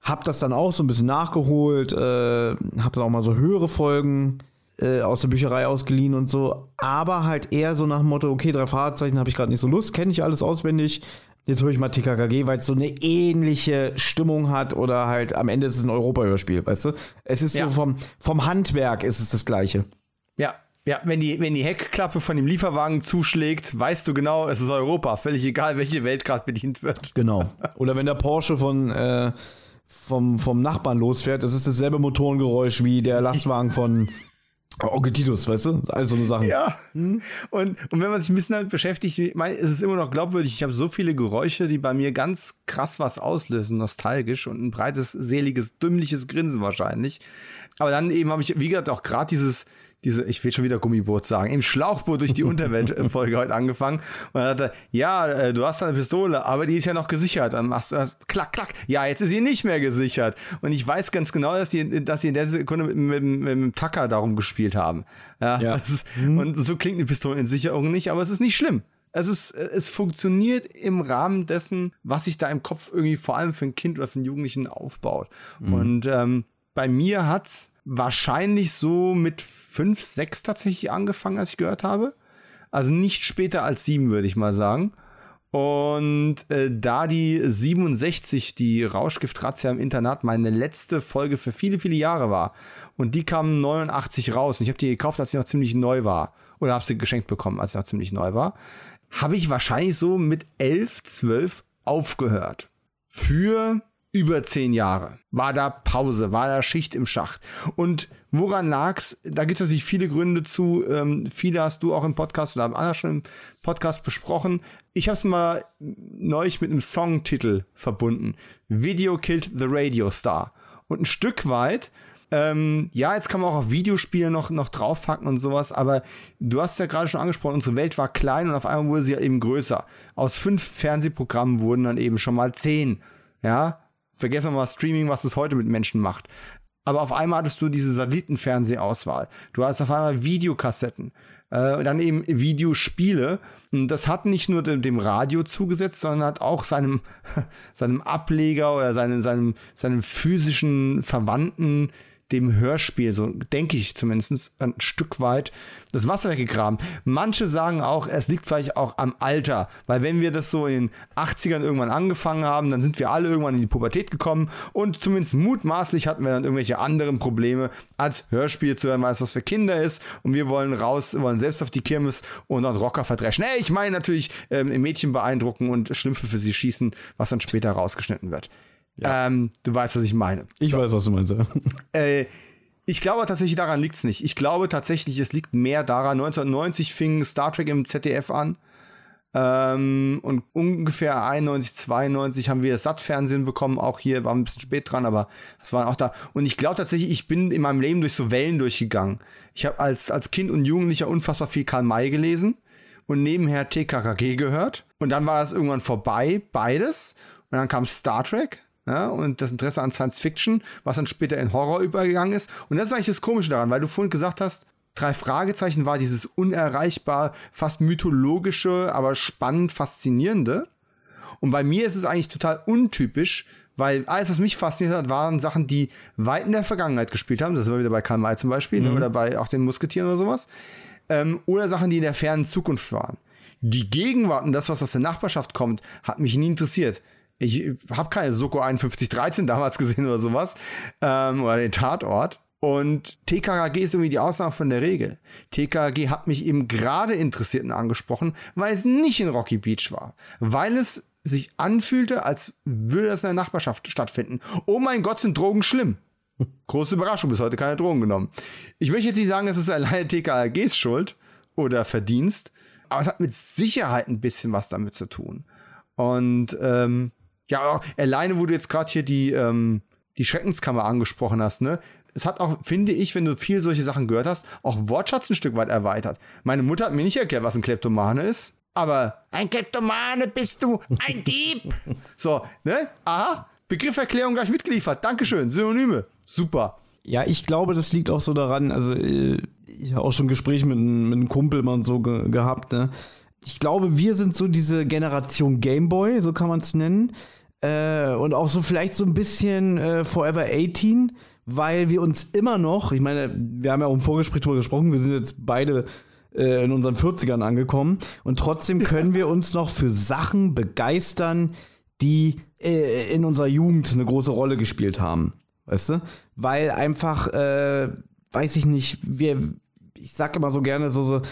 habe das dann auch so ein bisschen nachgeholt, äh, habe dann auch mal so höhere Folgen äh, aus der Bücherei ausgeliehen und so. Aber halt eher so nach dem Motto, okay, drei Fahrzeichen habe ich gerade nicht so Lust, kenne ich alles auswendig. Jetzt höre ich mal TKKG, weil es so eine ähnliche Stimmung hat oder halt am Ende ist es ein Europa-Hörspiel, weißt du? Es ist ja. so vom, vom Handwerk ist es das Gleiche. Ja, ja, wenn die, wenn die Heckklappe von dem Lieferwagen zuschlägt, weißt du genau, es ist Europa. Völlig egal, welche Welt gerade bedient wird. Genau. Oder wenn der Porsche von, äh, vom, vom Nachbarn losfährt, das ist dasselbe Motorengeräusch wie der Lastwagen von Ogetitus, weißt du? All so eine Sachen. Ja. Hm? Und, und wenn man sich ein bisschen damit beschäftigt, ich ist es immer noch glaubwürdig. Ich habe so viele Geräusche, die bei mir ganz krass was auslösen, nostalgisch und ein breites, seliges, dümmliches Grinsen wahrscheinlich. Aber dann eben habe ich, wie gesagt, auch gerade dieses, diese, ich will schon wieder Gummiboot sagen, im Schlauchboot durch die Unterwelt-Folge heute angefangen. Und dann hat er, ja, äh, du hast eine Pistole, aber die ist ja noch gesichert. Dann machst du das, klack, klack. Ja, jetzt ist sie nicht mehr gesichert. Und ich weiß ganz genau, dass die, dass sie in der Sekunde mit, mit, mit, mit dem Tacker darum gespielt haben. Ja. ja. Ist, mhm. Und so klingt eine Pistolensicherung nicht, aber es ist nicht schlimm. Es ist, es funktioniert im Rahmen dessen, was sich da im Kopf irgendwie vor allem für ein Kind oder für einen Jugendlichen aufbaut. Mhm. Und ähm, bei mir hat's wahrscheinlich so mit fünf, sechs tatsächlich angefangen, als ich gehört habe. Also nicht später als sieben, würde ich mal sagen. Und äh, da die 67, die Rauschgift-Razzia im Internat, meine letzte Folge für viele, viele Jahre war. Und die kam 89 raus. Und ich habe die gekauft, als sie noch ziemlich neu war. Oder habe sie geschenkt bekommen, als sie noch ziemlich neu war. Habe ich wahrscheinlich so mit 11, 12 aufgehört. Für über zehn Jahre. War da Pause, war da Schicht im Schacht. Und woran lag's? Da gibt es natürlich viele Gründe zu. Ähm, viele hast du auch im Podcast oder haben andere schon im Podcast besprochen. Ich habe es mal neulich mit einem Songtitel verbunden. Video Killed the Radio Star. Und ein Stück weit ähm, ja, jetzt kann man auch auf Videospiele noch, noch draufpacken und sowas, aber du hast ja gerade schon angesprochen, unsere Welt war klein und auf einmal wurde sie ja eben größer. Aus fünf Fernsehprogrammen wurden dann eben schon mal zehn. Ja, vergessen wir mal Streaming, was es heute mit Menschen macht. Aber auf einmal hattest du diese Satellitenfernsehauswahl. Du hast auf einmal Videokassetten, äh, dann eben Videospiele. Und das hat nicht nur dem, dem, Radio zugesetzt, sondern hat auch seinem, seinem Ableger oder seinem, seinem, seinem physischen Verwandten dem Hörspiel, so denke ich zumindest, ein Stück weit das Wasser weggegraben. Manche sagen auch, es liegt vielleicht auch am Alter, weil wenn wir das so in den 80ern irgendwann angefangen haben, dann sind wir alle irgendwann in die Pubertät gekommen und zumindest mutmaßlich hatten wir dann irgendwelche anderen Probleme, als Hörspiel zu hören, weil es was für Kinder ist und wir wollen raus, wollen selbst auf die Kirmes und dann Rocker verdreschen. Hey, ich meine natürlich ähm, Mädchen beeindrucken und Schlümpfe für sie schießen, was dann später rausgeschnitten wird. Ja. Ähm, du weißt, was ich meine. Ich so. weiß, was du meinst. Äh, ich glaube tatsächlich, daran liegt es nicht. Ich glaube tatsächlich, es liegt mehr daran. 1990 fing Star Trek im ZDF an. Ähm, und ungefähr 91, 92 haben wir Satt-Fernsehen bekommen. Auch hier war ein bisschen spät dran, aber das waren auch da. Und ich glaube tatsächlich, ich bin in meinem Leben durch so Wellen durchgegangen. Ich habe als, als Kind und Jugendlicher unfassbar viel Karl May gelesen und nebenher TKKG gehört. Und dann war es irgendwann vorbei, beides. Und dann kam Star Trek ja, und das Interesse an Science Fiction, was dann später in Horror übergegangen ist. Und das ist eigentlich das Komische daran, weil du vorhin gesagt hast, drei Fragezeichen war dieses unerreichbar, fast mythologische, aber spannend faszinierende. Und bei mir ist es eigentlich total untypisch, weil alles, was mich fasziniert hat, waren Sachen, die weit in der Vergangenheit gespielt haben. Das war wieder bei Karl May zum Beispiel, ne, mhm. oder bei auch den Musketieren oder sowas. Ähm, oder Sachen, die in der fernen Zukunft waren. Die Gegenwart und das, was aus der Nachbarschaft kommt, hat mich nie interessiert. Ich habe keine Soko 5113 damals gesehen oder sowas. Ähm, oder den Tatort. Und TKKG ist irgendwie die Ausnahme von der Regel. TKKG hat mich eben gerade interessiert und angesprochen, weil es nicht in Rocky Beach war. Weil es sich anfühlte, als würde das in der Nachbarschaft stattfinden. Oh mein Gott, sind Drogen schlimm. Große Überraschung, bis heute keine Drogen genommen. Ich möchte jetzt nicht sagen, es ist alleine TKKGs Schuld oder Verdienst, aber es hat mit Sicherheit ein bisschen was damit zu tun. Und ähm, ja, alleine, wo du jetzt gerade hier die, ähm, die Schreckenskammer angesprochen hast, ne? Es hat auch, finde ich, wenn du viel solche Sachen gehört hast, auch Wortschatz ein Stück weit erweitert. Meine Mutter hat mir nicht erklärt, was ein Kleptomane ist, aber ein Kleptomane bist du, ein Dieb. so, ne? Aha, Begrifferklärung gleich mitgeliefert. Dankeschön, Synonyme. Super. Ja, ich glaube, das liegt auch so daran, also äh, ich habe auch schon Gespräche mit, mit einem Kumpel mal und so ge gehabt, ne? Ich glaube, wir sind so diese Generation Gameboy, so kann man es nennen äh, und auch so vielleicht so ein bisschen äh, Forever 18, weil wir uns immer noch, ich meine, wir haben ja auch im Vorgespräch drüber gesprochen, wir sind jetzt beide äh, in unseren 40ern angekommen und trotzdem können wir uns noch für Sachen begeistern, die äh, in unserer Jugend eine große Rolle gespielt haben. Weißt du? Weil einfach, äh, weiß ich nicht, wir, ich sag immer so gerne so, so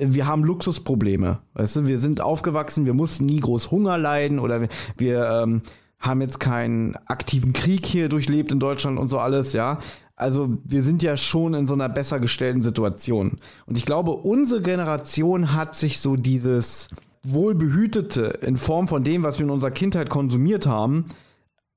wir haben Luxusprobleme. Weißt du, wir sind aufgewachsen, wir mussten nie groß Hunger leiden oder wir, wir ähm, haben jetzt keinen aktiven Krieg hier durchlebt in Deutschland und so alles, ja. Also wir sind ja schon in so einer besser gestellten Situation. Und ich glaube, unsere Generation hat sich so dieses Wohlbehütete in Form von dem, was wir in unserer Kindheit konsumiert haben,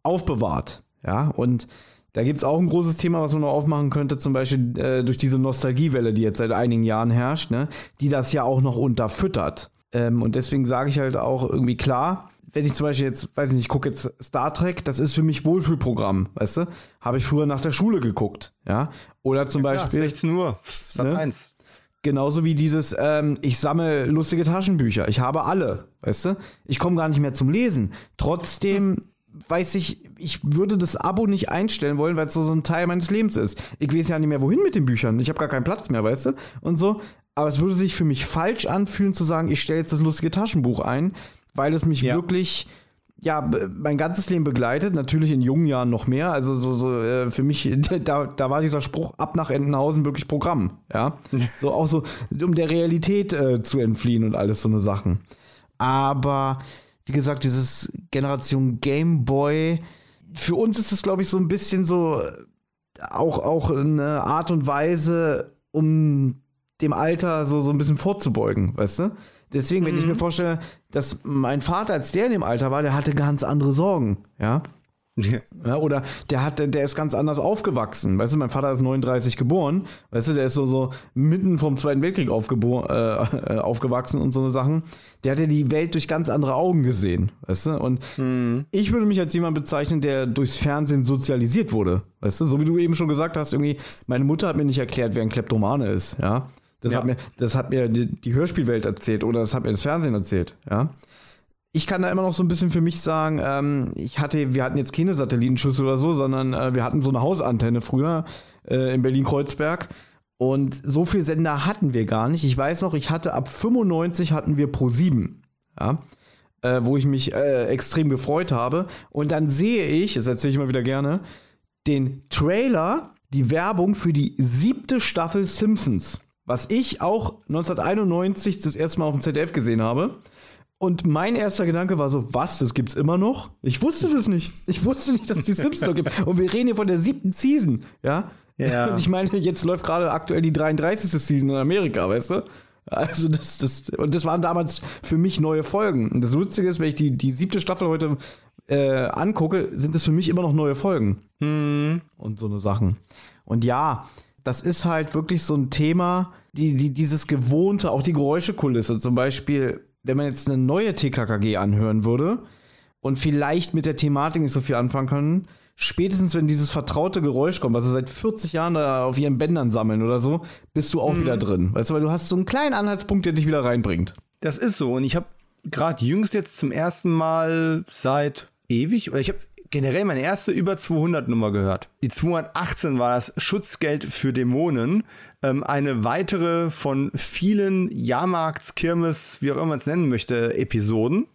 aufbewahrt. Ja, und da gibt es auch ein großes Thema, was man noch aufmachen könnte, zum Beispiel äh, durch diese Nostalgiewelle, die jetzt seit einigen Jahren herrscht, ne? die das ja auch noch unterfüttert. Ähm, und deswegen sage ich halt auch irgendwie klar, wenn ich zum Beispiel jetzt, weiß ich nicht, ich gucke jetzt Star Trek, das ist für mich Wohlfühlprogramm, weißt du? Habe ich früher nach der Schule geguckt, ja? Oder zum ja, klar, Beispiel. 16 Uhr, Sat ne? 1. Genauso wie dieses, ähm, ich sammle lustige Taschenbücher. Ich habe alle, weißt du? Ich komme gar nicht mehr zum Lesen. Trotzdem weiß ich, ich würde das Abo nicht einstellen wollen, weil es so, so ein Teil meines Lebens ist. Ich weiß ja nicht mehr, wohin mit den Büchern. Ich habe gar keinen Platz mehr, weißt du? Und so. Aber es würde sich für mich falsch anfühlen, zu sagen, ich stelle jetzt das lustige Taschenbuch ein, weil es mich ja. wirklich ja, mein ganzes Leben begleitet, natürlich in jungen Jahren noch mehr. Also so, so äh, für mich, da, da war dieser Spruch ab nach Entenhausen wirklich Programm, ja. so auch so, um der Realität äh, zu entfliehen und alles so eine Sachen. Aber wie gesagt, dieses Generation Game Boy, für uns ist es, glaube ich, so ein bisschen so auch, auch eine Art und Weise, um dem Alter so, so ein bisschen vorzubeugen, weißt du? Deswegen, wenn mhm. ich mir vorstelle, dass mein Vater, als der in dem Alter war, der hatte ganz andere Sorgen, ja. Ja. oder der hat, der ist ganz anders aufgewachsen. Weißt du, mein Vater ist 39 geboren. Weißt du, der ist so, so mitten vom Zweiten Weltkrieg äh, äh, aufgewachsen und so eine Sachen. Der hat ja die Welt durch ganz andere Augen gesehen. Weißt du? Und mhm. ich würde mich als jemand bezeichnen, der durchs Fernsehen sozialisiert wurde. Weißt du, so wie du eben schon gesagt hast, irgendwie, meine Mutter hat mir nicht erklärt, wer ein Kleptomane ist. Ja. Das, ja. hat mir, das hat mir die, die, Hörspielwelt erzählt oder das hat mir das Fernsehen erzählt, ja. Ich kann da immer noch so ein bisschen für mich sagen, ähm, ich hatte, wir hatten jetzt keine Satellitenschüssel oder so, sondern äh, wir hatten so eine Hausantenne früher äh, in Berlin-Kreuzberg. Und so viel Sender hatten wir gar nicht. Ich weiß noch, ich hatte ab 95 hatten wir Pro 7. Ja. Äh, wo ich mich äh, extrem gefreut habe. Und dann sehe ich, das erzähle ich mal wieder gerne, den Trailer, die Werbung für die siebte Staffel Simpsons was ich auch 1991 das erste Mal auf dem ZDF gesehen habe. Und mein erster Gedanke war so, was, das gibt's immer noch? Ich wusste das nicht. Ich wusste nicht, dass es die Simpsons noch gibt. Und wir reden hier von der siebten Season, ja? Ja. Und ich meine, jetzt läuft gerade aktuell die 33. Season in Amerika, weißt du? Also das, das, und das waren damals für mich neue Folgen. Und das Lustige ist, wenn ich die, die siebte Staffel heute äh, angucke, sind es für mich immer noch neue Folgen. Hm. Und so eine Sachen. Und ja, das ist halt wirklich so ein Thema, die, die, dieses Gewohnte, auch die Geräuschekulisse. Zum Beispiel, wenn man jetzt eine neue TKKG anhören würde und vielleicht mit der Thematik nicht so viel anfangen kann, spätestens wenn dieses vertraute Geräusch kommt, was sie seit 40 Jahren da auf ihren Bändern sammeln oder so, bist du auch mhm. wieder drin. Weißt du, weil du hast so einen kleinen Anhaltspunkt, der dich wieder reinbringt. Das ist so. Und ich habe gerade jüngst jetzt zum ersten Mal seit ewig, oder ich habe generell meine erste über 200 Nummer gehört. Die 218 war das Schutzgeld für Dämonen. Ähm, eine weitere von vielen Jahrmarkts, Kirmes, wie auch immer man es nennen möchte, Episoden.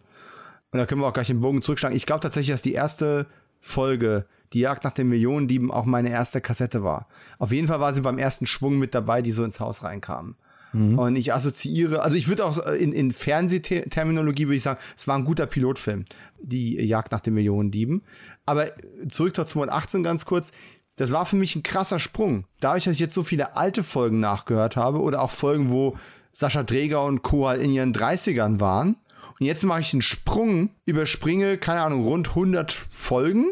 Und da können wir auch gleich den Bogen zurückschlagen. Ich glaube tatsächlich, dass die erste Folge, die Jagd nach den Millionendieben, auch meine erste Kassette war. Auf jeden Fall war sie beim ersten Schwung mit dabei, die so ins Haus reinkamen. Mhm. Und ich assoziiere, also ich würde auch in, in Fernsehterminologie würde ich sagen, es war ein guter Pilotfilm, die Jagd nach den Millionendieben. Aber zurück zur 218 ganz kurz. Das war für mich ein krasser Sprung. Dadurch, dass ich jetzt so viele alte Folgen nachgehört habe oder auch Folgen, wo Sascha Dreger und Co. in ihren 30ern waren. Und jetzt mache ich einen Sprung, überspringe, keine Ahnung, rund 100 Folgen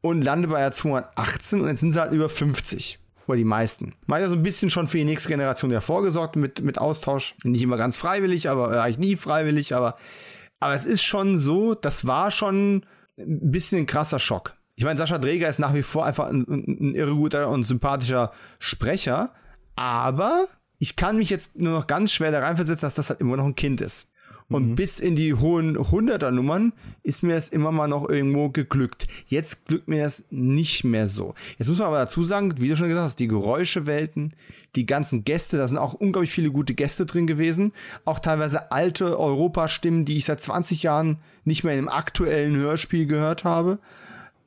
und lande bei der 218 und jetzt sind sie halt über 50 oder die meisten. Man hat ja so ein bisschen schon für die nächste Generation ja vorgesorgt mit, mit Austausch. Nicht immer ganz freiwillig, aber äh, eigentlich nie freiwillig, aber, aber es ist schon so, das war schon ein bisschen ein krasser Schock. Ich meine, Sascha Dreger ist nach wie vor einfach ein, ein, ein irre guter und sympathischer Sprecher, aber ich kann mich jetzt nur noch ganz schwer da reinversetzen, dass das halt immer noch ein Kind ist. Und mhm. bis in die hohen Hunderter-Nummern ist mir es immer mal noch irgendwo geglückt. Jetzt glückt mir das nicht mehr so. Jetzt muss man aber dazu sagen, wie du schon gesagt hast, die Geräuschewelten, die ganzen Gäste, da sind auch unglaublich viele gute Gäste drin gewesen. Auch teilweise alte Europastimmen, die ich seit 20 Jahren nicht mehr in einem aktuellen Hörspiel gehört habe.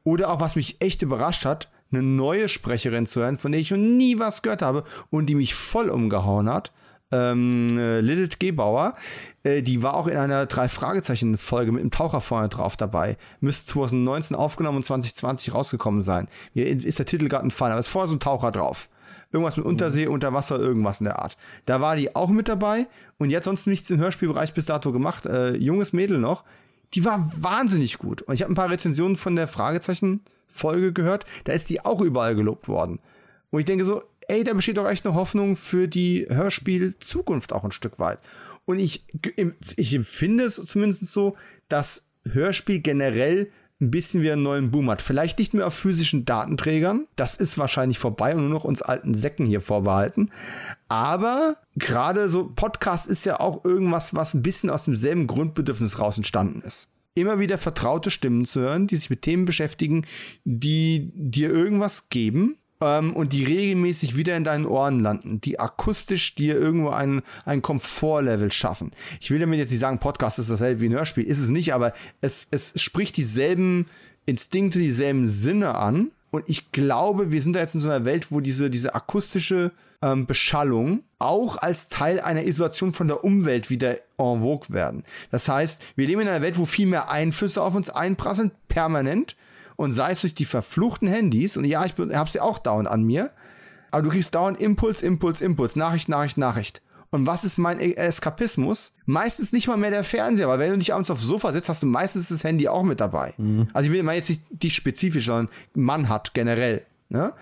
Oder auch, was mich echt überrascht hat, eine neue Sprecherin zu hören, von der ich noch nie was gehört habe und die mich voll umgehauen hat ähm, äh, Lilith Gebauer, äh, die war auch in einer Drei-Fragezeichen-Folge mit einem Taucher vorne drauf dabei. Müsste 2019 aufgenommen und 2020 rausgekommen sein. Mir ist der Titel gerade entfallen, aber es ist vorher so ein Taucher drauf. Irgendwas mit Untersee, mhm. Unterwasser, irgendwas in der Art. Da war die auch mit dabei und jetzt sonst nichts im Hörspielbereich bis dato gemacht. Äh, junges Mädel noch. Die war wahnsinnig gut. Und ich habe ein paar Rezensionen von der Fragezeichen-Folge gehört. Da ist die auch überall gelobt worden. Und ich denke so, ey, da besteht doch echt eine Hoffnung für die Hörspiel-Zukunft auch ein Stück weit. Und ich, ich empfinde es zumindest so, dass Hörspiel generell ein bisschen wie einen neuen Boom hat. Vielleicht nicht mehr auf physischen Datenträgern, das ist wahrscheinlich vorbei und nur noch uns alten Säcken hier vorbehalten. Aber gerade so Podcast ist ja auch irgendwas, was ein bisschen aus demselben Grundbedürfnis raus entstanden ist. Immer wieder vertraute Stimmen zu hören, die sich mit Themen beschäftigen, die dir irgendwas geben, ähm, und die regelmäßig wieder in deinen Ohren landen, die akustisch dir irgendwo ein, ein Komfortlevel schaffen. Ich will damit jetzt nicht sagen, Podcast ist dasselbe wie ein Hörspiel, ist es nicht, aber es, es spricht dieselben Instinkte, dieselben Sinne an. Und ich glaube, wir sind da jetzt in so einer Welt, wo diese, diese akustische ähm, Beschallung auch als Teil einer Isolation von der Umwelt wieder en vogue werden. Das heißt, wir leben in einer Welt, wo viel mehr Einflüsse auf uns einprasseln, permanent und sei es durch die verfluchten Handys, und ja, ich habe sie auch dauernd an mir, aber du kriegst dauernd Impuls, Impuls, Impuls, Nachricht, Nachricht, Nachricht. Und was ist mein Eskapismus? Meistens nicht mal mehr der Fernseher, weil wenn du dich abends aufs Sofa sitzt, hast du meistens das Handy auch mit dabei. Mhm. Also ich will mal jetzt nicht dich spezifisch, sondern Mann hat generell. Ne?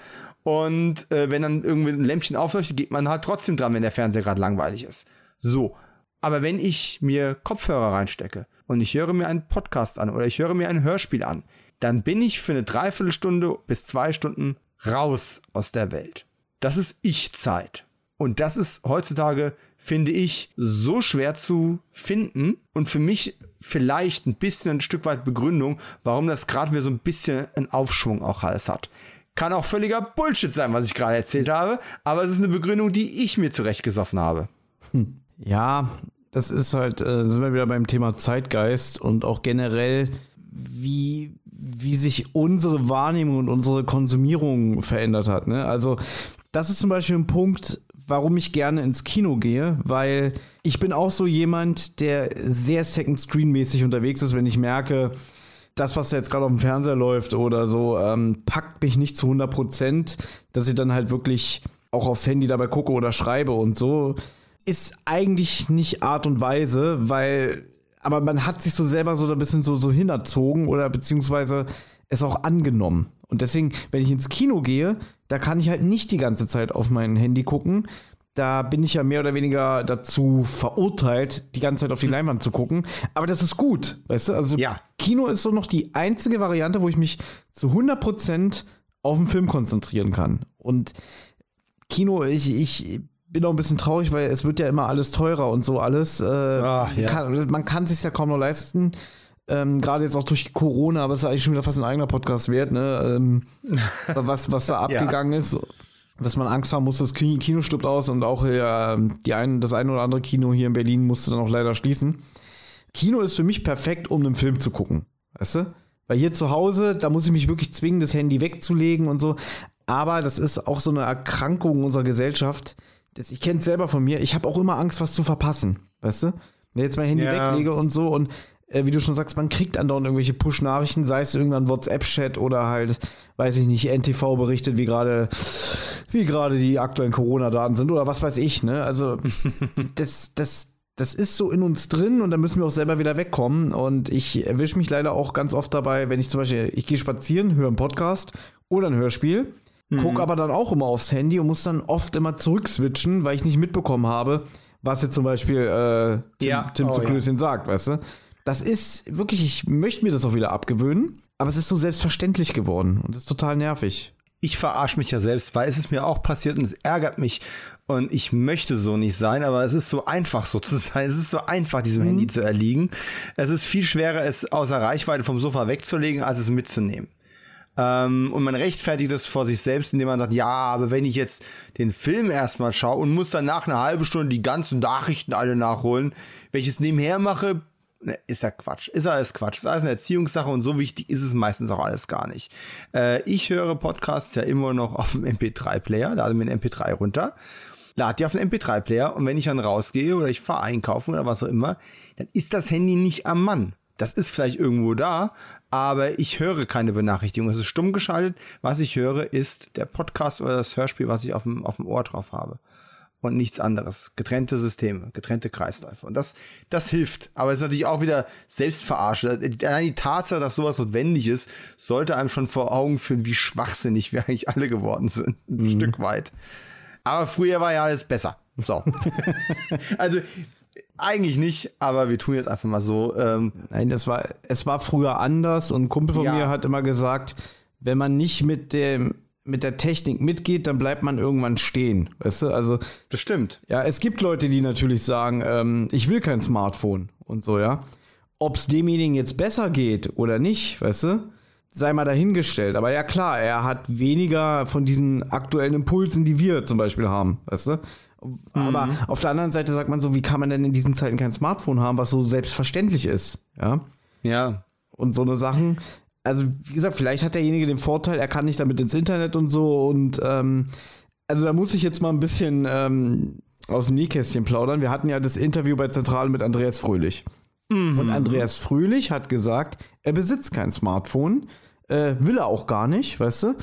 Und äh, wenn dann irgendwie ein Lämpchen aufleuchtet, geht man halt trotzdem dran, wenn der Fernseher gerade langweilig ist. So. Aber wenn ich mir Kopfhörer reinstecke und ich höre mir einen Podcast an oder ich höre mir ein Hörspiel an, dann bin ich für eine Dreiviertelstunde bis zwei Stunden raus aus der Welt. Das ist Ich-Zeit. Und das ist heutzutage, finde ich, so schwer zu finden und für mich vielleicht ein bisschen ein Stück weit Begründung, warum das gerade wieder so ein bisschen einen Aufschwung auch alles hat. Kann auch völliger Bullshit sein, was ich gerade erzählt habe, aber es ist eine Begründung, die ich mir zurechtgesoffen habe. Hm. Ja, das ist halt, äh, sind wir wieder beim Thema Zeitgeist und auch generell, wie wie sich unsere Wahrnehmung und unsere Konsumierung verändert hat. Ne? Also das ist zum Beispiel ein Punkt, warum ich gerne ins Kino gehe, weil ich bin auch so jemand, der sehr Second Screen mäßig unterwegs ist, wenn ich merke, das, was jetzt gerade auf dem Fernseher läuft oder so, ähm, packt mich nicht zu 100 Prozent, dass ich dann halt wirklich auch aufs Handy dabei gucke oder schreibe und so, ist eigentlich nicht Art und Weise, weil aber man hat sich so selber so ein bisschen so, so hinerzogen oder beziehungsweise es auch angenommen. Und deswegen, wenn ich ins Kino gehe, da kann ich halt nicht die ganze Zeit auf mein Handy gucken. Da bin ich ja mehr oder weniger dazu verurteilt, die ganze Zeit auf die Leinwand zu gucken. Aber das ist gut, weißt du? Also ja. Kino ist so noch die einzige Variante, wo ich mich zu 100% auf den Film konzentrieren kann. Und Kino, ich, ich bin auch ein bisschen traurig, weil es wird ja immer alles teurer und so alles. Äh, Ach, ja. kann, man kann sich ja kaum noch leisten. Ähm, Gerade jetzt auch durch Corona, aber es ist eigentlich schon wieder fast ein eigener Podcast wert, ne? Ähm, was, was da abgegangen ja. ist. Dass man Angst haben muss, das Kino stirbt aus und auch äh, die ein, das eine oder andere Kino hier in Berlin musste dann auch leider schließen. Kino ist für mich perfekt, um einen Film zu gucken. Weißt du? Weil hier zu Hause, da muss ich mich wirklich zwingen, das Handy wegzulegen und so. Aber das ist auch so eine Erkrankung unserer Gesellschaft das, ich kenne es selber von mir, ich habe auch immer Angst, was zu verpassen. Weißt du? Wenn ich jetzt mein Handy ja. weglege und so und äh, wie du schon sagst, man kriegt andauernd irgendwelche Push-Nachrichten, sei es irgendwann WhatsApp-Chat oder halt, weiß ich nicht, NTV berichtet, wie gerade wie gerade die aktuellen Corona-Daten sind oder was weiß ich, ne? Also das, das, das ist so in uns drin und da müssen wir auch selber wieder wegkommen. Und ich erwische mich leider auch ganz oft dabei, wenn ich zum Beispiel, ich gehe spazieren, höre einen Podcast oder ein Hörspiel Mhm. Guck aber dann auch immer aufs Handy und muss dann oft immer zurückswitchen, weil ich nicht mitbekommen habe, was jetzt zum Beispiel äh, Tim, ja. Tim oh, zu Klößchen ja. sagt, weißt du? Das ist wirklich, ich möchte mir das auch wieder abgewöhnen, aber es ist so selbstverständlich geworden und ist total nervig. Ich verarsche mich ja selbst, weil es ist mir auch passiert und es ärgert mich. Und ich möchte so nicht sein, aber es ist so einfach so zu sein. Es ist so einfach, diesem mhm. Handy zu erliegen. Es ist viel schwerer, es außer Reichweite vom Sofa wegzulegen, als es mitzunehmen. Ähm, und man rechtfertigt es vor sich selbst, indem man sagt, ja, aber wenn ich jetzt den Film erstmal schaue und muss dann nach einer halben Stunde die ganzen Nachrichten alle nachholen, wenn ich es nebenher mache, ne, ist ja Quatsch. Ist alles Quatsch. Ist alles eine Erziehungssache und so wichtig ist es meistens auch alles gar nicht. Äh, ich höre Podcasts ja immer noch auf dem MP3-Player, lade mir einen MP3 runter, lade die auf den MP3-Player und wenn ich dann rausgehe oder ich fahre einkaufen oder was auch immer, dann ist das Handy nicht am Mann. Das ist vielleicht irgendwo da, aber ich höre keine Benachrichtigung. Es ist stumm geschaltet. Was ich höre, ist der Podcast oder das Hörspiel, was ich auf dem, auf dem Ohr drauf habe. Und nichts anderes. Getrennte Systeme, getrennte Kreisläufe. Und das, das hilft. Aber es ist natürlich auch wieder Selbstverarsche. Allein die Tatsache, dass sowas notwendig ist, sollte einem schon vor Augen führen, wie schwachsinnig wir eigentlich alle geworden sind. Ein mhm. Stück weit. Aber früher war ja alles besser. So. also, eigentlich nicht, aber wir tun jetzt einfach mal so. Ähm, Nein, das war, es war früher anders und ein Kumpel von ja. mir hat immer gesagt, wenn man nicht mit dem mit der Technik mitgeht, dann bleibt man irgendwann stehen. Weißt du? Also. Bestimmt. Ja, es gibt Leute, die natürlich sagen, ähm, ich will kein Smartphone und so, ja. Ob es demjenigen jetzt besser geht oder nicht, weißt du? sei mal dahingestellt. Aber ja klar, er hat weniger von diesen aktuellen Impulsen, die wir zum Beispiel haben, weißt du? Aber mhm. auf der anderen Seite sagt man so, wie kann man denn in diesen Zeiten kein Smartphone haben, was so selbstverständlich ist? Ja. Ja. Und so eine Sachen. Also, wie gesagt, vielleicht hat derjenige den Vorteil, er kann nicht damit ins Internet und so. Und ähm, also da muss ich jetzt mal ein bisschen ähm, aus dem Nähkästchen plaudern. Wir hatten ja das Interview bei Zentrale mit Andreas Fröhlich. Mhm. Und Andreas Fröhlich hat gesagt, er besitzt kein Smartphone, äh, will er auch gar nicht, weißt du?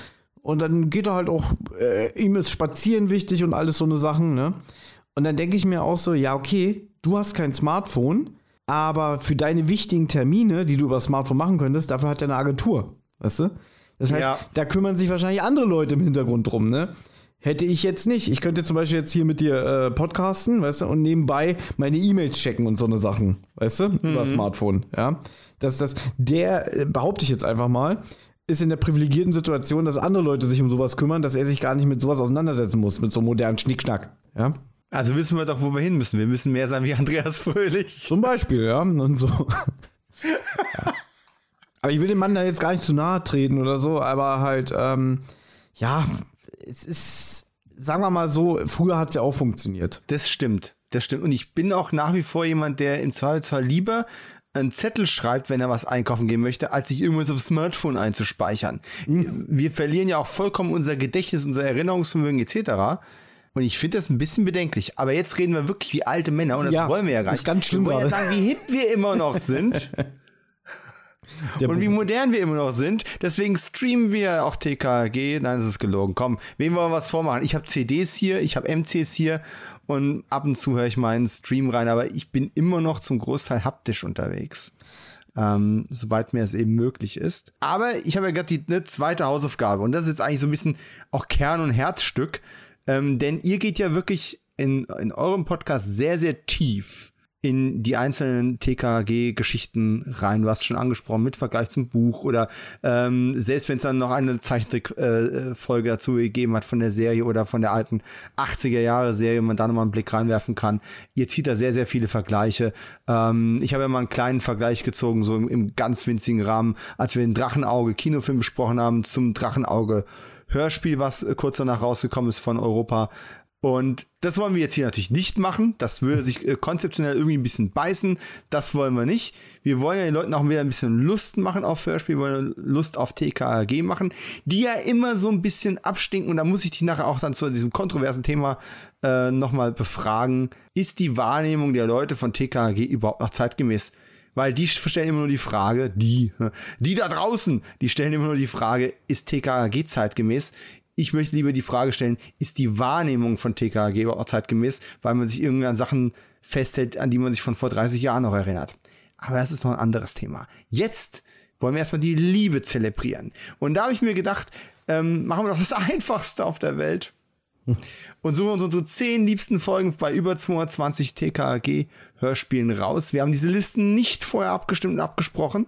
Und dann geht er halt auch, äh, ihm ist Spazieren wichtig und alles so eine Sachen, ne? Und dann denke ich mir auch so, ja, okay, du hast kein Smartphone, aber für deine wichtigen Termine, die du über Smartphone machen könntest, dafür hat er eine Agentur, weißt du? Das heißt, ja. da kümmern sich wahrscheinlich andere Leute im Hintergrund drum, ne? Hätte ich jetzt nicht. Ich könnte zum Beispiel jetzt hier mit dir äh, podcasten, weißt du, und nebenbei meine E-Mails checken und so eine Sachen, weißt du, mhm. über Smartphone, ja. Dass das, der, äh, behaupte ich jetzt einfach mal, ist in der privilegierten Situation, dass andere Leute sich um sowas kümmern, dass er sich gar nicht mit sowas auseinandersetzen muss, mit so modernen Schnickschnack, ja. Also wissen wir doch, wo wir hin müssen. Wir müssen mehr sein wie Andreas Fröhlich. Zum Beispiel, ja, und so. ja. Aber ich will dem Mann da jetzt gar nicht zu nahe treten oder so, aber halt, ähm, ja, es ist, sagen wir mal so, früher hat es ja auch funktioniert. Das stimmt. Das stimmt. Und ich bin auch nach wie vor jemand, der im Zweifelsfall lieber einen Zettel schreibt, wenn er was einkaufen gehen möchte, als sich irgendwas aufs Smartphone einzuspeichern. Mhm. Wir verlieren ja auch vollkommen unser Gedächtnis, unser Erinnerungsvermögen etc. Und ich finde das ein bisschen bedenklich. Aber jetzt reden wir wirklich wie alte Männer und das ja, wollen wir ja gar nicht. Ist ganz schlimm. Wir wollen ja sagen, wie hip wir immer noch sind. Der und wie modern wir immer noch sind. Deswegen streamen wir auch TKG. Nein, das ist gelogen. Komm, wem wollen wir was vormachen? Ich habe CDs hier, ich habe MCs hier und ab und zu höre ich meinen Stream rein, aber ich bin immer noch zum Großteil haptisch unterwegs. Ähm, soweit mir es eben möglich ist. Aber ich habe ja gerade die ne, zweite Hausaufgabe und das ist jetzt eigentlich so ein bisschen auch Kern- und Herzstück, ähm, denn ihr geht ja wirklich in, in eurem Podcast sehr, sehr tief in die einzelnen TKG-Geschichten rein. Du hast schon angesprochen, mit Vergleich zum Buch oder ähm, selbst wenn es dann noch eine Zeichentrick-Folge äh, dazu gegeben hat von der Serie oder von der alten 80er-Jahre-Serie, man da nochmal einen Blick reinwerfen kann. Ihr zieht da sehr, sehr viele Vergleiche. Ähm, ich habe ja mal einen kleinen Vergleich gezogen, so im, im ganz winzigen Rahmen, als wir den Drachenauge-Kinofilm besprochen haben zum Drachenauge. Hörspiel, was äh, kurz danach rausgekommen ist von Europa. Und das wollen wir jetzt hier natürlich nicht machen. Das würde sich äh, konzeptionell irgendwie ein bisschen beißen. Das wollen wir nicht. Wir wollen ja den Leuten auch wieder ein bisschen Lust machen auf Hörspiel, wir wollen Lust auf TKAG machen, die ja immer so ein bisschen abstinken. Und da muss ich dich nachher auch dann zu diesem kontroversen Thema äh, nochmal befragen. Ist die Wahrnehmung der Leute von TKAG überhaupt noch zeitgemäß? Weil die stellen immer nur die Frage, die, die da draußen, die stellen immer nur die Frage, ist TKAG zeitgemäß? Ich möchte lieber die Frage stellen, ist die Wahrnehmung von TKG auch zeitgemäß, weil man sich irgendwann Sachen festhält, an die man sich von vor 30 Jahren noch erinnert. Aber das ist noch ein anderes Thema. Jetzt wollen wir erstmal die Liebe zelebrieren. Und da habe ich mir gedacht, ähm, machen wir doch das Einfachste auf der Welt. Und suchen uns unsere zehn liebsten Folgen bei über 220 TKG-Hörspielen raus. Wir haben diese Listen nicht vorher abgestimmt und abgesprochen.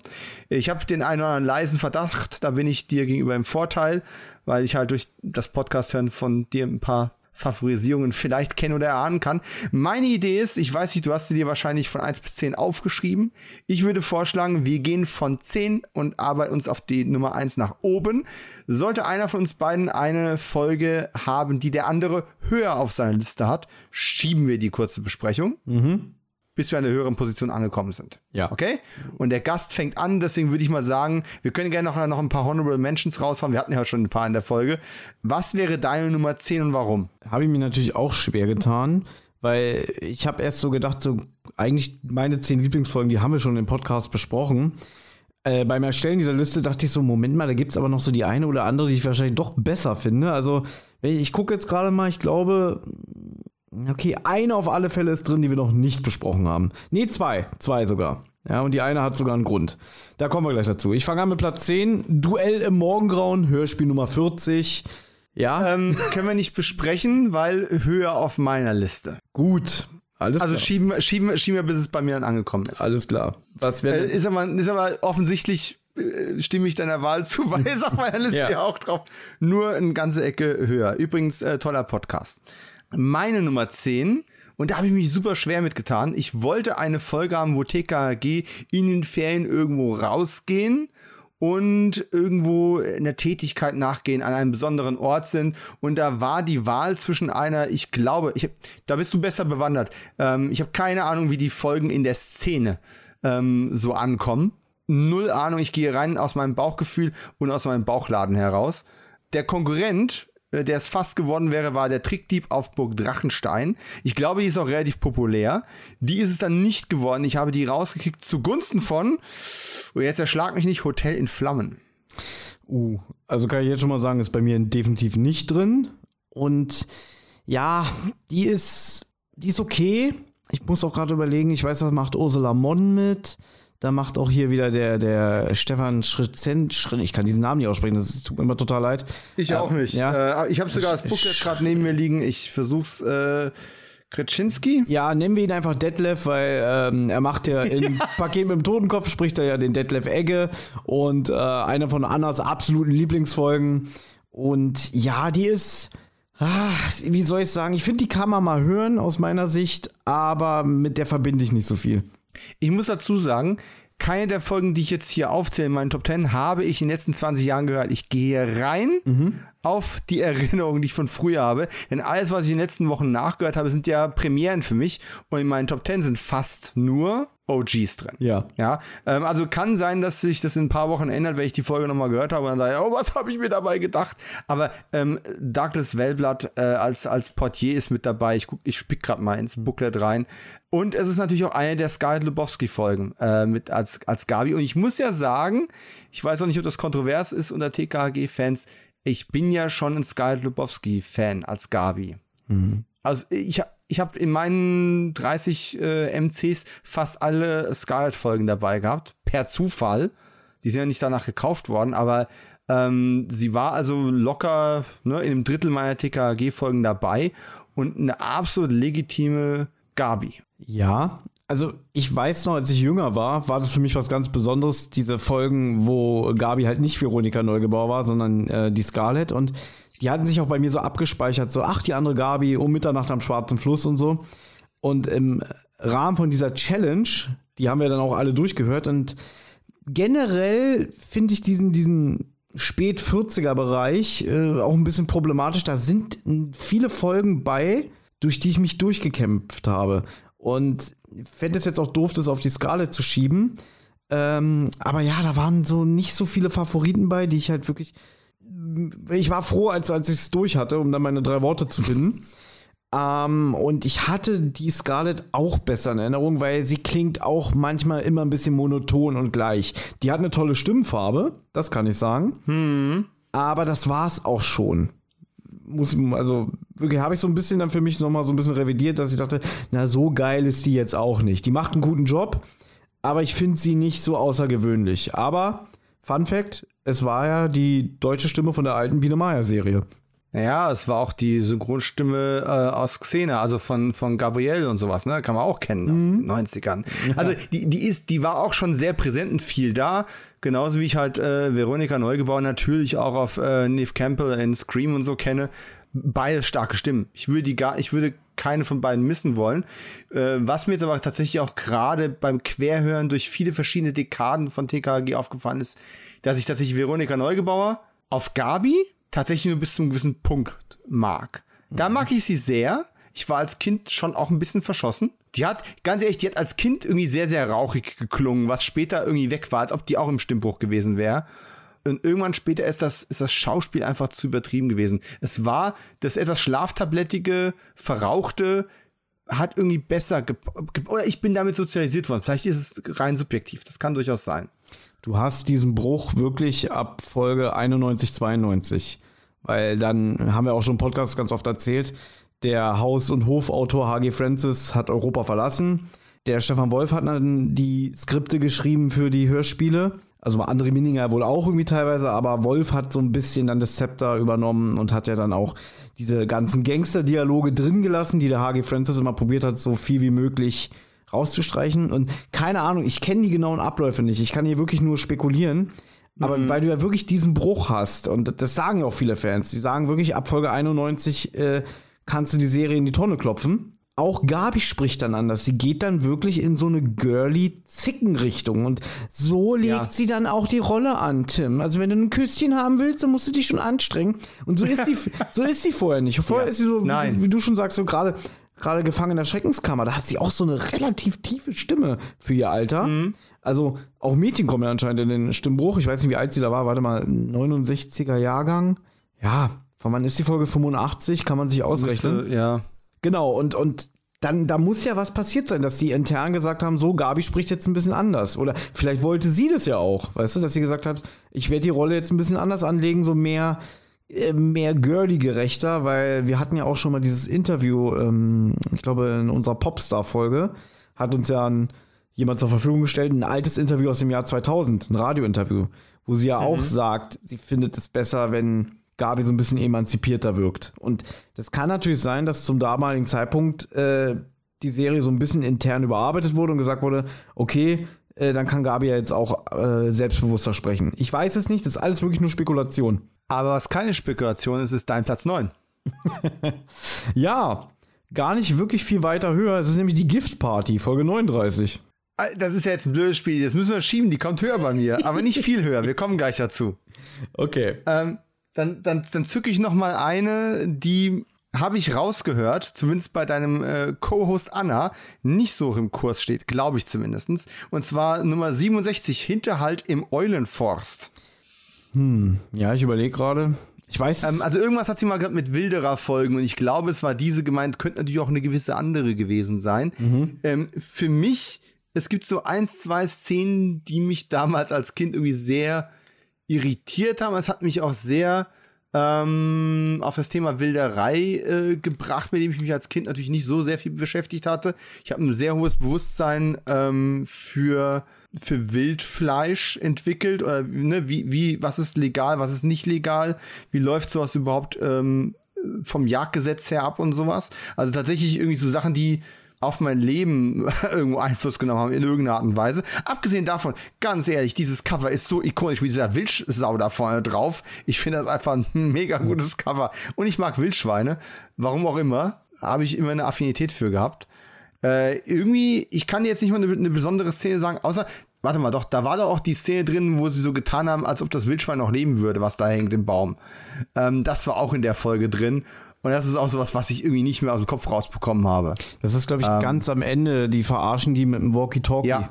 Ich habe den einen oder anderen leisen Verdacht, da bin ich dir gegenüber im Vorteil, weil ich halt durch das Podcast hören von dir ein paar Favorisierungen vielleicht kennen oder erahnen kann. Meine Idee ist, ich weiß nicht, du hast sie dir wahrscheinlich von 1 bis 10 aufgeschrieben. Ich würde vorschlagen, wir gehen von 10 und arbeiten uns auf die Nummer 1 nach oben. Sollte einer von uns beiden eine Folge haben, die der andere höher auf seiner Liste hat, schieben wir die kurze Besprechung. Mhm bis wir an der höheren Position angekommen sind. Ja. Okay? Und der Gast fängt an, deswegen würde ich mal sagen, wir können gerne noch, noch ein paar Honorable Mentions raushauen. Wir hatten ja schon ein paar in der Folge. Was wäre deine Nummer 10 und warum? Habe ich mir natürlich auch schwer getan, weil ich habe erst so gedacht, so eigentlich meine 10 Lieblingsfolgen, die haben wir schon im Podcast besprochen. Äh, beim Erstellen dieser Liste dachte ich so, Moment mal, da gibt es aber noch so die eine oder andere, die ich wahrscheinlich doch besser finde. Also, ich gucke jetzt gerade mal, ich glaube, Okay, eine auf alle Fälle ist drin, die wir noch nicht besprochen haben. Nee, zwei. Zwei sogar. Ja, und die eine hat sogar einen Grund. Da kommen wir gleich dazu. Ich fange an mit Platz 10. Duell im Morgengrauen, Hörspiel Nummer 40. Ja. Ähm, können wir nicht besprechen, weil höher auf meiner Liste. Gut. Alles also klar. schieben, schieben, schieben wir, bis es bei mir dann angekommen ist. Alles klar. Was äh, ist, aber, ist aber offensichtlich äh, stimme ich deiner Wahl zu, weil es auf meiner Liste ja. auch drauf. Nur eine ganze Ecke höher. Übrigens, äh, toller Podcast meine Nummer 10. Und da habe ich mich super schwer mitgetan. Ich wollte eine Folge haben, wo TKG in den Ferien irgendwo rausgehen und irgendwo in der Tätigkeit nachgehen, an einem besonderen Ort sind. Und da war die Wahl zwischen einer, ich glaube, ich hab, da bist du besser bewandert. Ähm, ich habe keine Ahnung, wie die Folgen in der Szene ähm, so ankommen. Null Ahnung, ich gehe rein aus meinem Bauchgefühl und aus meinem Bauchladen heraus. Der Konkurrent der es fast geworden wäre, war der Trickdieb auf Burg Drachenstein. Ich glaube, die ist auch relativ populär. Die ist es dann nicht geworden. Ich habe die rausgekickt zugunsten von, und jetzt erschlag mich nicht, Hotel in Flammen. Uh, also kann ich jetzt schon mal sagen, ist bei mir definitiv nicht drin. Und ja, die ist, die ist okay. Ich muss auch gerade überlegen, ich weiß, das macht Ursula Monn mit. Da macht auch hier wieder der, der Stefan Schritzen, ich kann diesen Namen nicht aussprechen, das tut mir immer total leid. Ich auch nicht. Ja. Äh, ich habe sogar das Booklet gerade neben mir liegen. Ich versuch's. Äh Kretschinski? Ja, nennen wir ihn einfach Detlef, weil ähm, er macht ja im Paket mit dem Totenkopf, spricht er ja den Detlef Egge und äh, eine von Annas absoluten Lieblingsfolgen. Und ja, die ist, ach, wie soll ich sagen, ich finde, die kann man mal hören aus meiner Sicht, aber mit der verbinde ich nicht so viel. Ich muss dazu sagen, keine der Folgen, die ich jetzt hier aufzähle in meinen Top 10, habe ich in den letzten 20 Jahren gehört. Ich gehe rein mhm. auf die Erinnerungen, die ich von früher habe. Denn alles, was ich in den letzten Wochen nachgehört habe, sind ja Premieren für mich. Und in meinen Top 10 sind fast nur OGs drin. Ja. Ja. Ähm, also kann sein, dass sich das in ein paar Wochen ändert, wenn ich die Folge nochmal gehört habe und dann sage, oh, was habe ich mir dabei gedacht? Aber ähm, Douglas Wellblatt äh, als, als Portier ist mit dabei. Ich, guck, ich spick gerade mal ins Booklet rein. Und es ist natürlich auch eine der Scarlett Lubowski-Folgen äh, mit als, als Gabi. Und ich muss ja sagen, ich weiß auch nicht, ob das kontrovers ist unter TKG-Fans. Ich bin ja schon ein Scarlett Lubowski-Fan als Gabi. Mhm. Also ich, ich habe in meinen 30 äh, MCs fast alle Scarlett-Folgen dabei gehabt, per Zufall. Die sind ja nicht danach gekauft worden, aber ähm, sie war also locker ne, in einem Drittel meiner TKG-Folgen dabei und eine absolut legitime Gabi. Ja, also ich weiß noch, als ich jünger war, war das für mich was ganz Besonderes, diese Folgen, wo Gabi halt nicht Veronika Neugebauer war, sondern äh, die Scarlett. Und die hatten sich auch bei mir so abgespeichert, so, ach, die andere Gabi um Mitternacht am Schwarzen Fluss und so. Und im Rahmen von dieser Challenge, die haben wir dann auch alle durchgehört. Und generell finde ich diesen, diesen Spät-40er-Bereich äh, auch ein bisschen problematisch. Da sind viele Folgen bei, durch die ich mich durchgekämpft habe. Und fände es jetzt auch doof, das auf die Skala zu schieben. Ähm, aber ja, da waren so nicht so viele Favoriten bei, die ich halt wirklich. Ich war froh, als, als ich es durch hatte, um dann meine drei Worte zu finden. Ähm, und ich hatte die Scarlett auch besser in Erinnerung, weil sie klingt auch manchmal immer ein bisschen monoton und gleich. Die hat eine tolle Stimmfarbe, das kann ich sagen. Hm. Aber das war es auch schon muss, also wirklich habe ich so ein bisschen dann für mich nochmal so ein bisschen revidiert, dass ich dachte, na, so geil ist die jetzt auch nicht. Die macht einen guten Job, aber ich finde sie nicht so außergewöhnlich. Aber, Fun Fact, es war ja die deutsche Stimme von der alten Biene Meier Serie. Ja, es war auch die Synchronstimme äh, aus Xena, also von, von Gabrielle und sowas, ne? Kann man auch kennen mhm. aus den 90ern. Also die, die ist, die war auch schon sehr präsent und viel da. Genauso wie ich halt äh, Veronika Neugebauer natürlich auch auf äh, Neve Campbell in Scream und so kenne. Beides starke Stimmen. Ich würde die gar, ich würde keine von beiden missen wollen. Äh, was mir jetzt aber tatsächlich auch gerade beim Querhören durch viele verschiedene Dekaden von TKG aufgefallen ist, dass ich tatsächlich Veronika Neugebauer auf Gabi tatsächlich nur bis zum gewissen Punkt mag. Da mhm. mag ich sie sehr. Ich war als Kind schon auch ein bisschen verschossen. Die hat, ganz ehrlich, die hat als Kind irgendwie sehr, sehr rauchig geklungen, was später irgendwie weg war, als ob die auch im Stimmbruch gewesen wäre. Und irgendwann später ist das, ist das Schauspiel einfach zu übertrieben gewesen. Es war das etwas schlaftablettige, verrauchte, hat irgendwie besser, oder ich bin damit sozialisiert worden. Vielleicht ist es rein subjektiv. Das kann durchaus sein. Du hast diesen Bruch wirklich ab Folge 91, 92. Weil dann haben wir auch schon im Podcast ganz oft erzählt, der Haus- und Hofautor H.G. Francis hat Europa verlassen. Der Stefan Wolf hat dann die Skripte geschrieben für die Hörspiele. Also André Mininger wohl auch irgendwie teilweise, aber Wolf hat so ein bisschen dann das Zepter übernommen und hat ja dann auch diese ganzen Gangster-Dialoge drin gelassen, die der H.G. Francis immer probiert hat, so viel wie möglich rauszustreichen. Und keine Ahnung, ich kenne die genauen Abläufe nicht. Ich kann hier wirklich nur spekulieren. Aber mhm. weil du ja wirklich diesen Bruch hast, und das sagen ja auch viele Fans, die sagen wirklich, ab Folge 91 äh, kannst du die Serie in die Tonne klopfen. auch Gabi spricht dann anders. Sie geht dann wirklich in so eine girly Zicken-Richtung. Und so legt ja. sie dann auch die Rolle an, Tim. Also, wenn du ein Küsschen haben willst, dann musst du dich schon anstrengen. Und so ist sie, so ist sie vorher nicht. Vorher ja. ist sie so, wie, wie, du schon sagst, so gerade gerade gefangen in der Schreckenskammer. Da hat sie auch so eine relativ tiefe Stimme für ihr Alter. Mhm. Also auch Mädchen kommen anscheinend in den Stimmbruch. Ich weiß nicht, wie alt sie da war. Warte mal, 69er Jahrgang. Ja, von wann ist die Folge 85? Kann man sich ausrechnen. Müsste, ja. Genau, und, und dann, da muss ja was passiert sein, dass sie intern gesagt haben, so, Gabi spricht jetzt ein bisschen anders. Oder vielleicht wollte sie das ja auch, weißt du, dass sie gesagt hat, ich werde die Rolle jetzt ein bisschen anders anlegen, so mehr, mehr girly-gerechter, weil wir hatten ja auch schon mal dieses Interview, ähm, ich glaube, in unserer Popstar-Folge, hat uns ja ein, jemand zur Verfügung gestellt, ein altes Interview aus dem Jahr 2000, ein Radiointerview, wo sie ja mhm. auch sagt, sie findet es besser, wenn Gabi so ein bisschen emanzipierter wirkt. Und das kann natürlich sein, dass zum damaligen Zeitpunkt äh, die Serie so ein bisschen intern überarbeitet wurde und gesagt wurde, okay, äh, dann kann Gabi ja jetzt auch äh, selbstbewusster sprechen. Ich weiß es nicht, das ist alles wirklich nur Spekulation. Aber was keine Spekulation ist, ist dein Platz 9. ja, gar nicht wirklich viel weiter höher. Es ist nämlich die Gift Party, Folge 39. Äh, das ist ja jetzt ein blödes Spiel. Das müssen wir schieben. Die kommt höher bei mir. Aber nicht viel höher. Wir kommen gleich dazu. Okay. Ähm, dann, dann, dann zücke ich noch mal eine, die habe ich rausgehört, zumindest bei deinem äh, Co-Host Anna, nicht so im Kurs steht, glaube ich zumindest. Und zwar Nummer 67, Hinterhalt im Eulenforst. Hm, ja, ich überlege gerade. Ich weiß. Ähm, also irgendwas hat sie mal mit Wilderer folgen und ich glaube, es war diese gemeint, könnte natürlich auch eine gewisse andere gewesen sein. Mhm. Ähm, für mich, es gibt so eins, zwei Szenen, die mich damals als Kind irgendwie sehr irritiert haben. Es hat mich auch sehr ähm, auf das Thema Wilderei äh, gebracht, mit dem ich mich als Kind natürlich nicht so sehr viel beschäftigt hatte. Ich habe ein sehr hohes Bewusstsein ähm, für für Wildfleisch entwickelt oder ne, wie wie was ist legal, was ist nicht legal, wie läuft sowas überhaupt ähm, vom Jagdgesetz her ab und sowas. Also tatsächlich irgendwie so Sachen, die auf mein Leben irgendwo Einfluss genommen haben in irgendeiner Art und Weise. Abgesehen davon, ganz ehrlich, dieses Cover ist so ikonisch wie dieser Wildsau da vorne drauf. Ich finde das einfach ein mega gutes Cover. Und ich mag Wildschweine. Warum auch immer. Habe ich immer eine Affinität für gehabt. Äh, irgendwie, ich kann jetzt nicht mal eine, eine besondere Szene sagen, außer Warte mal, doch, da war doch auch die Szene drin, wo sie so getan haben, als ob das Wildschwein noch leben würde, was da hängt im Baum. Ähm, das war auch in der Folge drin. Und das ist auch sowas, was ich irgendwie nicht mehr aus dem Kopf rausbekommen habe. Das ist, glaube ich, ähm, ganz am Ende. Die verarschen die mit dem Walkie-Talkie. Ja.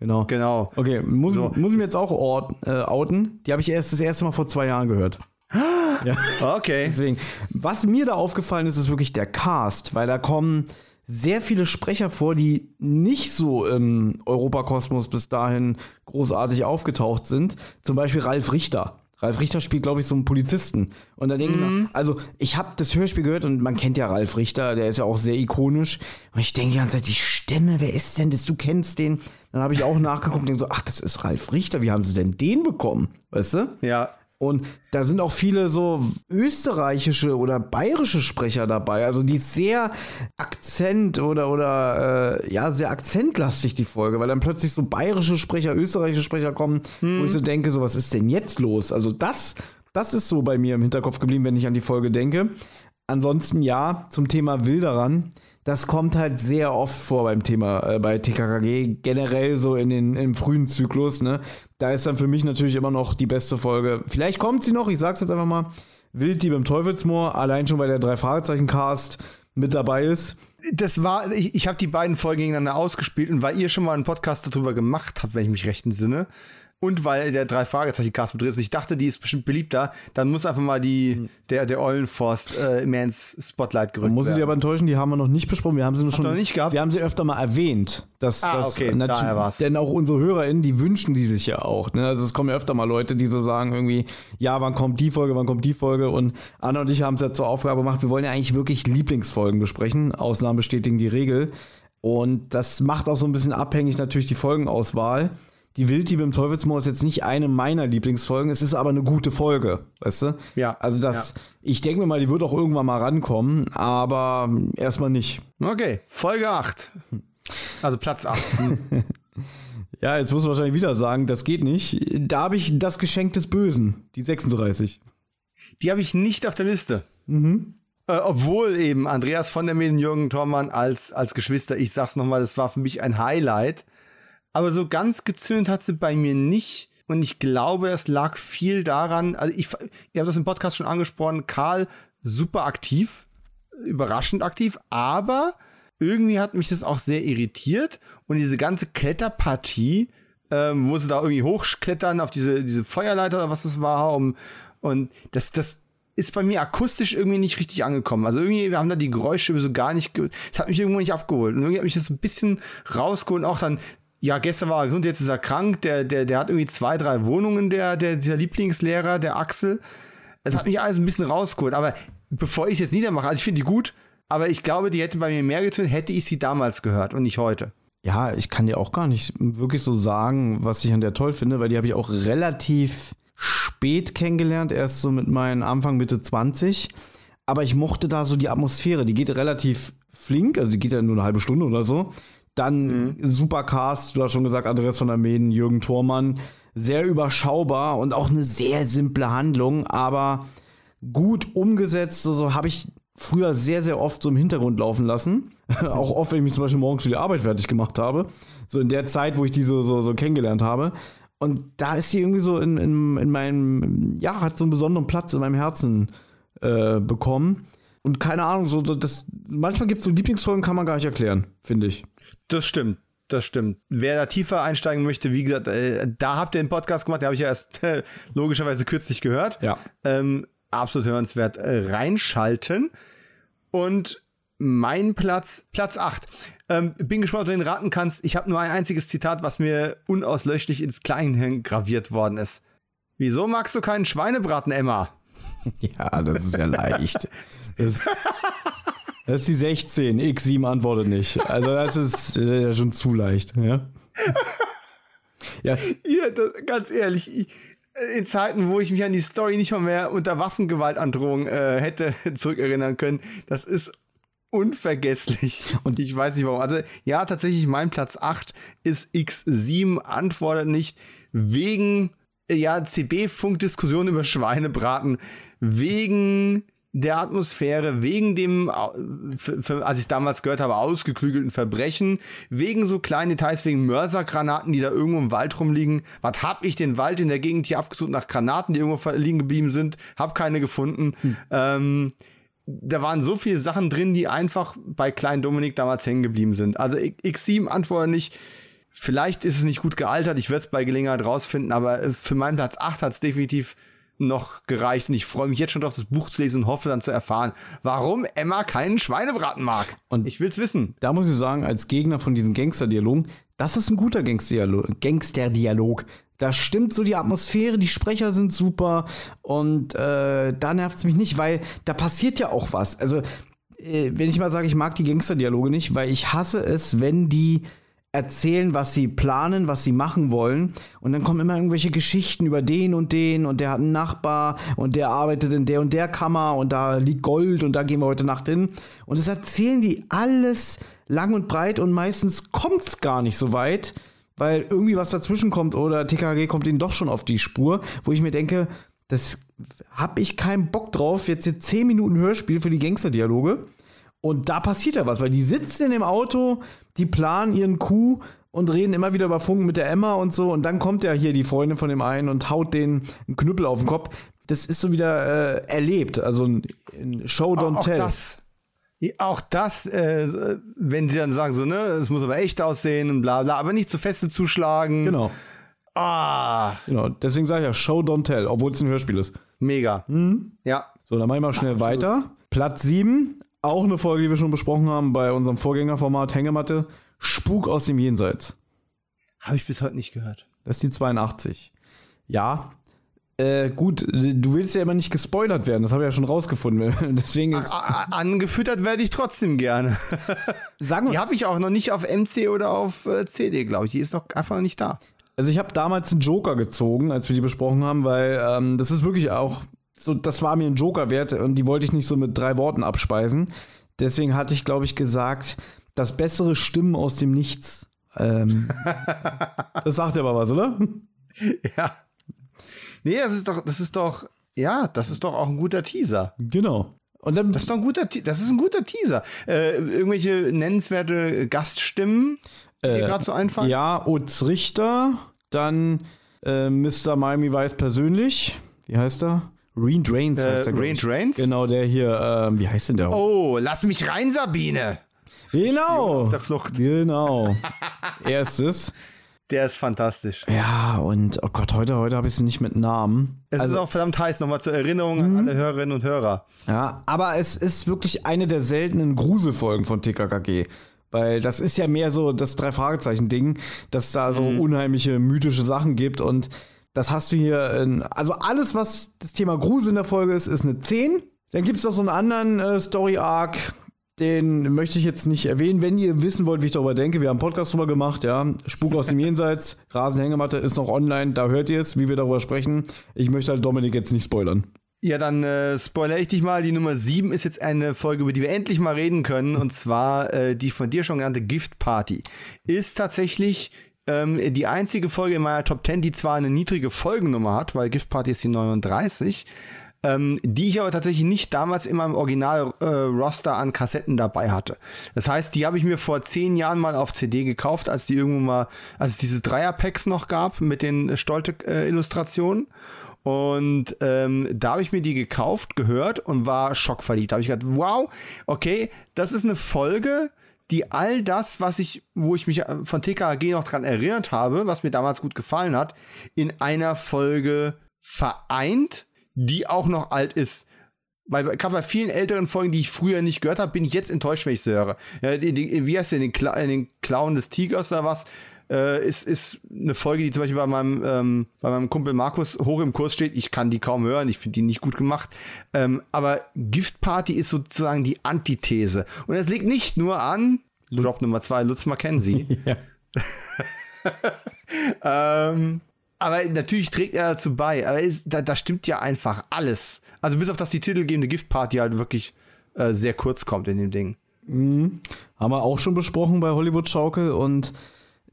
Genau. Genau. Okay, muss, so. muss ich mir jetzt auch ort, äh, outen. Die habe ich erst das erste Mal vor zwei Jahren gehört. ja. Okay. Deswegen, was mir da aufgefallen ist, ist wirklich der Cast, weil da kommen sehr viele Sprecher vor, die nicht so im Europakosmos bis dahin großartig aufgetaucht sind. Zum Beispiel Ralf Richter. Ralf Richter spielt, glaube ich, so einen Polizisten. Und da denke mhm. ich, also ich habe das Hörspiel gehört und man kennt ja Ralf Richter, der ist ja auch sehr ikonisch. Und ich denke die ganze Zeit, die Stimme, wer ist denn das? Du kennst den. Dann habe ich auch nachgeguckt und denke so, ach, das ist Ralf Richter, wie haben sie denn den bekommen? Weißt du? Ja. Und da sind auch viele so österreichische oder bayerische Sprecher dabei. Also die ist sehr Akzent oder, oder äh, ja, sehr akzentlastig, die Folge, weil dann plötzlich so bayerische Sprecher, österreichische Sprecher kommen, hm. wo ich so denke, so, was ist denn jetzt los? Also das, das ist so bei mir im Hinterkopf geblieben, wenn ich an die Folge denke. Ansonsten ja, zum Thema Wilderern das kommt halt sehr oft vor beim Thema, äh, bei TKKG, generell so in den, im frühen Zyklus, ne? Da ist dann für mich natürlich immer noch die beste Folge. Vielleicht kommt sie noch, ich sag's jetzt einfach mal. Wilddieb im Teufelsmoor, allein schon weil der Drei-Fragezeichen-Cast mit dabei ist. Das war, ich, ich habe die beiden Folgen gegeneinander ausgespielt und weil ihr schon mal einen Podcast darüber gemacht habt, wenn ich mich recht entsinne, und weil der drei Fragezeichen Cast drin ist. Ich dachte, die ist bestimmt beliebter. Dann muss einfach mal die, mhm. der, der Eulenforst äh, ins Spotlight gerückt Muss ich dir aber enttäuschen, die haben wir noch nicht besprochen. Wir haben sie nur schon. Noch nicht gehabt? Wir haben sie öfter mal erwähnt. Dass, ah, dass okay, daher war's. Denn auch unsere HörerInnen, die wünschen die sich ja auch. Ne? Also es kommen ja öfter mal Leute, die so sagen irgendwie, ja, wann kommt die Folge, wann kommt die Folge? Und Anna und ich haben es ja zur Aufgabe gemacht, wir wollen ja eigentlich wirklich Lieblingsfolgen besprechen. Ausnahmen bestätigen die Regel. Und das macht auch so ein bisschen abhängig natürlich die Folgenauswahl die Wilddiebe im Teufelsmoor ist jetzt nicht eine meiner Lieblingsfolgen, es ist aber eine gute Folge, weißt du? Ja. Also das, ja. ich denke mir mal, die wird auch irgendwann mal rankommen, aber erstmal nicht. Okay, Folge 8. Also Platz 8. ja, jetzt muss man wahrscheinlich wieder sagen, das geht nicht. Da habe ich das Geschenk des Bösen, die 36. Die habe ich nicht auf der Liste. Mhm. Äh, obwohl eben Andreas von der Medien, Jürgen Thormann als, als Geschwister, ich sag's nochmal, das war für mich ein Highlight. Aber so ganz gezündet hat sie bei mir nicht. Und ich glaube, es lag viel daran, also ich, ihr habt das im Podcast schon angesprochen, Karl super aktiv, überraschend aktiv, aber irgendwie hat mich das auch sehr irritiert. Und diese ganze Kletterpartie, ähm, wo sie da irgendwie hochklettern auf diese, diese Feuerleiter oder was das war, um, und das, das ist bei mir akustisch irgendwie nicht richtig angekommen. Also irgendwie, wir haben da die Geräusche so gar nicht, das hat mich irgendwo nicht abgeholt. Und irgendwie hat mich das ein bisschen rausgeholt. Auch dann, ja, gestern war er gesund, jetzt ist er krank. Der, der, der hat irgendwie zwei, drei Wohnungen, der, der, dieser Lieblingslehrer, der Axel. Es hat mich alles ein bisschen rausgeholt. Aber bevor ich es jetzt niedermache, also ich finde die gut, aber ich glaube, die hätte bei mir mehr getan, hätte ich sie damals gehört und nicht heute. Ja, ich kann dir auch gar nicht wirklich so sagen, was ich an der toll finde, weil die habe ich auch relativ spät kennengelernt, erst so mit meinen Anfang, Mitte 20. Aber ich mochte da so die Atmosphäre, die geht relativ flink, also die geht ja nur eine halbe Stunde oder so. Dann mhm. super Cast, du hast schon gesagt, Andreas von der Meden, Jürgen Thormann. Sehr überschaubar und auch eine sehr simple Handlung, aber gut umgesetzt. So, so habe ich früher sehr, sehr oft so im Hintergrund laufen lassen. auch oft, wenn ich mich zum Beispiel morgens für die Arbeit fertig gemacht habe. So in der Zeit, wo ich die so, so, so kennengelernt habe. Und da ist sie irgendwie so in, in, in meinem, ja, hat so einen besonderen Platz in meinem Herzen äh, bekommen. Und keine Ahnung, so, so das, manchmal gibt es so Lieblingsfolgen, kann man gar nicht erklären, finde ich. Das stimmt. Das stimmt. Wer da tiefer einsteigen möchte, wie gesagt, äh, da habt ihr einen Podcast gemacht, den habe ich ja erst äh, logischerweise kürzlich gehört. Ja. Ähm, absolut hörenswert äh, reinschalten. Und mein Platz, Platz 8. Ähm, bin gespannt, ob du den raten kannst. Ich habe nur ein einziges Zitat, was mir unauslöschlich ins Kleinhirn graviert worden ist. Wieso magst du keinen Schweinebraten, Emma? Ja, das ist ja leicht. Das, das ist die 16. X7 antwortet nicht. Also das ist äh, schon zu leicht. Ja, ja. ja das, ganz ehrlich, ich, in Zeiten, wo ich mich an die Story nicht mal mehr unter Waffengewaltandrohung äh, hätte zurückerinnern können, das ist unvergesslich. Und ich weiß nicht warum. Also, ja, tatsächlich, mein Platz 8 ist X7, antwortet nicht wegen, ja, CB-Funkdiskussion über Schweinebraten, wegen der Atmosphäre, wegen dem, als ich damals gehört habe, ausgeklügelten Verbrechen, wegen so kleinen Details, wegen Mörsergranaten, die da irgendwo im Wald rumliegen. Was hab ich den Wald in der Gegend hier abgesucht nach Granaten, die irgendwo liegen geblieben sind? Hab keine gefunden. Hm. Ähm, da waren so viele Sachen drin, die einfach bei Klein Dominik damals hängen geblieben sind. Also X7 antworte nicht. Vielleicht ist es nicht gut gealtert, ich werde es bei Gelegenheit rausfinden, aber äh, für meinen Platz 8 hat es definitiv noch gereicht und ich freue mich jetzt schon darauf, das Buch zu lesen und hoffe dann zu erfahren, warum Emma keinen Schweinebraten mag. Und ich will es wissen. Da muss ich sagen, als Gegner von diesen Gangster-Dialogen, das ist ein guter Gangster-Dialog. Gangster-Dialog. Da stimmt so die Atmosphäre, die Sprecher sind super und äh, da nervt es mich nicht, weil da passiert ja auch was. Also, äh, wenn ich mal sage, ich mag die Gangster-Dialoge nicht, weil ich hasse es, wenn die erzählen, was sie planen, was sie machen wollen. Und dann kommen immer irgendwelche Geschichten über den und den und der hat einen Nachbar und der arbeitet in der und der Kammer und da liegt Gold und da gehen wir heute Nacht hin. Und das erzählen die alles lang und breit und meistens kommt es gar nicht so weit weil irgendwie was dazwischen kommt oder TKG kommt ihnen doch schon auf die Spur, wo ich mir denke, das hab ich keinen Bock drauf, jetzt hier 10 Minuten Hörspiel für die Gangster-Dialoge. Und da passiert ja was, weil die sitzen in dem Auto, die planen ihren Coup und reden immer wieder über Funken mit der Emma und so. Und dann kommt ja hier die Freundin von dem einen und haut den einen Knüppel auf den Kopf. Das ist so wieder äh, erlebt. Also ein, ein Show Don't auch Tell. Das, auch das, äh, wenn sie dann sagen, so, ne, es muss aber echt aussehen und bla bla, aber nicht zu feste zuschlagen. Genau. Ah. Genau, deswegen sage ich ja Show Don't Tell, obwohl es ein Hörspiel ist. Mega. Mhm. Ja. So, dann mache ich mal schnell ja, weiter. Platz 7, auch eine Folge, die wir schon besprochen haben bei unserem Vorgängerformat Hängematte. Spuk aus dem Jenseits. Habe ich bis heute nicht gehört. Das ist die 82. Ja, äh, gut, du willst ja immer nicht gespoilert werden, das habe ich ja schon rausgefunden. Deswegen ist Angefüttert werde ich trotzdem gerne. Sagen Die habe ich auch noch nicht auf MC oder auf äh, CD, glaube ich. Die ist doch einfach nicht da. Also ich habe damals einen Joker gezogen, als wir die besprochen haben, weil ähm, das ist wirklich auch so, das war mir ein Joker wert und die wollte ich nicht so mit drei Worten abspeisen. Deswegen hatte ich, glaube ich, gesagt, das bessere Stimmen aus dem Nichts. Ähm, das sagt ja aber was, oder? Ja. Nee, das ist doch, das ist doch, ja, das ist doch auch ein guter Teaser. Genau. Und dann, das, ist doch ein guter, das ist ein guter Teaser. Äh, irgendwelche nennenswerte Gaststimmen, die äh, gerade so einfallen? Ja, Utz Richter, dann äh, Mr. Miami Weiß persönlich. Wie heißt er? Reen Drains heißt äh, Reen Drains? Genau, der hier, äh, wie heißt denn der? Oh, lass mich rein, Sabine! Genau. Auf der Flucht. Genau. Erstes. Der ist fantastisch. Ja, und oh Gott, heute, heute habe ich es nicht mit Namen. Es also, ist auch verdammt heiß, nochmal zur Erinnerung an mhm. alle Hörerinnen und Hörer. Ja, aber es ist wirklich eine der seltenen Gruselfolgen von TKKG. Weil das ist ja mehr so das Drei-Fragezeichen-Ding, dass da so mhm. unheimliche mythische Sachen gibt und das hast du hier. In, also alles, was das Thema Grusel in der Folge ist, ist eine 10. Dann gibt es noch so einen anderen äh, Story-Arc, den möchte ich jetzt nicht erwähnen. Wenn ihr wissen wollt, wie ich darüber denke, wir haben einen Podcast drüber gemacht, ja. Spuk aus dem Jenseits, Rasenhängematte ist noch online, da hört ihr es, wie wir darüber sprechen. Ich möchte halt Dominik jetzt nicht spoilern. Ja, dann äh, spoilere ich dich mal. Die Nummer 7 ist jetzt eine Folge, über die wir endlich mal reden können. Und zwar äh, die von dir schon genannte Gift Party. Ist tatsächlich ähm, die einzige Folge in meiner Top 10, die zwar eine niedrige Folgennummer hat, weil Gift Party ist die 39 ähm, die ich aber tatsächlich nicht damals in meinem Original-Roster äh, an Kassetten dabei hatte. Das heißt, die habe ich mir vor zehn Jahren mal auf CD gekauft, als die irgendwo mal, als es diese Dreier-Packs noch gab mit den Stolte-Illustrationen. Äh, und ähm, da habe ich mir die gekauft, gehört und war schockverliebt. Da habe ich gedacht, wow, okay, das ist eine Folge, die all das, was ich, wo ich mich äh, von TKG noch dran erinnert habe, was mir damals gut gefallen hat, in einer Folge vereint die auch noch alt ist. Weil gerade bei vielen älteren Folgen, die ich früher nicht gehört habe, bin ich jetzt enttäuscht, wenn ich sie höre. Ja, die, die, wie heißt der, den, Kla den Clown des Tigers oder was? Äh, ist, ist eine Folge, die zum Beispiel bei meinem, ähm, bei meinem Kumpel Markus hoch im Kurs steht. Ich kann die kaum hören, ich finde die nicht gut gemacht. Ähm, aber Gift Party ist sozusagen die Antithese. Und es liegt nicht nur an Drop Nummer zwei, Lutz Mackenzie. ja. ähm, aber natürlich trägt er dazu bei. Aber ist, da, da, stimmt ja einfach alles. Also bis auf dass die titelgebende Giftparty halt wirklich äh, sehr kurz kommt in dem Ding. Mhm. Haben wir auch schon besprochen bei Hollywood Schaukel und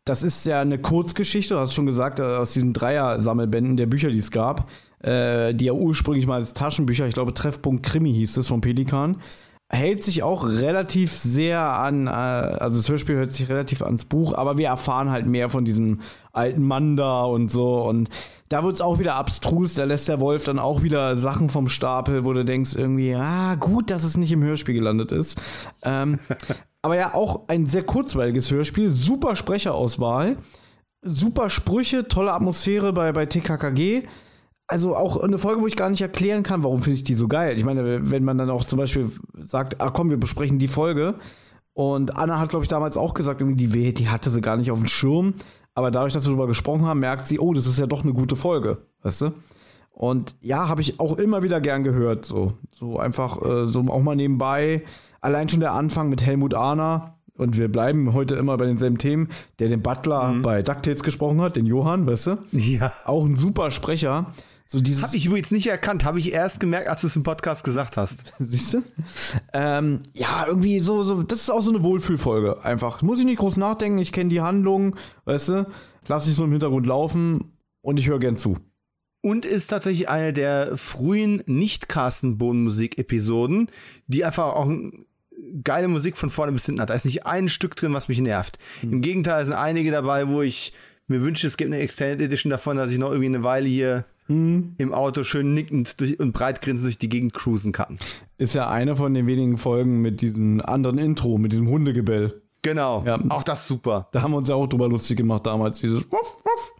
das ist ja eine Kurzgeschichte, du hast schon gesagt, äh, aus diesen Dreier-Sammelbänden der Bücher, die es gab, äh, die ja ursprünglich mal als Taschenbücher, ich glaube Treffpunkt Krimi hieß es von Pelikan, hält sich auch relativ sehr an, äh, also das Hörspiel hört sich relativ ans Buch, aber wir erfahren halt mehr von diesem alten Mann da und so. Und da wird es auch wieder abstrus, da lässt der Wolf dann auch wieder Sachen vom Stapel, wo du denkst irgendwie, ah, gut, dass es nicht im Hörspiel gelandet ist. Ähm, aber ja, auch ein sehr kurzweiliges Hörspiel, super Sprecherauswahl, super Sprüche, tolle Atmosphäre bei, bei TKKG also auch eine Folge, wo ich gar nicht erklären kann, warum finde ich die so geil. Ich meine, wenn man dann auch zum Beispiel sagt, ah komm, wir besprechen die Folge. Und Anna hat, glaube ich, damals auch gesagt, die, die hatte sie gar nicht auf dem Schirm. Aber dadurch, dass wir darüber gesprochen haben, merkt sie, oh, das ist ja doch eine gute Folge, weißt du? Und ja, habe ich auch immer wieder gern gehört. So, so einfach, äh, so auch mal nebenbei. Allein schon der Anfang mit Helmut Ahner. Und wir bleiben heute immer bei denselben Themen, der den Butler mhm. bei DuckTales gesprochen hat, den Johann, weißt du? Ja. Auch ein super Sprecher. So dieses habe ich übrigens nicht erkannt, habe ich erst gemerkt, als du es im Podcast gesagt hast. Siehst du? Ähm, ja, irgendwie so, so, das ist auch so eine Wohlfühlfolge. Einfach. Muss ich nicht groß nachdenken, ich kenne die Handlung, weißt du? Lass ich so im Hintergrund laufen und ich höre gern zu. Und ist tatsächlich eine der frühen Nicht-Carsten-Bohnen-Musik-Episoden, die einfach auch geile Musik von vorne bis hinten hat. Da ist nicht ein Stück drin, was mich nervt. Hm. Im Gegenteil, sind einige dabei, wo ich mir wünsche, es gibt eine Extended Edition davon, dass ich noch irgendwie eine Weile hier hm. im Auto schön nickend durch, und breitgrinsend durch die Gegend cruisen kann. Ist ja eine von den wenigen Folgen mit diesem anderen Intro, mit diesem Hundegebell. Genau, ja. auch das super. Da haben wir uns ja auch drüber lustig gemacht damals, dieses Wuff, Wuff.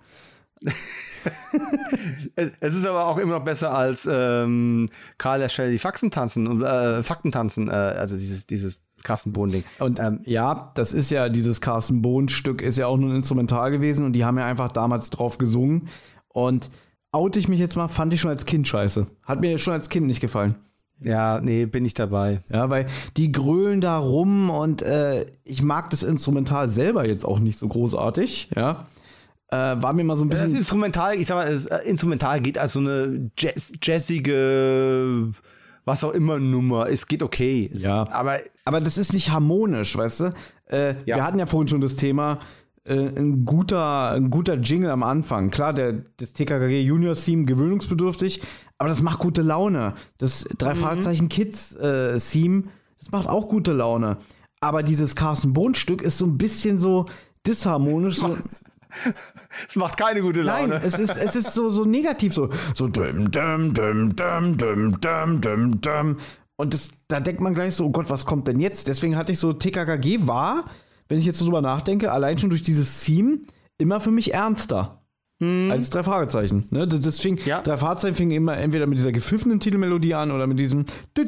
Es ist aber auch immer noch besser als ähm, Karl die Faxen tanzen, äh, Fakten tanzen, äh, also dieses, dieses Carsten Bohn-Ding. Und ähm, ja, das ist ja, dieses Carsten Bohn-Stück ist ja auch nur ein Instrumental gewesen und die haben ja einfach damals drauf gesungen. Und oute ich mich jetzt mal, fand ich schon als Kind scheiße. Hat mir schon als Kind nicht gefallen. Ja, nee, bin ich dabei. Ja, weil die grölen da rum und äh, ich mag das Instrumental selber jetzt auch nicht so großartig, ja. Äh, war mir mal so ein bisschen. Das Instrumental, ich sag mal, das äh, Instrumental geht als so eine Jazz, jazzige, was auch immer Nummer. Es geht okay. Ja. Aber, aber das ist nicht harmonisch, weißt du? Äh, ja. Wir hatten ja vorhin schon das Thema, äh, ein, guter, ein guter Jingle am Anfang. Klar, der, das TKKG Junior Theme gewöhnungsbedürftig, aber das macht gute Laune. Das drei Fahrzeichen Kids äh, Theme, das macht auch gute Laune. Aber dieses Carsten Bohn Stück ist so ein bisschen so disharmonisch. So, Es macht keine gute Laune. Nein, es ist, es ist so, so negativ, so, so düm, düm, düm, düm, düm, düm, düm, düm. Und das, da denkt man gleich so, oh Gott, was kommt denn jetzt? Deswegen hatte ich so, TKKG war, wenn ich jetzt so drüber nachdenke, allein schon durch dieses Theme immer für mich ernster. Mhm. Als drei Fragezeichen. Ne? Das, das fing, ja. Drei Fahrzeichen fingen immer entweder mit dieser gepfiffenen Titelmelodie an oder mit diesem. Da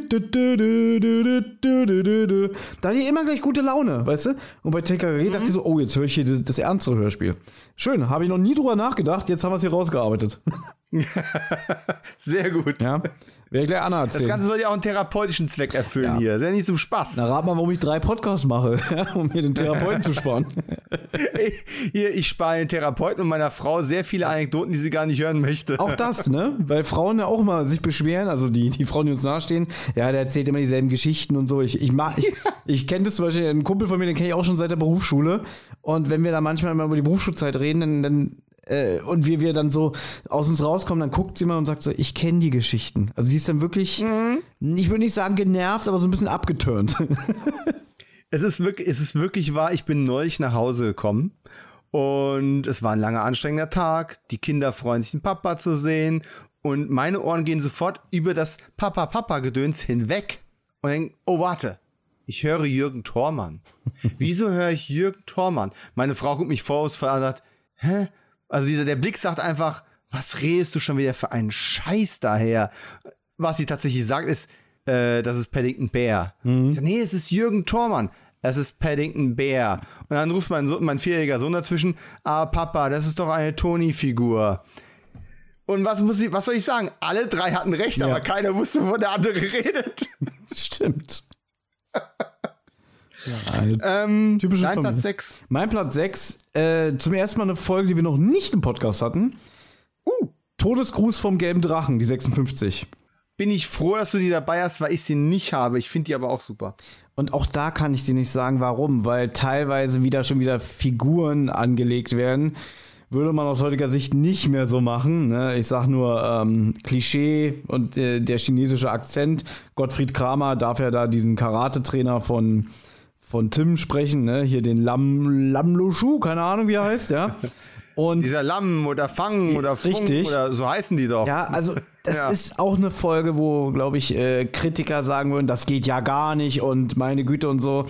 hatte ich immer gleich gute Laune, weißt du? Und bei TKG mhm. dachte ich mhm. so, oh, jetzt höre ich hier das, das ernstere Hörspiel. Schön, habe ich noch nie drüber nachgedacht, jetzt haben wir es hier rausgearbeitet. Sehr gut. Ja. Ich gleich Anna Das erzählen. Ganze soll ja auch einen therapeutischen Zweck erfüllen Ja. hier. Das ist ja nicht zum Spaß. Na, rat mal, warum ich drei Podcasts mache, um mir den Therapeuten zu sparen. Ich, hier, ich spare den Therapeuten und meiner Frau sehr viele Anekdoten, die sie gar nicht hören möchte. Auch das, ne? Weil Frauen ja auch mal sich beschweren, also die, die Frauen, die uns nahestehen, ja, der erzählt immer dieselben Geschichten und so. Ich, ich mag, ich, ich kenne das zum Beispiel, ein Kumpel von mir, den kenne ich auch schon seit der Berufsschule. Und wenn wir da manchmal mal über die Berufsschulzeit reden, dann, dann äh, und wir, wir dann so aus uns rauskommen, dann guckt sie mal und sagt so, ich kenne die Geschichten. Also die ist dann wirklich, ich würde nicht sagen genervt, aber so ein bisschen abgeturnt. Es ist wirklich, es ist wirklich wahr, ich bin neulich nach Hause gekommen und es war ein langer, anstrengender Tag. Die Kinder freuen sich, den Papa zu sehen und meine Ohren gehen sofort über das Papa-Papa-Gedöns hinweg und denken, oh warte, ich höre Jürgen Thormann. Wieso höre ich Jürgen Thormann? Meine Frau guckt mich an und sagt, hä? Also dieser, der Blick sagt einfach, was redest du schon wieder für einen Scheiß daher? Was sie tatsächlich sagt, ist, äh, das ist Paddington Bear. Ich sag, nee, es ist Jürgen Thormann. Es ist Paddington Bear. Und dann ruft mein, Sohn, mein vierjähriger Sohn dazwischen, ah, Papa, das ist doch eine Toni-Figur. Und was, muss ich, was soll ich sagen? Alle drei hatten recht, Ja. aber keiner wusste, wovon der andere redet. Stimmt. Ja, Ähm, Typische Familie. Platz 6. Mein Platz 6, äh, zum ersten Mal eine Folge, die wir noch nicht im Podcast hatten. Uh, Todesgruß vom gelben Drachen, die 56. bin ich froh, dass du die dabei hast, weil ich sie nicht habe. Ich finde die aber auch super. Und auch da kann ich dir nicht sagen, warum, weil teilweise wieder schon wieder Figuren angelegt werden. Würde man aus heutiger Sicht nicht mehr so machen. Ne? Ich sag nur ähm, Klischee und äh, der chinesische Akzent. Gottfried Kramer darf ja da diesen Karate-Trainer von, von Tim sprechen, ne? Hier den Lam, Lam Lushu, keine Ahnung, wie er heißt, ja. Und Dieser Lamm oder Fang oder Funk Richtig. oder so heißen die doch. Ja, also das Ja. ist auch eine Folge, wo, glaube ich, äh, Kritiker sagen würden, das geht ja gar nicht und meine Güte und so.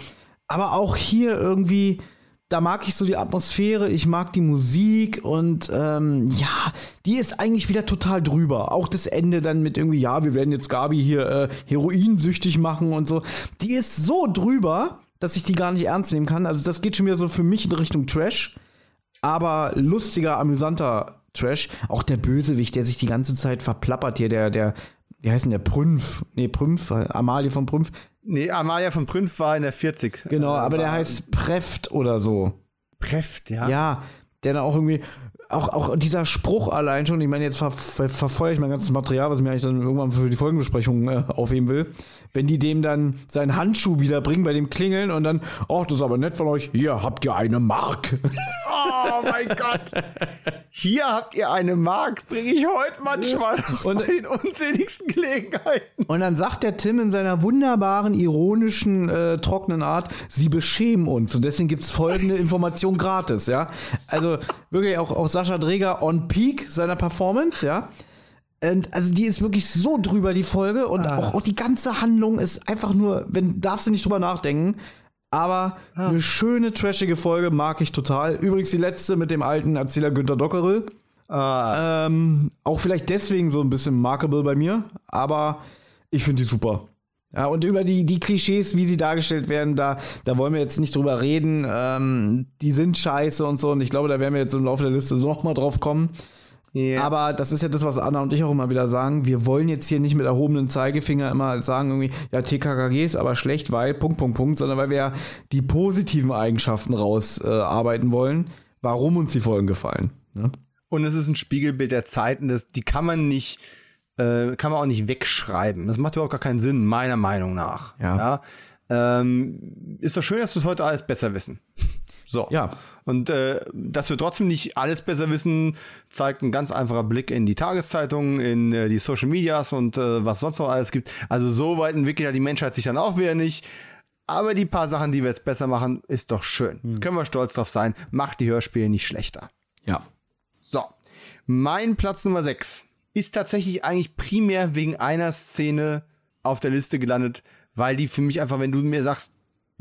Aber auch hier irgendwie, da mag ich so die Atmosphäre, ich mag die Musik und ähm, ja, die ist eigentlich wieder total drüber. Auch das Ende dann mit irgendwie, ja, wir werden jetzt Gabi hier äh, heroinsüchtig machen und so. Die ist so drüber, dass ich die gar nicht ernst nehmen kann. Also das geht schon wieder so für mich in Richtung Trash aber lustiger, amüsanter Trash. Auch der Bösewicht, der sich die ganze Zeit verplappert hier, der, der, wie heißt denn der? Prünf. Nee, Prünf, Amalie von Prünf. Nee, Amalia von Prünf war in der 40. Genau, Äh, aber der heißt Preft oder so. Preft, ja. Ja, der dann auch irgendwie, auch, auch dieser Spruch allein schon, ich meine, jetzt ver, ver, verfeuere ich mein ganzes Material, was ich mir eigentlich dann irgendwann für die Folgenbesprechung äh, aufheben will. Wenn die dem dann seinen Handschuh wiederbringen bei dem Klingeln und dann, ach, das ist aber nett von euch, hier habt ihr eine Mark. Oh mein Gott. Hier habt ihr eine Mark, bringe ich heute manchmal Und- den unzähligsten Gelegenheiten. Und dann sagt der Tim in seiner wunderbaren, ironischen, äh, trockenen Art, sie beschämen uns. Und deswegen gibt's folgende Information gratis, ja. Also wirklich auch, auch Sascha Dreger on peak seiner Performance, ja. Und also die ist wirklich so drüber, die Folge. Und auch, auch die ganze Handlung ist einfach nur, wenn darfst du nicht drüber nachdenken. Aber eine schöne, trashige Folge mag ich total. Übrigens die letzte mit dem alten Erzähler Günter Dockerel. Ah, Ähm, auch vielleicht deswegen so ein bisschen markable bei mir, aber ich finde die super. Ja, und über die, die Klischees, wie sie dargestellt werden, da, da wollen wir jetzt nicht drüber reden. Ähm, die sind scheiße und so. Und ich glaube, da werden wir jetzt im Laufe der Liste so noch mal drauf kommen. Ja. Aber das ist ja das, was Anna und ich auch immer wieder sagen. Wir wollen jetzt hier nicht mit erhobenen Zeigefinger immer sagen, irgendwie, ja, TKKG ist aber schlecht, weil, Punkt, Punkt, Punkt, sondern weil wir ja die positiven Eigenschaften rausarbeiten äh, wollen, warum uns die Folgen gefallen. Ne? Und es ist ein Spiegelbild der Zeiten, das, die kann man nicht, äh, kann man auch nicht wegschreiben. Das macht überhaupt gar keinen Sinn, meiner Meinung nach. Ja. Ähm, ist doch schön, dass wir es heute alles besser wissen. So. Ja. Und äh, dass wir trotzdem nicht alles besser wissen, zeigt ein ganz einfacher Blick in die Tageszeitungen, in äh, die Social Medias und äh, was sonst noch alles gibt. Also so weit entwickelt ja die Menschheit sich dann auch wieder nicht. Aber die paar Sachen, die wir jetzt besser machen, ist doch schön. Hm. Können wir stolz drauf sein. Macht die Hörspiele nicht schlechter. Ja. So. Mein Platz Nummer 6 ist tatsächlich eigentlich primär wegen einer Szene auf der Liste gelandet, weil die für mich einfach, wenn du mir sagst,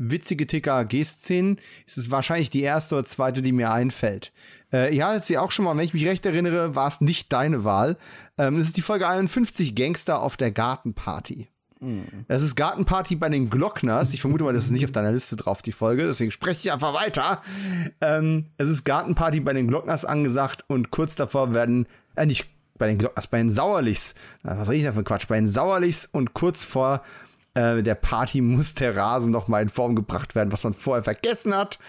witzige TKG-Szenen, ist es wahrscheinlich die erste oder zweite, die mir einfällt. Äh, ihr hattet sie auch schon mal, wenn ich mich recht erinnere, war es nicht deine Wahl. Ähm, das ist die Folge 51, Gangster auf der Gartenparty. Mhm. Das ist Gartenparty bei den Glockners. Ich vermute mal, das ist nicht auf deiner Liste drauf, die Folge. Deswegen spreche ich einfach weiter. Ähm, es ist Gartenparty bei den Glockners angesagt und kurz davor werden, äh, nicht bei den Glockners, bei den Sauerlichs. Was rede ich da für Quatsch? Bei den Sauerlichs und kurz vor äh, der Party muss der Rasen noch mal in Form gebracht werden, was man vorher vergessen hat.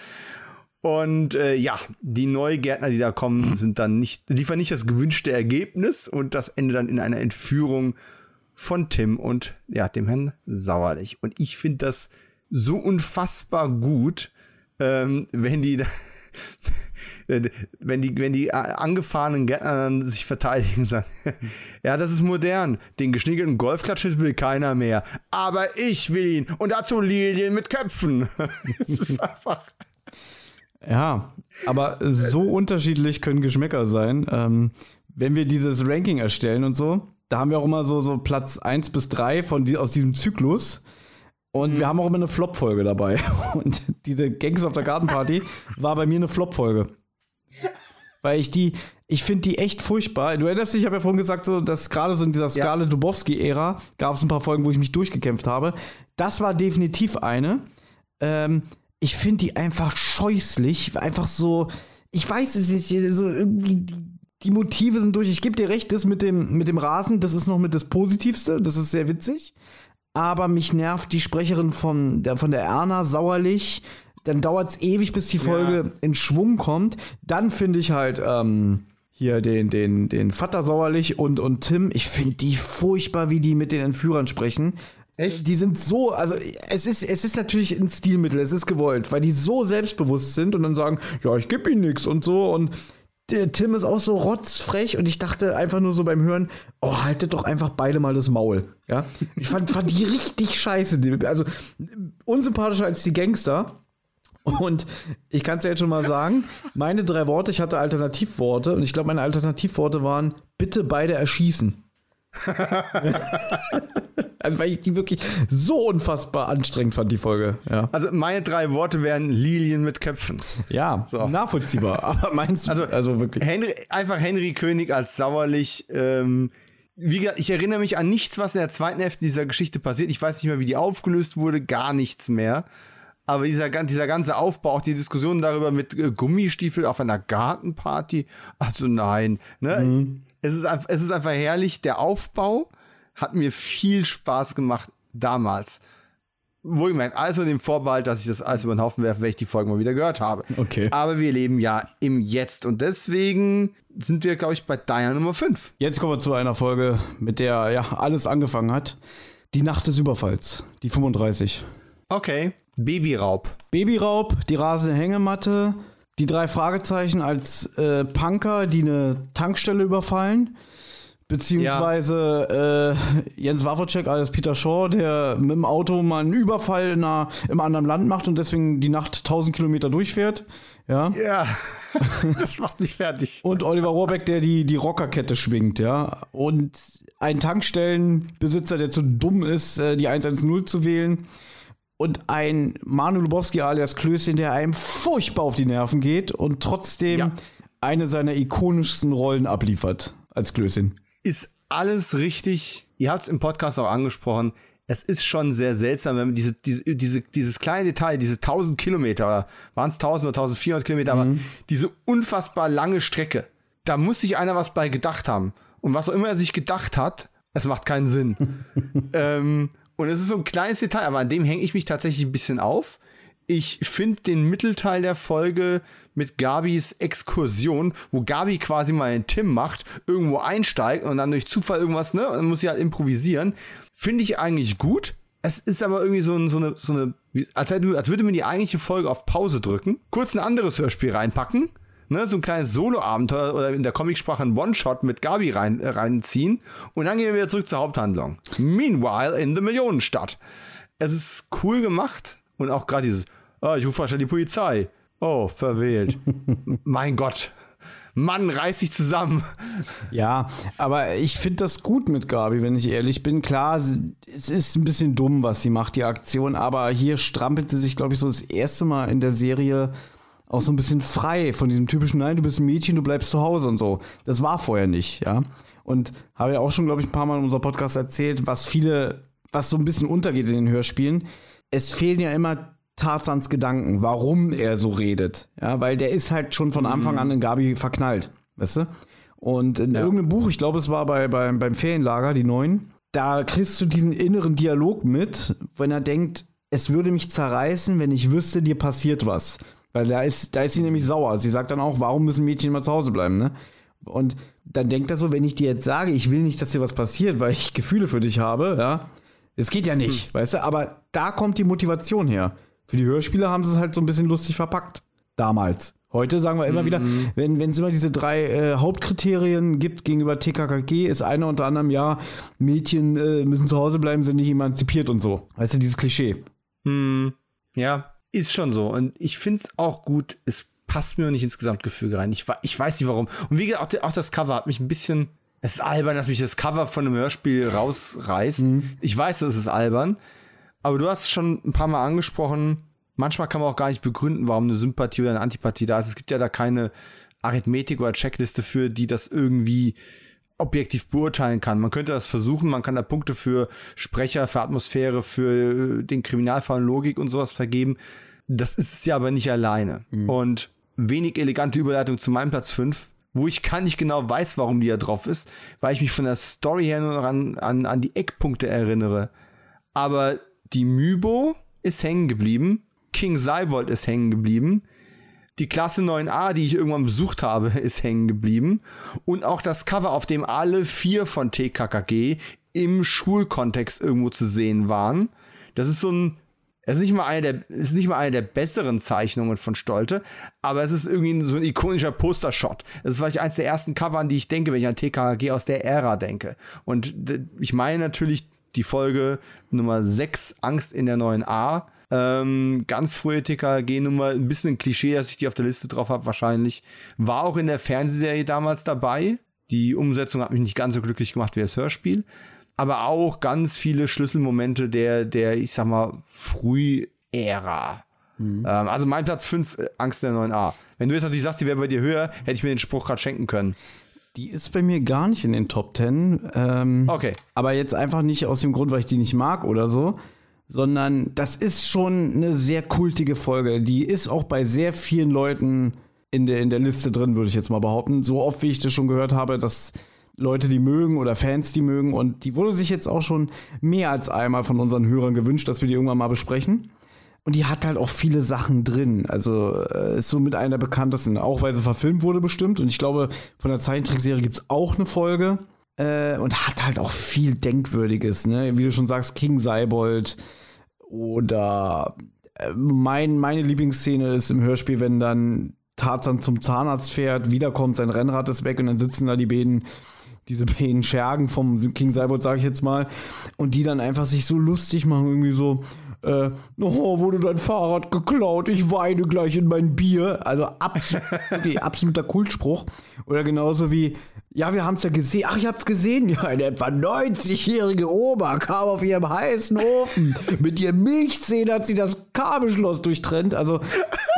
Und äh, ja, die Neugärtner, die da kommen, sind dann nicht, liefern nicht das gewünschte Ergebnis und das endet dann in einer Entführung von Tim und ja, dem Herrn Sauerlich. Und ich finde das so unfassbar gut, ähm, wenn die wenn die, wenn die angefahrenen Gärtner sich verteidigen sagen, ja, das ist modern. Den geschniegelten Golfklatsch will keiner mehr. Aber ich will ihn. Und dazu Lilien mit Köpfen. das ist einfach. Ja, aber so unterschiedlich können Geschmäcker sein. Ähm, wenn wir dieses Ranking erstellen und so, da haben wir auch immer so, so Platz 1 bis 3 von die, aus diesem Zyklus. Und mhm. wir haben auch immer eine Flop-Folge dabei. Und diese Gangs auf der Gartenparty war bei mir eine Flop-Folge. Weil ich die, ich finde die echt furchtbar. Du erinnerst dich, ich habe ja vorhin gesagt, so, dass gerade so in dieser Skala Dubowski-Ära gab es ein paar Folgen, wo ich mich durchgekämpft habe. Das war definitiv eine. Ähm, ich finde die einfach scheußlich. Einfach so, ich weiß es nicht, so irgendwie die, die Motive sind durch. Ich gebe dir recht, das mit dem, mit dem Rasen, das ist noch mit das Positivste. Das ist sehr witzig. Aber mich nervt die Sprecherin von der, von der Erna sauerlich dann dauert es ewig, bis die Folge ja. in Schwung kommt. Dann finde ich halt ähm, hier den, den, den Vater Sauerlich und, und Tim, ich finde die furchtbar, wie die mit den Entführern sprechen. Echt? Die sind so, also es ist, es ist natürlich ein Stilmittel, es ist gewollt, weil die so selbstbewusst sind und dann sagen, ja, ich gebe ihnen nichts und so und der Tim ist auch so rotzfrech und ich dachte einfach nur so beim Hören, oh, haltet doch einfach beide mal das Maul. Ja, ich fand, fand die richtig scheiße. Also unsympathischer als die Gangster. Und ich kann es ja jetzt schon mal sagen, meine drei Worte, ich hatte Alternativworte und ich glaube, meine Alternativworte waren, bitte beide erschießen. also weil ich die wirklich so unfassbar anstrengend fand, die Folge. Ja. Also meine drei Worte wären Lilien mit Köpfen. Ja, so. nachvollziehbar. Aber meinst du, also, also wirklich. Henry, einfach Henry König als sauerlich. Ähm, wie gesagt, ich erinnere mich an nichts, was in der zweiten Hälfte dieser Geschichte passiert. Ich weiß nicht mehr, wie die aufgelöst wurde, gar nichts mehr. Aber dieser, dieser ganze Aufbau, auch die Diskussion darüber mit äh, Gummistiefel auf einer Gartenparty, also nein. Ne? Mhm. Es, ist, es ist einfach herrlich. Der Aufbau hat mir viel Spaß gemacht damals. Wo ich meine, also dem Vorbehalt, dass ich das alles über den Haufen werfe, wenn ich die Folge mal wieder gehört habe. Okay. Aber wir leben ja im Jetzt und deswegen sind wir, glaube ich, bei deiner Nummer 5. Jetzt kommen wir zu einer Folge, mit der ja alles angefangen hat. Die Nacht des Überfalls, die 35. Okay. Babyraub. Babyraub, die rasende Hängematte, die drei Fragezeichen als äh, Punker, die eine Tankstelle überfallen. Beziehungsweise ja. äh, Jens Wawrczyk als Peter Shaw, der mit dem Auto mal einen Überfall in einer, im anderen Land macht und deswegen die Nacht 1000 Kilometer durchfährt. Ja. Ja. das macht mich fertig. Und Oliver Rohrbeck, der die, die Rockerkette schwingt, ja. Und ein Tankstellenbesitzer, der zu dumm ist, äh, die 110 zu wählen und ein Manu Lubowski alias Klößchen, der einem furchtbar auf die Nerven geht und trotzdem ja. eine seiner ikonischsten Rollen abliefert als Klößchen. Ist alles richtig. Ihr habt es im Podcast auch angesprochen. Es ist schon sehr seltsam, wenn man diese, diese, diese, dieses kleine Detail, diese 1000 Kilometer, waren es 1000 oder 1400 Kilometer, mhm. aber diese unfassbar lange Strecke, da muss sich einer was bei gedacht haben. Und was auch immer er sich gedacht hat, es macht keinen Sinn. ähm, und es ist so ein kleines Detail, aber an dem hänge ich mich tatsächlich ein bisschen auf. Ich finde den Mittelteil der Folge mit Gabis Exkursion, wo Gabi quasi mal einen Tim macht, irgendwo einsteigt und dann durch Zufall irgendwas, ne, und dann muss sie halt improvisieren, finde ich eigentlich gut, es ist aber irgendwie so, so eine, so eine als, hätte, als würde man die eigentliche Folge auf Pause drücken, kurz ein anderes Hörspiel reinpacken, ne, so ein kleines Solo-Abenteuer oder in der Comicsprache ein One-Shot mit Gabi rein, äh, reinziehen und dann gehen wir wieder zurück zur Haupthandlung. Meanwhile in the Millionenstadt. Es ist cool gemacht und auch gerade dieses, oh, ich rufe wahrscheinlich die Polizei. Oh, verwählt. mein Gott. Mann, reiß dich zusammen. Ja, aber ich finde das gut mit Gabi, wenn ich ehrlich bin. Klar, es ist ein bisschen dumm, was sie macht, die Aktion, aber hier strampelt sie sich, glaube ich, so das erste Mal in der Serie auch so ein bisschen frei von diesem typischen, nein, du bist ein Mädchen, du bleibst zu Hause und so. Das war vorher nicht, ja. Und habe ja auch schon, glaube ich, ein paar Mal in unserem Podcast erzählt, was viele, was so ein bisschen untergeht in den Hörspielen. Es fehlen ja immer Tarzans Gedanken, warum er so redet. Ja, weil der ist halt schon von Anfang an in Gabi verknallt, weißt du? Und in ja. irgendeinem Buch, ich glaube, es war bei, bei, beim Ferienlager, die neuen, da kriegst du diesen inneren Dialog mit, wenn er denkt, es würde mich zerreißen, wenn ich wüsste, dir passiert was. Weil da ist, da ist sie nämlich sauer. Sie sagt dann auch, warum müssen Mädchen immer zu Hause bleiben, ne? Und dann denkt er so, wenn ich dir jetzt sage, ich will nicht, dass dir was passiert, weil ich Gefühle für dich habe, ja, es geht ja nicht, hm. weißt du? Aber da kommt die Motivation her. Für die Hörspiele haben sie es halt so ein bisschen lustig verpackt. Damals. Heute sagen wir immer mhm. wieder, wenn es immer diese drei äh, Hauptkriterien gibt gegenüber TKKG, ist einer unter anderem, ja, Mädchen äh, müssen zu Hause bleiben, sind nicht emanzipiert und so. Weißt du, dieses Klischee. Mhm. Ja, ist schon so. Und ich finde es auch gut, es passt mir nicht ins Gesamtgefüge rein. Ich, ich weiß nicht warum. Und wie gesagt, auch, auch das Cover hat mich ein bisschen. Es ist albern, dass mich das Cover von einem Hörspiel rausreißt. Mhm. Ich weiß, das ist albern. Aber du hast schon ein paar Mal angesprochen, manchmal kann man auch gar nicht begründen, warum eine Sympathie oder eine Antipathie da ist. Es gibt ja da keine Arithmetik oder Checkliste für, die das irgendwie objektiv beurteilen kann. Man könnte das versuchen, man kann da Punkte für Sprecher, für Atmosphäre, für den Kriminalfall, Logik und sowas vergeben. Das ist es ja aber nicht alleine. Mhm. Und wenig elegante Überleitung zu meinem Platz 5, wo ich gar nicht genau weiß, warum die da drauf ist, weil ich mich von der Story her nur an, an, an die Eckpunkte erinnere. Aber die Mybo ist hängen geblieben. King Seibold ist hängen geblieben. Die Klasse 9a, die ich irgendwann besucht habe, ist hängen geblieben. Und auch das Cover, auf dem alle vier von TKKG im Schulkontext irgendwo zu sehen waren. Das ist so ein, es ist nicht mal eine der, ist nicht mal eine der besseren Zeichnungen von Stolte, aber es ist irgendwie so ein ikonischer Postershot. Das ist vielleicht eins der ersten Cover, an die ich denke, wenn ich an TKKG aus der Ära denke. Und ich meine natürlich die Folge Nummer 6, Angst in der neuen A. Ähm, ganz frühe TKG-Nummer, ein bisschen ein Klischee, dass ich die auf der Liste drauf habe, wahrscheinlich. War auch in der Fernsehserie damals dabei. Die Umsetzung hat mich nicht ganz so glücklich gemacht wie das Hörspiel. Aber auch ganz viele Schlüsselmomente der, der ich sag mal, Frühära. Mhm. Ähm, also mein Platz 5, äh, Angst in der neuen A. Wenn du jetzt natürlich sagst, die wäre bei dir höher, hätte ich mir den Spruch gerade schenken können. Die ist bei mir gar nicht in den Top 10. Ähm, okay. Aber jetzt einfach nicht aus dem Grund, weil ich die nicht mag oder so, sondern das ist schon eine sehr kultige Folge. Die ist auch bei sehr vielen Leuten in der, in der Liste drin, würde ich jetzt mal behaupten. So oft, wie ich das schon gehört habe, dass Leute die mögen oder Fans die mögen. Und die wurde sich jetzt auch schon mehr als einmal von unseren Hörern gewünscht, dass wir die irgendwann mal besprechen. Und die hat halt auch viele Sachen drin. Also äh, ist so mit einer der bekanntesten, auch weil sie verfilmt wurde bestimmt. Und ich glaube, von der Zeichentrickserie gibt es auch eine Folge. Äh, und hat halt auch viel Denkwürdiges, ne? Wie du schon sagst, King Seibold oder äh, mein, meine Lieblingsszene ist im Hörspiel, wenn dann Tarzan zum Zahnarzt fährt, wiederkommt, sein Rennrad ist weg und dann sitzen da die beiden diese beiden Schergen vom King Cyborg, sage ich jetzt mal, und die dann einfach sich so lustig machen, irgendwie so, äh, oh, wurde dein Fahrrad geklaut, ich weine gleich in mein Bier. Also absolut, absoluter Kultspruch. Oder genauso wie, ja, wir haben es ja gesehen. Ach, ihr habt es gesehen? Ja, eine etwa 90-jährige Oma kam auf ihrem heißen Ofen. Mit ihren Milchzähnen hat sie das Kabelschloss durchtrennt. Also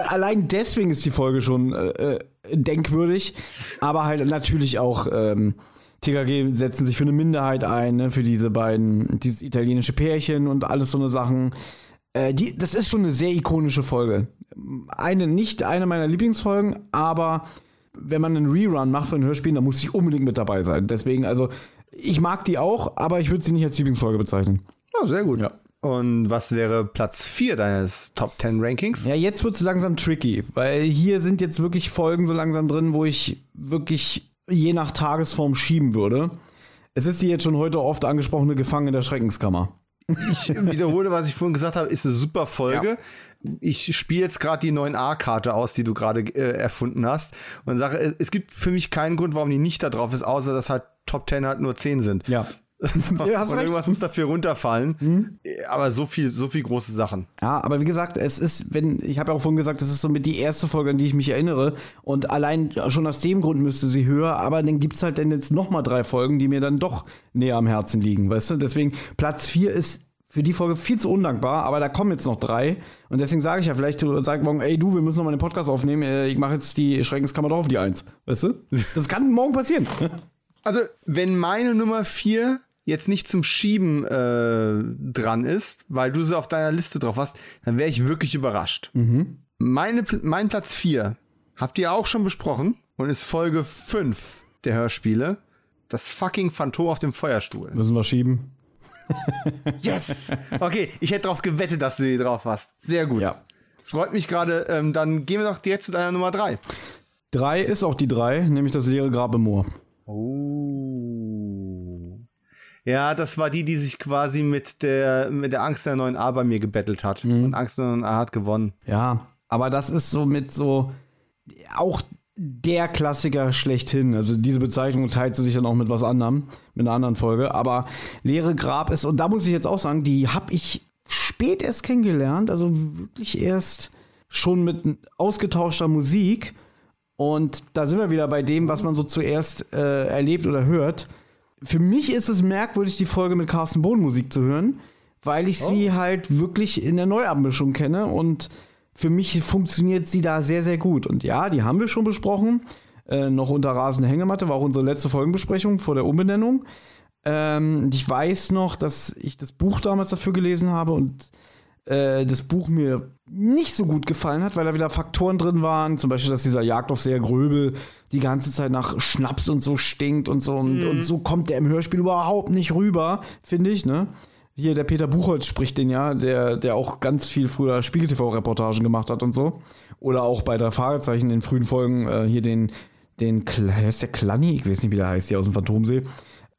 allein deswegen ist die Folge schon äh, äh denkwürdig. Aber halt natürlich auch ähm, TKG setzen sich für eine Minderheit ein, ne, für diese beiden, dieses italienische Pärchen und alles so eine Sachen. Äh, die, das ist schon eine sehr ikonische Folge. Eine, nicht eine meiner Lieblingsfolgen, aber wenn man einen Rerun macht von Hörspielen, dann muss ich unbedingt mit dabei sein. Deswegen, also, ich mag die auch, aber ich würde sie nicht als Lieblingsfolge bezeichnen. Oh, sehr gut. Ja. Und was wäre Platz 4 deines Top 10 Rankings? Ja, jetzt wird es langsam tricky, weil hier sind jetzt wirklich Folgen so langsam drin, wo ich wirklich je nach Tagesform schieben würde. Es ist die jetzt schon heute oft angesprochene Gefangene der Schreckenskammer. Ich wiederhole, was ich vorhin gesagt habe, ist eine super Folge. Ja ich spiele jetzt gerade die 9a-Karte aus, die du gerade äh, erfunden hast und sage, es gibt für mich keinen Grund, warum die nicht da drauf ist, außer dass halt Top 10 halt nur 10 sind. Ja. ja, hast und recht. irgendwas muss dafür runterfallen. Mhm. Aber so viel, so viel große Sachen. Ja, aber wie gesagt, es ist, wenn, ich habe ja auch vorhin gesagt, das ist so mit die erste Folge, an die ich mich erinnere. Und allein schon aus dem Grund müsste sie höher, aber dann gibt es halt dann jetzt nochmal drei Folgen, die mir dann doch näher am Herzen liegen, weißt du? Deswegen, Platz 4 ist für die Folge viel zu undankbar, aber da kommen jetzt noch drei. Und deswegen sage ich ja, vielleicht sag morgen, ey du, wir müssen noch mal den Podcast aufnehmen. Äh, ich mache jetzt die Schreckenskammer doch auf die Eins. Weißt du? Das kann morgen passieren. Also, wenn meine Nummer vier jetzt nicht zum Schieben äh, dran ist, weil du sie auf deiner Liste drauf hast, dann wäre ich wirklich überrascht. Mhm. Meine, mein Platz vier habt ihr auch schon besprochen und ist Folge 5 der Hörspiele. Das fucking Phantom auf dem Feuerstuhl. Müssen wir schieben. Yes! Okay, ich hätte darauf gewettet, dass du die drauf hast. Sehr gut. Ja. Freut mich gerade. Ähm, dann gehen wir doch direkt zu deiner Nummer 3. 3 ist auch die 3, nämlich das leere Grab im Moor. Oh. Ja, das war die, die sich quasi mit der, mit der Angst der neuen A bei mir gebettelt hat. Mhm. Und Angst der neuen A hat gewonnen. Ja, aber das ist so mit so auch der Klassiker schlechthin. Also diese Bezeichnung teilt sie sich dann auch mit was anderem, mit einer anderen Folge. Aber Leere Grab ist, und da muss ich jetzt auch sagen, die habe ich spät erst kennengelernt, also wirklich erst schon mit ausgetauschter Musik. Und da sind wir wieder bei dem, was man so zuerst äh, erlebt oder hört. Für mich ist es merkwürdig, die Folge mit Carsten Bohn Musik zu hören, weil ich oh. sie halt wirklich in der Neuabmischung kenne und für mich funktioniert sie da sehr, sehr gut. Und ja, die haben wir schon besprochen. Äh, noch unter rasende Hängematte war auch unsere letzte Folgenbesprechung vor der Umbenennung. Ähm, ich weiß noch, dass ich das Buch damals dafür gelesen habe und äh, das Buch mir nicht so gut gefallen hat, weil da wieder Faktoren drin waren. Zum Beispiel, dass dieser Jagdaufseher Gröbel die ganze Zeit nach Schnaps und so stinkt und so. Und, mhm. und so kommt der im Hörspiel überhaupt nicht rüber, finde ich, ne? Hier, der Peter Buchholz spricht den ja, der, der auch ganz viel früher Spiegel-TV-Reportagen gemacht hat und so. Oder auch bei der Fragezeichen in frühen Folgen äh, hier den, den, ist der Klanni? Ich weiß nicht, wie der heißt, hier aus dem Phantomsee.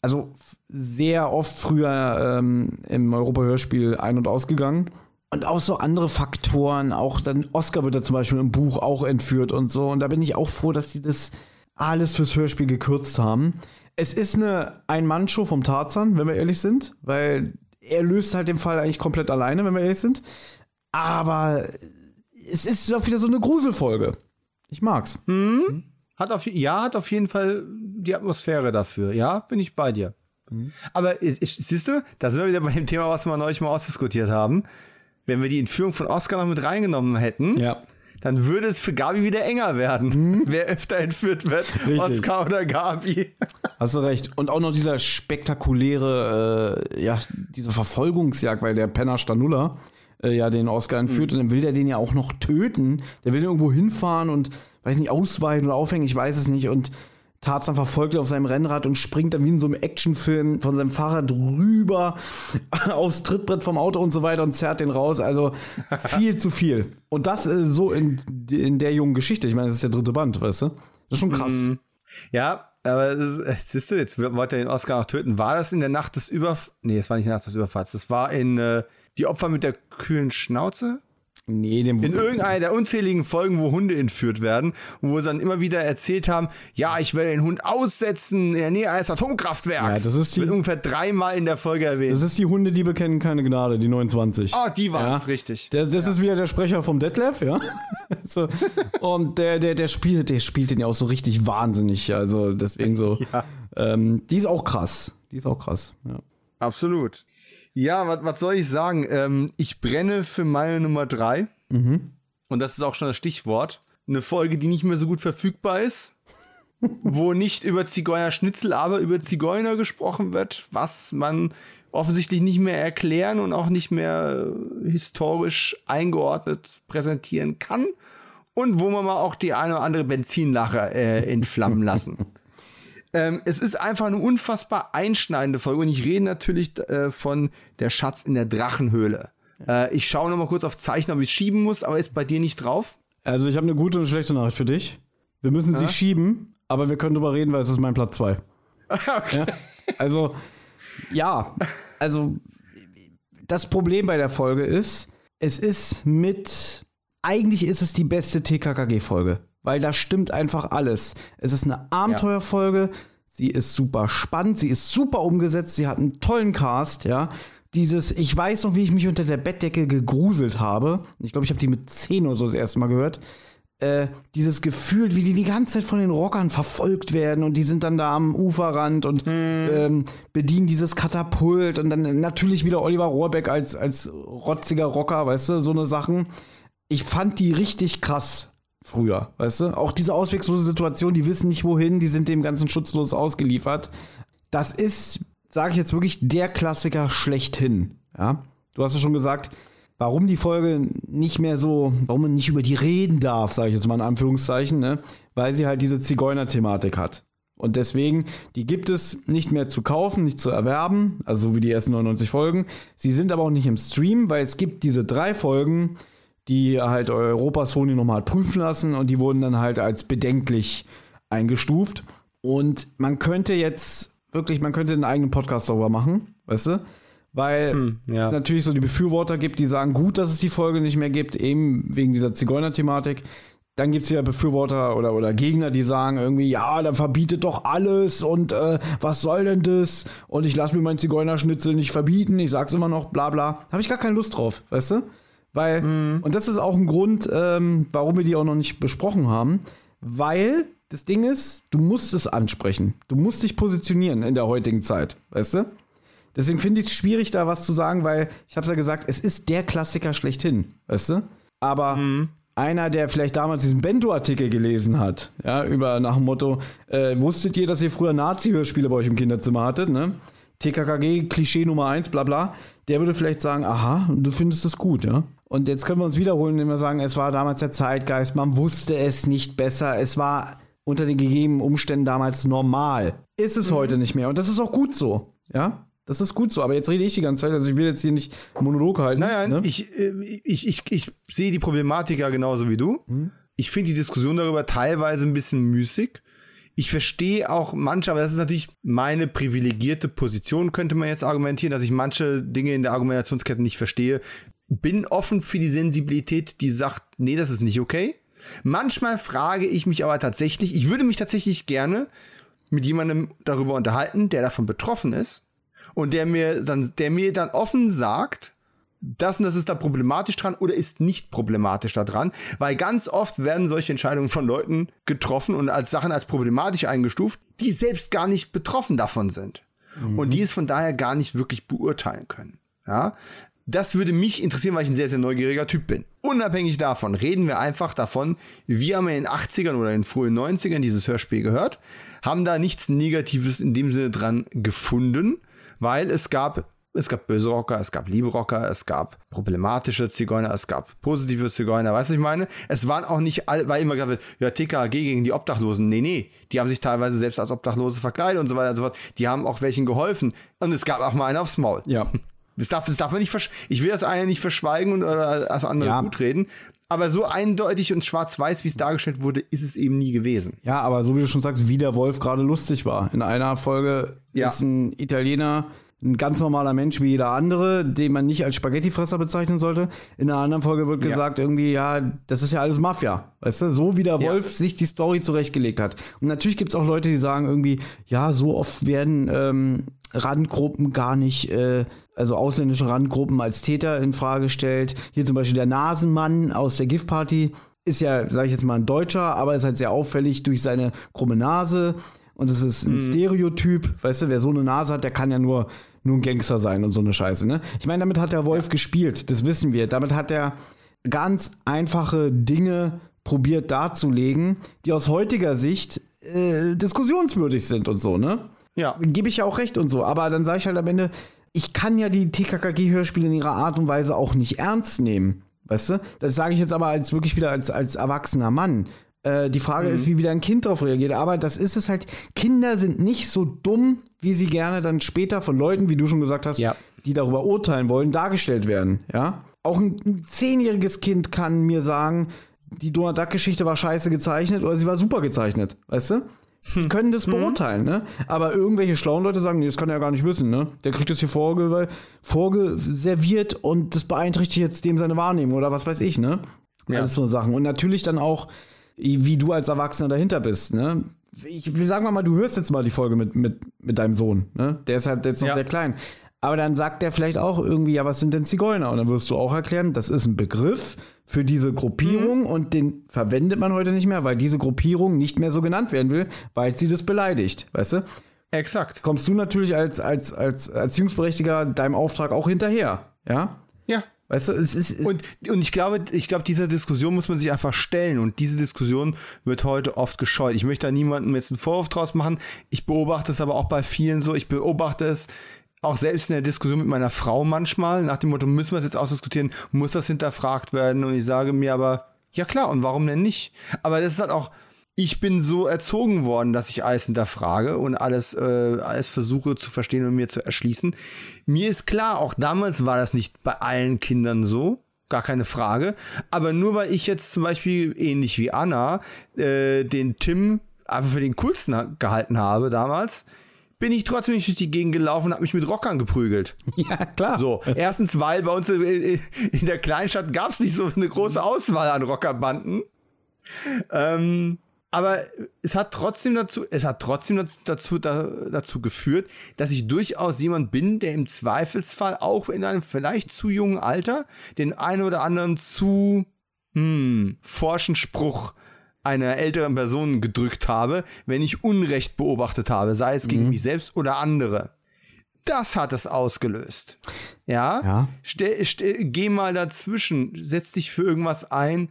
Also sehr oft früher ähm, im Europa-Hörspiel ein- und ausgegangen. Und auch so andere Faktoren, auch dann Oscar wird da zum Beispiel im Buch auch entführt und so. Und da bin ich auch froh, dass die das alles fürs Hörspiel gekürzt haben. Es ist eine Ein-Mann-Show vom Tarzan, wenn wir ehrlich sind, weil er löst halt den Fall eigentlich komplett alleine, wenn wir ehrlich sind. Aber es ist doch wieder so eine Gruselfolge. Ich mag's. Mhm. Hat auf, ja, hat auf jeden Fall die Atmosphäre dafür. Ja, bin ich bei dir. Mhm. Aber ich, siehst du, da sind wir wieder bei dem Thema, was wir neulich mal ausdiskutiert haben. Wenn wir die Entführung von Oscar noch mit reingenommen hätten, ja dann würde es für Gabi wieder enger werden, hm? wer öfter entführt wird, Richtig. Oscar oder Gabi. Hast du recht. Und auch noch dieser spektakuläre, äh, ja, diese Verfolgungsjagd, weil der Penner Stanulla äh, ja den Oscar entführt mhm. und dann will der den ja auch noch töten. Der will irgendwo hinfahren und, weiß nicht, ausweichen oder aufhängen, ich weiß es nicht. Und Tarzan verfolgt ihn auf seinem Rennrad und springt dann wie in so einem Actionfilm von seinem Fahrrad rüber aufs Trittbrett vom Auto und so weiter und zerrt den raus. Also viel zu viel. Und das äh, so in, in der jungen Geschichte. Ich meine, das ist der dritte Band, weißt du? Das ist schon krass. Mm, ja, aber äh, siehst du, jetzt wollte er den Oscar noch töten. War das in der Nacht des Überfalls? Nee, es war nicht Nacht des Überfalls. Das war in äh, Die Opfer mit der kühlen Schnauze. Nee, dem In irgendeiner der unzähligen Folgen, wo Hunde entführt werden, wo sie dann immer wieder erzählt haben, ja, ich will den Hund aussetzen in der Nähe eines Atomkraftwerks. Ja, das ist die, wird ungefähr dreimal in der Folge erwähnt. Das ist die Hunde, die bekennen keine Gnade, die 29. Ah, oh, die waren es, ja. richtig. Der, das ja. ist wieder der Sprecher vom Detlef, ja. so. Und der, der, der spielt, der spielt den ja auch so richtig wahnsinnig. Also deswegen so. ja. ähm, die ist auch krass. Die ist auch krass, ja. Absolut. Ja, was soll ich sagen? Ähm, ich brenne für meine Nummer drei. Mhm. Und das ist auch schon das Stichwort. Eine Folge, die nicht mehr so gut verfügbar ist. wo nicht über Zigeuner Schnitzel, aber über Zigeuner gesprochen wird, was man offensichtlich nicht mehr erklären und auch nicht mehr äh, historisch eingeordnet präsentieren kann. Und wo man mal auch die eine oder andere Benzinlache äh, entflammen lassen. Ähm, es ist einfach eine unfassbar einschneidende Folge und ich rede natürlich äh, von der Schatz in der Drachenhöhle. Äh, ich schaue noch mal kurz auf Zeichen, ob ich es schieben muss, aber ist bei dir nicht drauf? Also ich habe eine gute und eine schlechte Nachricht für dich. Wir müssen ja? sie schieben, aber wir können drüber reden, weil es ist mein Platz 2. okay. Ja? Also, ja, also das Problem bei der Folge ist, es ist mit, eigentlich ist es die beste TKKG-Folge, weil da stimmt einfach alles. Es ist eine Abenteuerfolge, sie ist super spannend, sie ist super umgesetzt, sie hat einen tollen Cast, ja. Dieses, ich weiß noch, wie ich mich unter der Bettdecke gegruselt habe. Ich glaube, ich habe die mit 10 oder so das erste Mal gehört. Äh, dieses Gefühl, wie die die ganze Zeit von den Rockern verfolgt werden und die sind dann da am Uferrand und ähm, bedienen dieses Katapult und dann natürlich wieder Oliver Rohrbeck als, als rotziger Rocker, weißt du, so eine Sachen. Ich fand die richtig krass früher, weißt du? Auch diese auswegslose Situation, die wissen nicht wohin, die sind dem ganzen schutzlos ausgeliefert. Das ist, sage ich jetzt wirklich, der Klassiker schlechthin, ja? Du hast ja schon gesagt, warum die Folge nicht mehr so, warum man nicht über die reden darf, sage ich jetzt mal in Anführungszeichen, ne? weil sie halt diese Zigeuner-Thematik hat. Und deswegen, die gibt es nicht mehr zu kaufen, nicht zu erwerben, also so wie die ersten 99 Folgen. Sie sind aber auch nicht im Stream, weil es gibt diese drei Folgen, die halt Europa Sony nochmal prüfen lassen und die wurden dann halt als bedenklich eingestuft. Und man könnte jetzt wirklich, man könnte einen eigenen Podcast darüber machen, weißt du? Weil Hm, ja. es natürlich so die Befürworter gibt, die sagen, gut, dass es die Folge nicht mehr gibt, eben wegen dieser Zigeuner-Thematik. Dann gibt es ja Befürworter oder, oder Gegner, die sagen irgendwie, ja, dann verbietet doch alles und äh, was soll denn das? Und ich lasse mir meinen Zigeunerschnitzel nicht verbieten, ich sag's immer noch, bla bla. Habe ich gar keine Lust drauf, weißt du? Weil, und das ist auch ein Grund, ähm, warum wir die auch noch nicht besprochen haben, weil das Ding ist, du musst es ansprechen. Du musst dich positionieren in der heutigen Zeit, weißt du? Deswegen finde ich es schwierig, da was zu sagen, weil ich habe es ja gesagt, es ist der Klassiker schlechthin, weißt du? Aber einer, der vielleicht damals diesen Bento-Artikel gelesen hat, ja, über nach dem Motto, äh, wusstet ihr, dass ihr früher Nazi-Hörspiele bei euch im Kinderzimmer hattet, ne? TKKG, Klischee Nummer eins, bla bla, der würde vielleicht sagen, aha, du findest das gut, ja? Und jetzt können wir uns wiederholen, indem wir sagen, es war damals der Zeitgeist, man wusste es nicht besser, es war unter den gegebenen Umständen damals normal. Ist es heute nicht mehr und das ist auch gut so, ja? Das ist gut so, aber jetzt rede ich die ganze Zeit, also ich will jetzt hier nicht Monolog halten. Nein, nein, ne? ich, äh, ich, ich, ich sehe die Problematik ja genauso wie du. Hm? Ich finde die Diskussion darüber teilweise ein bisschen müßig. Ich verstehe auch manche, aber das ist natürlich meine privilegierte Position, könnte man jetzt argumentieren, dass ich manche Dinge in der Argumentationskette nicht verstehe. Bin offen für die Sensibilität, die sagt, nee, das ist nicht okay. Manchmal frage ich mich aber tatsächlich, ich würde mich tatsächlich gerne mit jemandem darüber unterhalten, der davon betroffen ist und der mir dann, der mir dann offen sagt, das und das ist da problematisch dran oder ist nicht problematisch da dran, weil ganz oft werden solche Entscheidungen von Leuten getroffen und als Sachen als problematisch eingestuft, die selbst gar nicht betroffen davon sind und die es von daher gar nicht wirklich beurteilen können. Ja, das würde mich interessieren, weil ich ein sehr, sehr neugieriger Typ bin. Unabhängig davon reden wir einfach davon, wir haben in den 80ern oder in den frühen 90ern dieses Hörspiel gehört, haben da nichts Negatives in dem Sinne dran gefunden, weil es gab es gab böse Rocker, es gab liebe Rocker, es gab problematische Zigeuner, es gab positive Zigeuner, weißt du, ich meine? Es waren auch nicht alle, weil immer gesagt wird, ja, TKG gegen die Obdachlosen. Nee, nee, die haben sich teilweise selbst als Obdachlose verkleidet und so weiter und so fort. Die haben auch welchen geholfen. Und es gab auch mal einen aufs Maul. ja. Das darf, das darf man nicht versch Ich will das eine nicht verschweigen und oder das andere Ja. gut reden. Aber so eindeutig und schwarz-weiß, wie es dargestellt wurde, ist es eben nie gewesen. Ja, aber so wie du schon sagst, wie der Wolf gerade lustig war. In einer Folge Ja. ist ein Italiener ein ganz normaler Mensch wie jeder andere, den man nicht als Spaghettifresser bezeichnen sollte. In einer anderen Folge wird Ja. gesagt, irgendwie, ja, das ist ja alles Mafia. Weißt du, so wie der Ja. Wolf sich die Story zurechtgelegt hat. Und natürlich gibt es auch Leute, die sagen irgendwie, ja, so oft werden ähm, Randgruppen gar nicht, äh, also ausländische Randgruppen als Täter in Frage gestellt. Hier zum Beispiel der Nasenmann aus der Giftparty ist ja, sage ich jetzt mal, ein Deutscher, aber ist halt sehr auffällig durch seine krumme Nase. Und es ist ein Stereotyp, weißt du, wer so eine Nase hat, der kann ja nur, nur ein Gangster sein und so eine Scheiße, ne? Ich meine, damit hat der Wolf gespielt, das wissen wir. Damit hat er ganz einfache Dinge probiert darzulegen, die aus heutiger Sicht äh, diskussionswürdig sind und so, ne? Ja. Gebe ich ja auch recht und so. Aber dann sage ich halt am Ende, ich kann ja die TKKG-Hörspiele in ihrer Art und Weise auch nicht ernst nehmen. Weißt du? Das sage ich jetzt aber als wirklich wieder als, als erwachsener Mann. Äh, die Frage ist, wie wieder ein Kind darauf reagiert. Aber das ist es halt. Kinder sind nicht so dumm, wie sie gerne dann später von Leuten, wie du schon gesagt hast, Ja. die darüber urteilen wollen, dargestellt werden. Ja? Auch ein, ein zehnjähriges Kind kann mir sagen, die Donald Duck-Geschichte war scheiße gezeichnet oder sie war super gezeichnet. Weißt du? Die können das beurteilen, ne? Aber irgendwelche schlauen Leute sagen, nee, das kann er ja gar nicht wissen, ne? Der kriegt das hier vorge vorgeserviert und das beeinträchtigt jetzt dem seine Wahrnehmung oder was weiß ich, ne? Ja. Alles so Sachen. Und natürlich dann auch, wie du als Erwachsener dahinter bist, ne? Ich, sagen wir mal, du hörst jetzt mal die Folge mit, mit, mit deinem Sohn, ne? Der ist halt jetzt noch ja. sehr klein. Aber dann sagt der vielleicht auch irgendwie, ja, was sind denn Zigeuner? Und dann wirst du auch erklären, das ist ein Begriff für diese Gruppierung mhm. und den verwendet man heute nicht mehr, weil diese Gruppierung nicht mehr so genannt werden will, weil sie das beleidigt, weißt du? Exakt. Kommst du natürlich als, als, als Erziehungsberechtiger deinem Auftrag auch hinterher, ja? Ja. Weißt du, es ist. Und, und ich glaube, ich glaube, dieser Diskussion muss man sich einfach stellen. Und diese Diskussion wird heute oft gescheut. Ich möchte da niemandem jetzt einen Vorwurf draus machen. Ich beobachte es aber auch bei vielen so. Ich beobachte es auch selbst in der Diskussion mit meiner Frau manchmal, nach dem Motto, müssen wir es jetzt ausdiskutieren, muss das hinterfragt werden? Und ich sage mir aber, ja klar, und warum denn nicht? Aber das ist halt auch, ich bin so erzogen worden, dass ich alles hinterfrage und alles, äh, alles versuche zu verstehen und mir zu erschließen. Mir ist klar, auch damals war das nicht bei allen Kindern so. Gar keine Frage. Aber nur weil ich jetzt zum Beispiel ähnlich wie Anna äh, den Tim einfach für den coolsten gehalten habe damals, bin ich trotzdem nicht durch die Gegend gelaufen und habe mich mit Rockern geprügelt. Ja, klar. So, erstens, weil bei uns in der Kleinstadt gab es nicht so eine große Auswahl an Rockerbanden. Ähm, aber es hat trotzdem dazu, es hat trotzdem dazu, dazu geführt, dass ich durchaus jemand bin, der im Zweifelsfall auch in einem vielleicht zu jungen Alter den einen oder anderen zu hm, forschen Spruch einer älteren Person gedrückt habe, wenn ich Unrecht beobachtet habe, sei es gegen mhm. mich selbst oder andere. Das hat es ausgelöst. Ja? ja. Stell, stell, geh mal dazwischen, setz dich für irgendwas ein.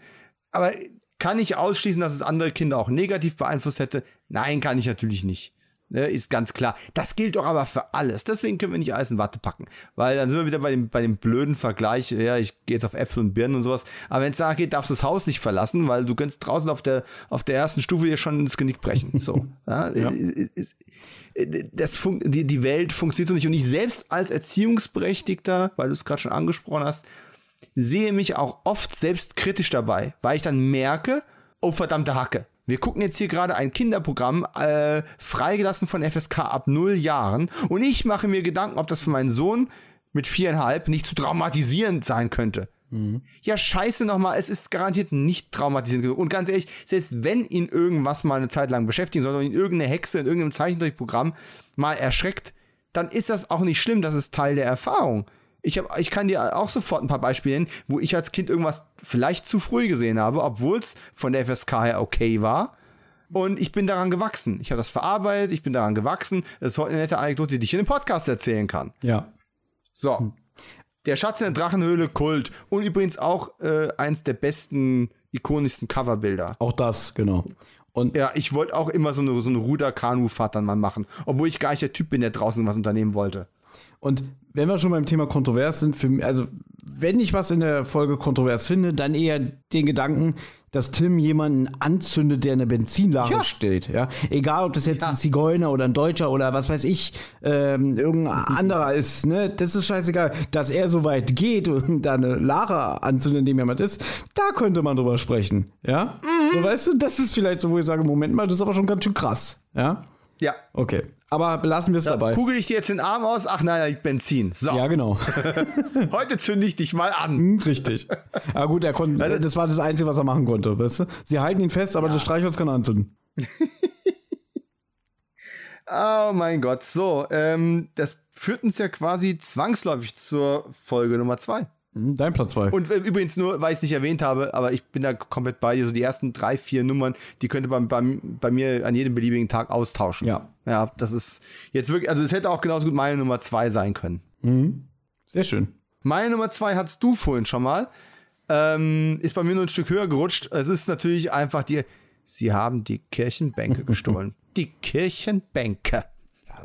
Aber kann ich ausschließen, dass es andere Kinder auch negativ beeinflusst hätte? Nein, kann ich natürlich nicht. Ne, ist ganz klar. Das gilt doch aber für alles. Deswegen können wir nicht alles in Watte packen. Weil dann sind wir wieder bei dem, bei dem blöden Vergleich, ja, ich gehe jetzt auf Äpfel und Birnen und sowas. Aber wenn es da geht, darfst du das Haus nicht verlassen, weil du kannst draußen auf der, auf der ersten Stufe dir schon ins Genick brechen. So. ja, ja. Das die, die Welt funktioniert so nicht. Und ich selbst als Erziehungsberechtigter, weil du es gerade schon angesprochen hast, sehe mich auch oft selbst kritisch dabei, weil ich dann merke, oh verdammte Hacke, wir gucken jetzt hier gerade ein Kinderprogramm, äh, freigelassen von FSK ab null Jahren. Und ich mache mir Gedanken, ob das für meinen Sohn mit viereinhalb nicht zu traumatisierend sein könnte. Mhm. Ja, scheiße nochmal, es ist garantiert nicht traumatisierend genug. Und ganz ehrlich, selbst wenn ihn irgendwas mal eine Zeit lang beschäftigen soll, oder ihn irgendeine Hexe in irgendeinem Zeichentrickprogramm mal erschreckt, dann ist das auch nicht schlimm, das ist Teil der Erfahrung. Ich, hab, ich kann dir auch sofort ein paar Beispiele nennen, wo ich als Kind irgendwas vielleicht zu früh gesehen habe, obwohl es von der FSK her okay war. Und ich bin daran gewachsen. Ich habe das verarbeitet, ich bin daran gewachsen. Das ist heute eine nette Anekdote, die ich in dem Podcast erzählen kann. Ja. So. Hm. Der Schatz in der Drachenhöhle, Kult. Und übrigens auch äh, eins der besten, ikonischsten Coverbilder. Auch das, genau. Und ja, ich wollte auch immer so eine, so eine Ruder-Kanu-Fahrt dann mal machen. Obwohl ich gar nicht der Typ bin, der draußen was unternehmen wollte. Und wenn wir schon beim Thema kontrovers sind, für, also wenn ich was in der Folge kontrovers finde, dann eher den Gedanken, dass Tim jemanden anzündet, der eine Benzinlache ja. steht. Ja? Egal, ob das jetzt ja. ein Zigeuner oder ein Deutscher oder was weiß ich, ähm, irgendein anderer ist. Ne? Das ist scheißegal. Dass er so weit geht und da eine Lache anzündet, in dem jemand ist, da könnte man drüber sprechen. Ja? Mhm. So, weißt du, das ist vielleicht so, wo ich sage, Moment mal, das ist aber schon ganz schön krass. Ja? Ja. Okay. Aber belassen wir es dabei. Kugel ich dir jetzt den Arm aus? Ach nein, da liegt Benzin. So. Ja, genau. Heute zünde ich dich mal an. Hm, richtig. Aber gut, er konnte, also, das war das Einzige, was er machen konnte. Weißt du? Sie halten ihn fest, aber ja. das Streichholz kann anzünden. oh mein Gott. So, ähm, das führt uns ja quasi zwangsläufig zur Folge Nummer zwei. Hm, dein Platz 2. Und äh, übrigens nur, weil ich es nicht erwähnt habe, aber ich bin da komplett bei dir. So die ersten drei, vier Nummern, die könnte man bei, bei mir an jedem beliebigen Tag austauschen. Ja. Ja, das ist jetzt wirklich, also es hätte auch genauso gut meine Nummer 2 sein können. Mhm. Sehr schön. Meine Nummer 2 hattest du vorhin schon mal. Ähm, ist bei mir nur ein Stück höher gerutscht. Es ist natürlich einfach die, sie haben die Kirchenbänke gestohlen. Die Kirchenbänke.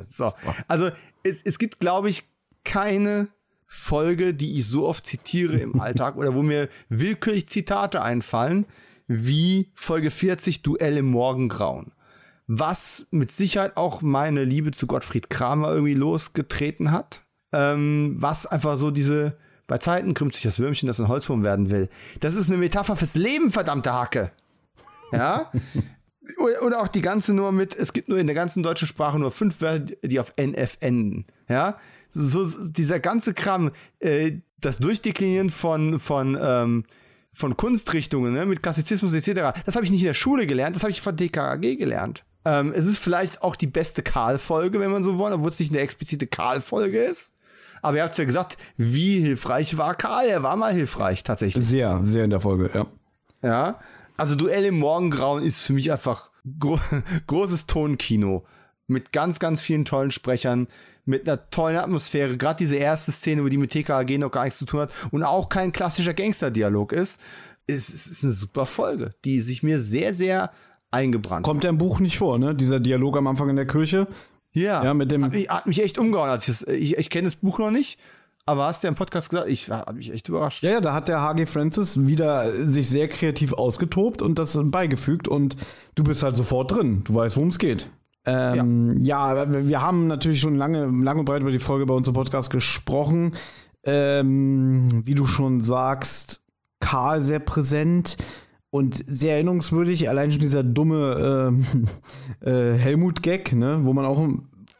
So. Also es, es gibt, glaube ich, keine Folge, die ich so oft zitiere im Alltag oder wo mir willkürlich Zitate einfallen, wie Folge 40 Duell im Morgengrauen. Was mit Sicherheit auch meine Liebe zu Gottfried Kramer irgendwie losgetreten hat. Ähm, was einfach so diese, bei Zeiten krümmt sich das Würmchen, das ein Holzwurm werden will. Das ist eine Metapher fürs Leben, verdammte Hacke. Ja? Oder auch die ganze nur mit, es gibt nur in der ganzen deutschen Sprache nur fünf Wörter, die auf NF enden. Ja, so dieser ganze Kram, äh, das Durchdeklinieren von, von, ähm, von Kunstrichtungen, ne, mit Klassizismus etc., das habe ich nicht in der Schule gelernt, das habe ich von DKAG gelernt. Ähm, es ist vielleicht auch die beste Karl-Folge, wenn man so will, obwohl es nicht eine explizite Karl-Folge ist. Aber ihr habt ja gesagt, wie hilfreich war Karl? Er war mal hilfreich, tatsächlich. Sehr, sehr in der Folge, ja. Ja. Also Duell im Morgengrauen ist für mich einfach gro großes Tonkino. Mit ganz, ganz vielen tollen Sprechern, mit einer tollen Atmosphäre. Gerade diese erste Szene, wo die mit TKAG noch gar nichts zu tun hat und auch kein klassischer Gangster-Dialog ist, ist, ist eine super Folge, die sich mir sehr, sehr eingebrannt. Kommt ja im Buch nicht vor, ne? Dieser Dialog am Anfang in der Kirche. Ja, ja mit dem hat mich, hat mich echt umgehauen. Als ich, das, ich, ich kenne das Buch noch nicht, aber hast du ja im Podcast gesagt, ich habe mich echt überrascht. Ja, ja, da hat der H.G. Francis wieder sich sehr kreativ ausgetobt und das beigefügt und du bist halt sofort drin. Du weißt, worum es geht. Ähm, ja. ja, wir haben natürlich schon lange, lange und breit über die Folge bei uns im Podcast gesprochen. Ähm, wie du schon sagst, Karl sehr präsent und sehr erinnerungswürdig. Allein schon dieser dumme äh, äh, Helmut-Gag, ne? wo man auch,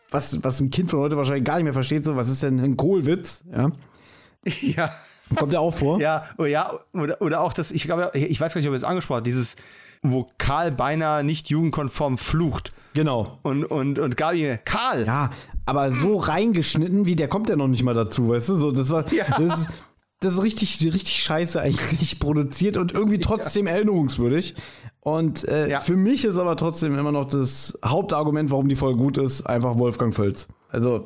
was, was ein Kind von heute wahrscheinlich gar nicht mehr versteht, so, was ist denn ein Kohlwitz? Ja. Ja. Kommt der auch vor? Ja, oh ja oder, oder auch das, ich glaube, ich weiß gar nicht, ob ihr es angesprochen habt, dieses, wo Karl beinahe nicht jugendkonform flucht. Genau. Und, und, und Gabi, Karl! Ja, aber so reingeschnitten, wie der kommt ja noch nicht mal dazu, weißt du? So, das war, ja. das, das ist richtig, richtig scheiße eigentlich produziert und irgendwie trotzdem ja. erinnerungswürdig. Und äh, ja. für mich ist aber trotzdem immer noch das Hauptargument, warum die Folge gut ist, einfach Wolfgang Völz. Also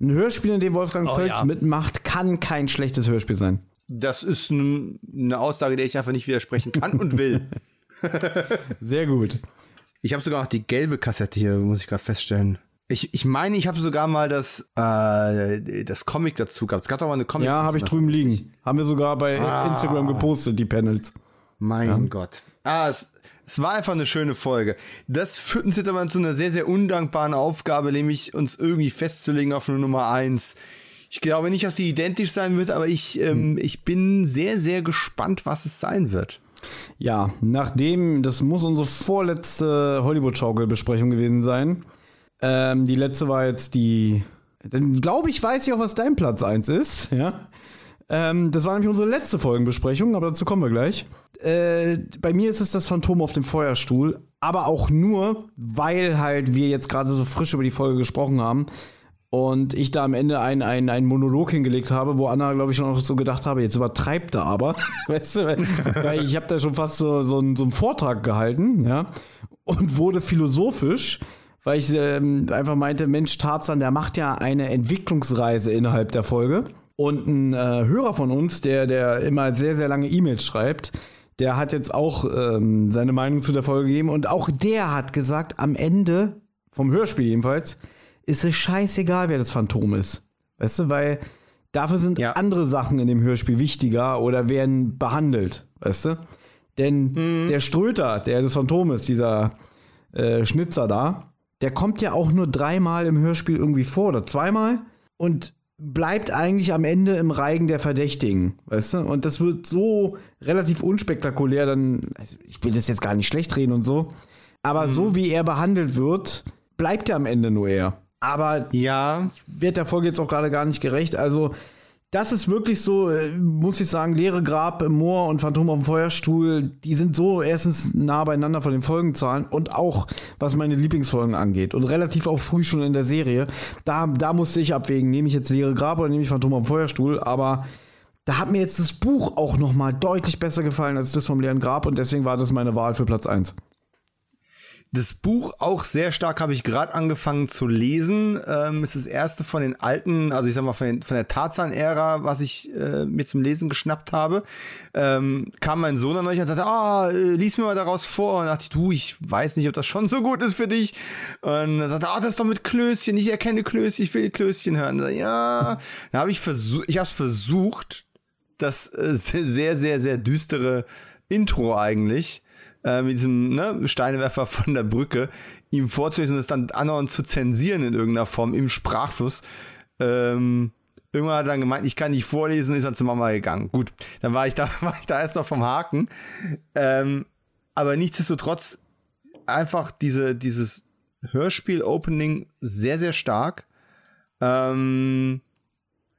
ein Hörspiel, in dem Wolfgang oh, Völz ja. mitmacht, kann kein schlechtes Hörspiel sein. Das ist eine Aussage, der ich einfach nicht widersprechen kann und will. Sehr gut. Ich habe sogar noch die gelbe Kassette hier, muss ich gerade feststellen. Ich, ich meine, ich habe sogar mal das, äh, das Comic dazu gehabt. Es gab doch mal eine Comic. Ja, habe ich drüben liegen. Haben wir sogar bei ah. Instagram gepostet, die Panels. Mein ja. Gott. Ah, es, es war einfach eine schöne Folge. Das führt uns jetzt aber zu einer sehr, sehr undankbaren Aufgabe, nämlich uns irgendwie festzulegen auf eine Nummer 1. Ich glaube nicht, dass sie identisch sein wird, aber ich, ähm, hm. ich bin sehr, sehr gespannt, was es sein wird. Ja, nachdem, das muss unsere vorletzte Hollywood-Schaukel-Besprechung gewesen sein. Ähm, die letzte war jetzt die. Dann glaube ich, weiß ich auch, was dein Platz 1 ist. Ja. Ähm, das war nämlich unsere letzte Folgenbesprechung, aber dazu kommen wir gleich. Äh, bei mir ist es das Phantom auf dem Feuerstuhl, aber auch nur, weil halt wir jetzt gerade so frisch über die Folge gesprochen haben und ich da am Ende einen ein Monolog hingelegt habe, wo Anna, glaube ich, schon noch so gedacht habe, jetzt übertreibt er aber. weißt du, weil ich habe da schon fast so, so, einen, so einen Vortrag gehalten, ja, und wurde philosophisch weil ich ähm, einfach meinte, Mensch, Tarzan, der macht ja eine Entwicklungsreise innerhalb der Folge. Und ein äh, Hörer von uns, der, der immer sehr, sehr lange E-Mails schreibt, der hat jetzt auch ähm, seine Meinung zu der Folge gegeben. Und auch der hat gesagt, am Ende, vom Hörspiel jedenfalls, ist es scheißegal, wer das Phantom ist. Weißt du, weil dafür sind ja. andere Sachen in dem Hörspiel wichtiger oder werden behandelt. Weißt du? Denn mhm. der Ströter, der das Phantom ist, dieser äh, Schnitzer da, der kommt ja auch nur dreimal im Hörspiel irgendwie vor oder zweimal und bleibt eigentlich am Ende im Reigen der Verdächtigen, weißt du? Und das wird so relativ unspektakulär, dann, also ich will das jetzt gar nicht schlecht reden und so, aber mhm. so wie er behandelt wird, bleibt er am Ende nur er. Aber ja, wird der Folge jetzt auch gerade gar nicht gerecht. Also das ist wirklich so, äh, muss ich sagen, leere Grab im Moor und Phantom auf dem Feuerstuhl, die sind so erstens nah beieinander von den Folgenzahlen und auch was meine Lieblingsfolgen angeht und relativ auch früh schon in der Serie. Da, da musste ich abwägen, nehme ich jetzt leere Grab oder nehme ich Phantom auf dem Feuerstuhl, aber da hat mir jetzt das Buch auch noch mal deutlich besser gefallen als das vom leeren Grab und deswegen war das meine Wahl für Platz 1 das Buch auch sehr stark habe ich gerade angefangen zu lesen. Ähm, ist das erste von den alten, also ich sag mal von, den, von der Tarzan-Ära, was ich äh, mir zum Lesen geschnappt habe. Ähm, kam mein Sohn dann neulich und sagte, ah, äh, lies mir mal daraus vor. Und dachte ich, du, ich weiß nicht, ob das schon so gut ist für dich. Und er sagte, ah, das ist doch mit Klößchen, ich erkenne Klößchen, ich will Klößchen hören. Und, ja, da habe ich versucht, ich habe versucht, das äh, sehr, sehr, sehr düstere Intro eigentlich äh, mit diesem ne, Steinwerfer von der Brücke ihm vorzulesen und es dann andauernd zu zensieren in irgendeiner Form im Sprachfluss. Ähm, irgendwann hat er dann gemeint, ich kann nicht vorlesen, ist dann zur Mama gegangen. Gut, dann war ich da, war ich da erst noch vom Haken. Ähm, aber nichtsdestotrotz einfach diese, dieses Hörspiel-Opening sehr, sehr stark. Ähm,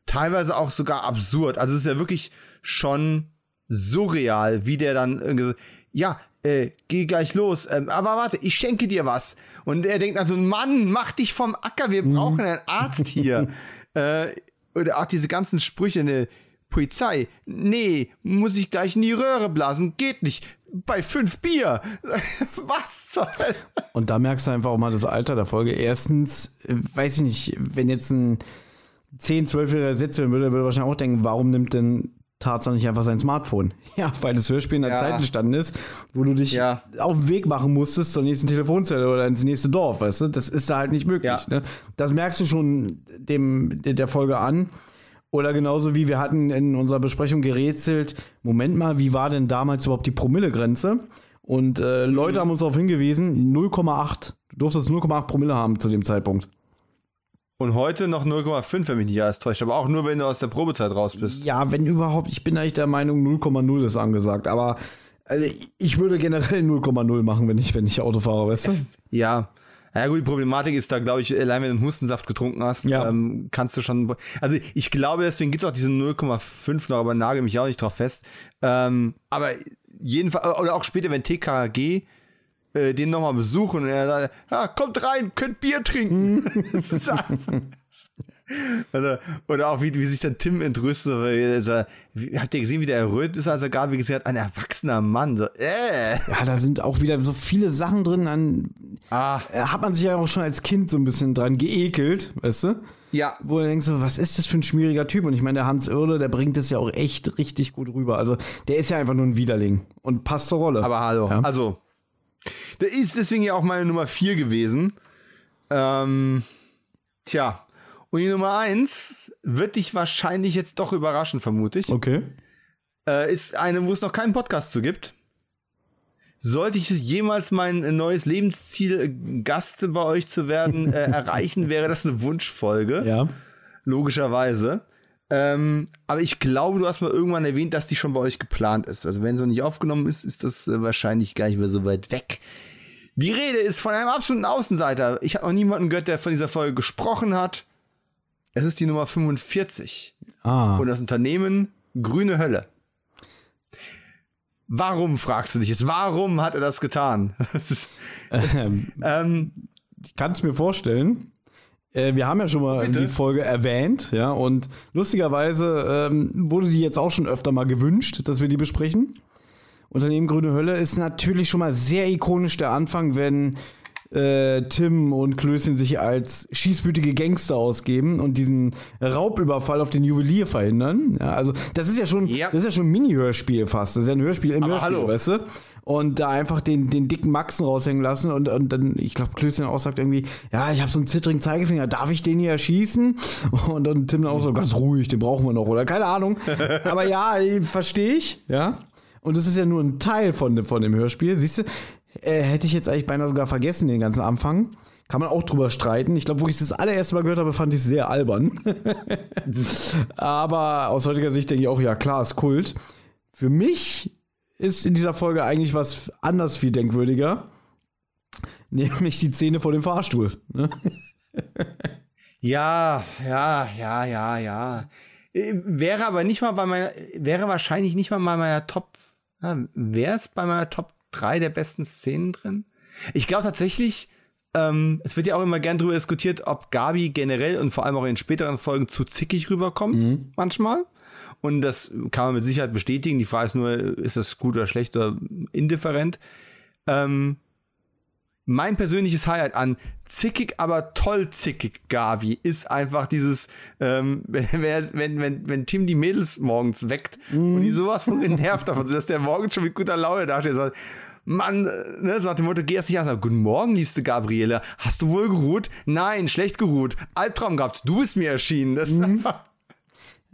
teilweise auch sogar absurd. Also es ist ja wirklich schon surreal, wie der dann ja, äh, geh gleich los, ähm, aber warte, ich schenke dir was. Und er denkt dann so, Mann, mach dich vom Acker, wir brauchen einen Arzt hier. äh, oder auch diese ganzen Sprüche, ne, Polizei, nee, muss ich gleich in die Röhre blasen, geht nicht. Bei fünf Bier. Was soll? Und da merkst du einfach auch mal das Alter der Folge. Erstens, äh, weiß ich nicht, wenn jetzt ein 10, 12-Jähriger ersetzt werden würde, würde er wahrscheinlich auch denken, warum nimmt denn Tarzan nicht einfach sein Smartphone? Ja, weil das Hörspiel in der Ja. Zeit entstanden ist, wo du dich Ja. auf den Weg machen musstest zur nächsten Telefonzelle oder ins nächste Dorf, weißt du? Das ist da halt nicht möglich. Ja. Ne? Das merkst du schon dem, der Folge an. Oder genauso wie wir hatten in unserer Besprechung gerätselt, Moment mal, wie war denn damals überhaupt die Promillegrenze? Und äh, Leute haben uns darauf hingewiesen, 0,8. Du durftest 0,8 Promille haben zu dem Zeitpunkt. Und heute noch 0,5, wenn mich nicht alles täuscht. Aber auch nur, wenn du aus der Probezeit raus bist. Ja, wenn überhaupt, ich bin eigentlich der Meinung, 0,0 ist angesagt. Aber also, ich würde generell 0,0 machen, wenn ich, wenn ich Auto fahre, weißt du? Ja. Ja gut, die Problematik ist da, glaube ich, allein wenn du einen Hustensaft getrunken hast, Ja. ähm, kannst du schon. Also ich glaube, deswegen gibt es auch diese 0,5 noch, aber nagel mich auch nicht drauf fest. Ähm, aber jedenfalls, oder auch später, wenn TKG äh, den nochmal besuchen und er sagt, ja, kommt rein, könnt Bier trinken. das ist einfach. Also, oder auch wie, wie sich dann Tim entrüstet, er sagt, wie, habt ihr gesehen, wie der errötet ist, als er gerade gesagt hat, ein erwachsener Mann. So, äh. Ja, da sind auch wieder so viele Sachen drin, an Ah, äh, hat man sich ja auch schon als Kind so ein bisschen dran geekelt, weißt du? ja, Wo du denkst, so, was ist das für ein schmieriger Typ? Und ich meine, der Hans Irle, der bringt das ja auch echt richtig gut rüber. Also, der ist ja einfach nur ein Widerling und passt zur Rolle. Aber hallo, Ja. also, der ist deswegen ja auch meine Nummer 4 gewesen. Ähm, tja, und die Nummer 1 wird dich wahrscheinlich jetzt doch überraschen, vermute ich. Okay. Äh, ist eine, wo es noch keinen Podcast zu gibt. Sollte ich jemals mein neues Lebensziel, äh, Gast bei euch zu werden, äh, erreichen, wäre das eine Wunschfolge. Ja. Logischerweise. Ähm, aber ich glaube, du hast mal irgendwann erwähnt, dass die schon bei euch geplant ist. Also wenn sie noch nicht aufgenommen ist, ist das äh, wahrscheinlich gar nicht mehr so weit weg. Die Rede ist von einem absoluten Außenseiter. Ich habe noch niemanden gehört, der von dieser Folge gesprochen hat. Es ist die Nummer 45 Ah. und das Unternehmen Grüne Hölle. Warum, fragst du dich jetzt? Warum hat er das getan? Ähm, ähm, ich kann es mir vorstellen. Äh, wir haben ja schon mal Bitte? die Folge erwähnt, ja, und lustigerweise ähm, wurde die jetzt auch schon öfter mal gewünscht, dass wir die besprechen. Unternehmen Grüne Hölle ist natürlich schon mal sehr ikonisch der Anfang, wenn äh, Tim und Klößchen sich als schießbütige Gangster ausgeben und diesen Raubüberfall auf den Juwelier verhindern. Ja, also das ist ja schon, Ja. das ist ja schon ein Mini-Hörspiel fast. Das ist ja ein Hörspiel im Aber Hörspiel, hallo. weißt du? Und da einfach den, den dicken Maxen raushängen lassen und, und dann, ich glaube, Klößchen auch sagt irgendwie, ja, ich habe so einen zittrigen Zeigefinger, darf ich den hier erschießen? Und dann Tim dann auch so, ganz ruhig, den brauchen wir noch, oder keine Ahnung. Aber ja, verstehe ich, ja. Und das ist ja nur ein Teil von, dem- von dem Hörspiel. Siehst du, äh, hätte ich jetzt eigentlich beinahe sogar vergessen, den ganzen Anfang. Kann man auch drüber streiten. Ich glaube, wo ich es das allererste Mal gehört habe, fand ich es sehr albern. Aber aus heutiger Sicht denke ich auch, ja klar, ist Kult. Für mich ist in dieser Folge eigentlich was anders viel denkwürdiger. Nämlich die Szene vor dem Fahrstuhl. Ne? Ja, ja, ja, ja, ja. Äh, Wäre aber nicht mal bei meiner, wäre wahrscheinlich nicht mal bei meiner Top, wäre es bei meiner Top 3 der besten Szenen drin? Ich glaube tatsächlich, ähm, es wird ja auch immer gern darüber diskutiert, ob Gabi generell und vor allem auch in späteren Folgen zu zickig rüberkommt, manchmal. Und das kann man mit Sicherheit bestätigen. Die Frage ist nur, ist das gut oder schlecht oder indifferent? Ähm, mein persönliches Highlight an zickig, aber toll zickig Gabi ist einfach dieses, ähm, wenn, wenn, wenn, wenn Tim die Mädels morgens weckt und die sowas von genervt davon sind, dass der morgens schon mit guter Laune dasteht und sagt, Mann, äh, ne, so nach dem Motto, geh erst nicht an, sag, guten Morgen, liebste Gabriele, hast du wohl geruht? Nein, schlecht geruht, Albtraum gehabt, du bist mir erschienen, das ist einfach,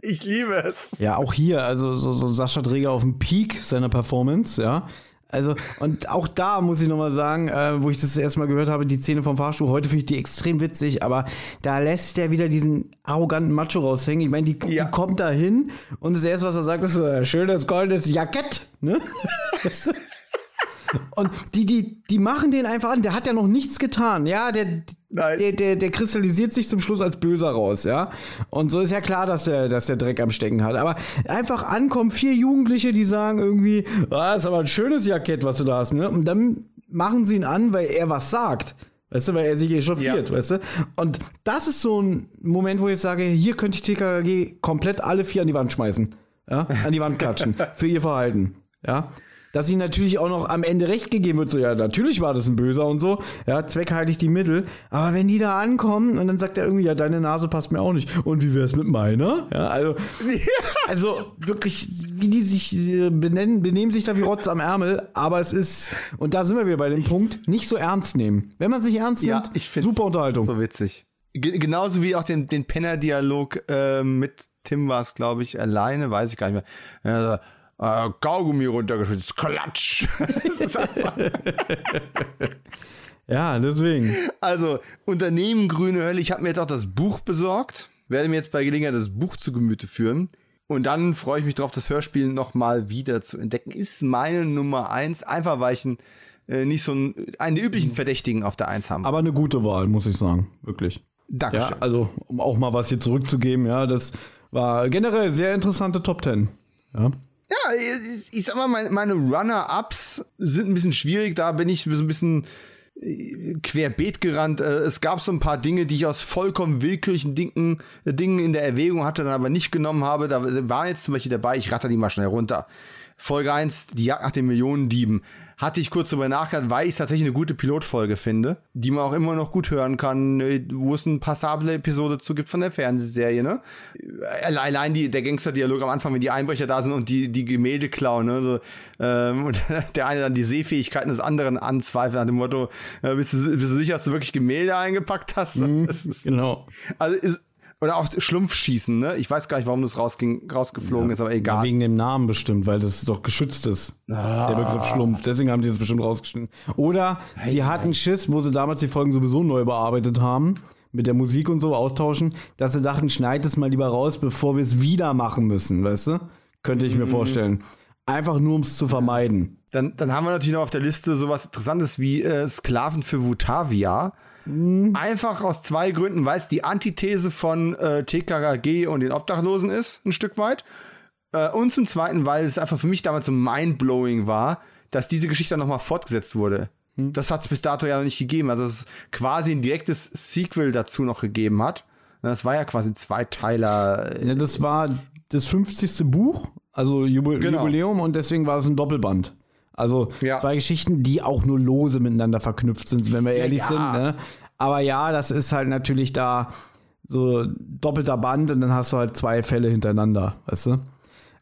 ich liebe es. Ja, auch hier, also so, so Sascha Träger auf dem Peak seiner Performance, ja. Also, und auch da muss ich nochmal sagen, äh, wo ich das erstmal gehört habe, die Szene vom Fahrstuhl, heute finde ich die extrem witzig, aber da lässt der wieder diesen arroganten Macho raushängen. Ich meine, die, Ja. die kommt da hin und das erste, was er sagt, ist so, äh, schönes goldenes Jackett, ne? Und die, die, die machen den einfach an. Der hat ja noch nichts getan. Ja, der, der, der, der kristallisiert sich zum Schluss als Böser raus, ja. Und so ist ja klar, dass der, dass der Dreck am Stecken hat. Aber einfach ankommen, vier Jugendliche, die sagen irgendwie, ah, ist aber ein schönes Jackett, was du da hast, ne? Und dann machen sie ihn an, weil er was sagt. Weißt du, weil er sich echauffiert, ja. weißt du? Und das ist so ein Moment, wo ich sage, hier könnte ich TKG komplett alle vier an die Wand schmeißen. Ja? An die Wand klatschen. für ihr Verhalten. Ja dass ihnen natürlich auch noch am Ende recht gegeben wird, so ja, natürlich war das ein Böser und so, ja, zweckheilig die Mittel, aber wenn die da ankommen und dann sagt er irgendwie, ja, deine Nase passt mir auch nicht und wie wär's mit meiner? Ja, also, also wirklich, wie die sich äh, benennen, benehmen sich da wie Rotz am Ärmel, aber es ist, und da sind wir wieder bei dem Punkt, nicht so ernst nehmen. Wenn man sich ernst nimmt, ja, ich super Unterhaltung. So witzig. G genauso wie auch den, den Penner-Dialog äh, mit Tim war es, glaube ich, alleine, weiß ich gar nicht mehr. Also, äh, Kaugummi runtergeschützt. Klatsch. ja, deswegen. Also, Unternehmen Grüne Hölle. Ich habe mir jetzt auch das Buch besorgt. Werde mir jetzt bei Gelegenheit das Buch zu Gemüte führen. Und dann freue ich mich darauf, das Hörspiel nochmal wieder zu entdecken. Ist meine Nummer eins. Einfach weil ich ein, äh, nicht so einen, einen der üblichen Verdächtigen auf der Eins haben. Aber eine gute Wahl, muss ich sagen. Wirklich. Dankeschön. Ja, also, um auch mal was hier zurückzugeben, ja, das war generell sehr interessante Top Ten. Ja. Ja, ich, ich sag mal, meine, meine Runner-Ups sind ein bisschen schwierig. Da bin ich so ein bisschen äh, querbeet gerannt. Äh, es gab so ein paar Dinge, die ich aus vollkommen willkürlichen Dingen, Dingen in der Erwägung hatte, dann aber nicht genommen habe. Da war jetzt zum Beispiel dabei, ich ratter die mal schnell runter. Folge 1, die Jagd nach den Millionendieben hatte ich kurz darüber nachgedacht, weil ich es tatsächlich eine gute Pilotfolge finde, die man auch immer noch gut hören kann, äh, wo es eine passable Episode zu gibt von der Fernsehserie, ne? Allein die, der Gangster-Dialog am Anfang, wenn die Einbrecher da sind und die, die Gemälde klauen, ne? So, ähm, und der eine dann die Sehfähigkeiten des anderen anzweifelt nach dem Motto, äh, bist, du, bist du sicher, dass du wirklich Gemälde eingepackt hast? Mhm, ist, genau. Also ist, oder auch Schlumpfschießen, ne? Ich weiß gar nicht, warum das rausging, rausgeflogen ja, ist, aber egal. Wegen dem Namen bestimmt, weil das doch geschützt ist. Ah. Der Begriff Schlumpf. Deswegen haben die das bestimmt rausgeschnitten. Oder hey, sie hatten Schiss, wo sie damals die Folgen sowieso neu bearbeitet haben, mit der Musik und so austauschen, dass sie dachten, schneid es mal lieber raus, bevor wir es wieder machen müssen, weißt du? Könnte ich mir mhm. vorstellen. Einfach nur, um es zu vermeiden. Dann, dann haben wir natürlich noch auf der Liste sowas Interessantes wie äh, Sklaven für Vutavia. Mhm. Einfach aus zwei Gründen, weil es die Antithese von äh, TKKG und den Obdachlosen ist, ein Stück weit. Äh, und zum Zweiten, weil es einfach für mich damals so mindblowing war, dass diese Geschichte nochmal fortgesetzt wurde. Mhm. Das hat es bis dato ja noch nicht gegeben. Also, es quasi ein direktes Sequel dazu noch gegeben hat. Das war ja quasi ein Zweiteiler. Ja, das war das 50. Buch, also Jubel genau. Jubiläum, und deswegen war es ein Doppelband. Also ja. zwei Geschichten, die auch nur lose miteinander verknüpft sind, wenn wir ehrlich ja. sind. Ne? Aber ja, das ist halt natürlich da so doppelter Band und dann hast du halt zwei Fälle hintereinander, weißt du?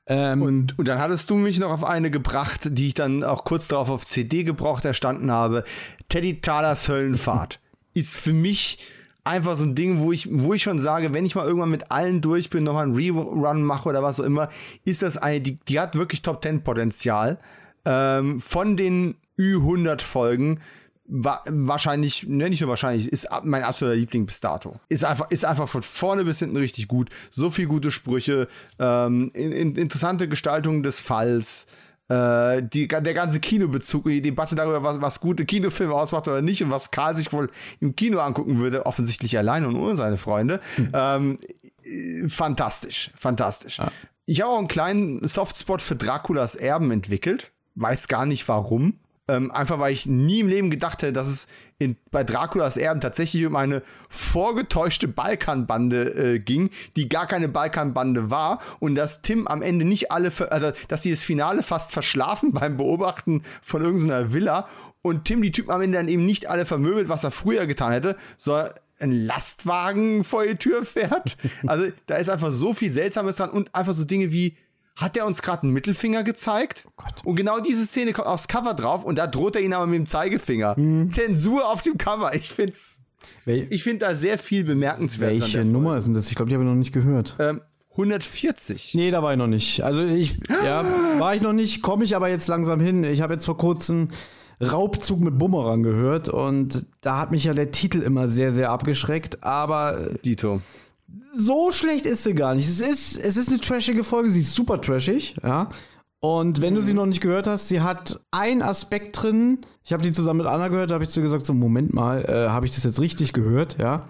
Ähm, und, und dann hattest du mich noch auf eine gebracht, die ich dann auch kurz darauf auf CD gebraucht erstanden habe. Teddy Talers Höllenfahrt ist für mich einfach so ein Ding, wo ich, wo ich schon sage, wenn ich mal irgendwann mit allen durch bin, nochmal einen Rerun mache oder was auch immer, ist das eine, die, die hat wirklich Top Ten Potenzial ähm, von den Ü100 Folgen wa wahrscheinlich, ne, nicht nur wahrscheinlich, ist mein absoluter Liebling bis dato. Ist einfach, ist einfach von vorne bis hinten richtig gut. So viel gute Sprüche, ähm, in, in, interessante Gestaltung des Falls, äh, die, der ganze Kinobezug, die Debatte darüber, was, was gute Kinofilme ausmacht oder nicht und was Karl sich wohl im Kino angucken würde, offensichtlich alleine und ohne seine Freunde. Hm. Ähm, fantastisch, fantastisch. Ja. Ich habe auch einen kleinen Softspot für Draculas Erben entwickelt weiß gar nicht warum. Ähm, einfach weil ich nie im Leben gedacht hätte, dass es in, bei Draculas Erben tatsächlich um eine vorgetäuschte Balkanbande äh, ging, die gar keine Balkanbande war und dass Tim am Ende nicht alle, also dass die das Finale fast verschlafen beim Beobachten von irgendeiner Villa und Tim die Typen am Ende dann eben nicht alle vermöbelt, was er früher getan hätte, sondern ein Lastwagen vor die Tür fährt. Also da ist einfach so viel Seltsames dran und einfach so Dinge wie hat er uns gerade einen Mittelfinger gezeigt? Oh und genau diese Szene kommt aufs Cover drauf und da droht er ihn aber mit dem Zeigefinger. Hm. Zensur auf dem Cover. Ich find's. Wel ich finde da sehr viel bemerkenswert. Welche Nummer ist denn das? Ich glaube, die habe ich noch nicht gehört. Ähm, 140. Nee, da war ich noch nicht. Also ich, ja, war ich noch nicht, komme ich aber jetzt langsam hin. Ich habe jetzt vor kurzem Raubzug mit Bumerang gehört und da hat mich ja der Titel immer sehr, sehr abgeschreckt, aber. Dito so schlecht ist sie gar nicht. Es ist, es ist eine trashige Folge, sie ist super trashig, ja. Und wenn du sie noch nicht gehört hast, sie hat einen Aspekt drin. Ich habe die zusammen mit Anna gehört, da habe ich zu ihr gesagt, so Moment mal, äh, habe ich das jetzt richtig gehört, ja?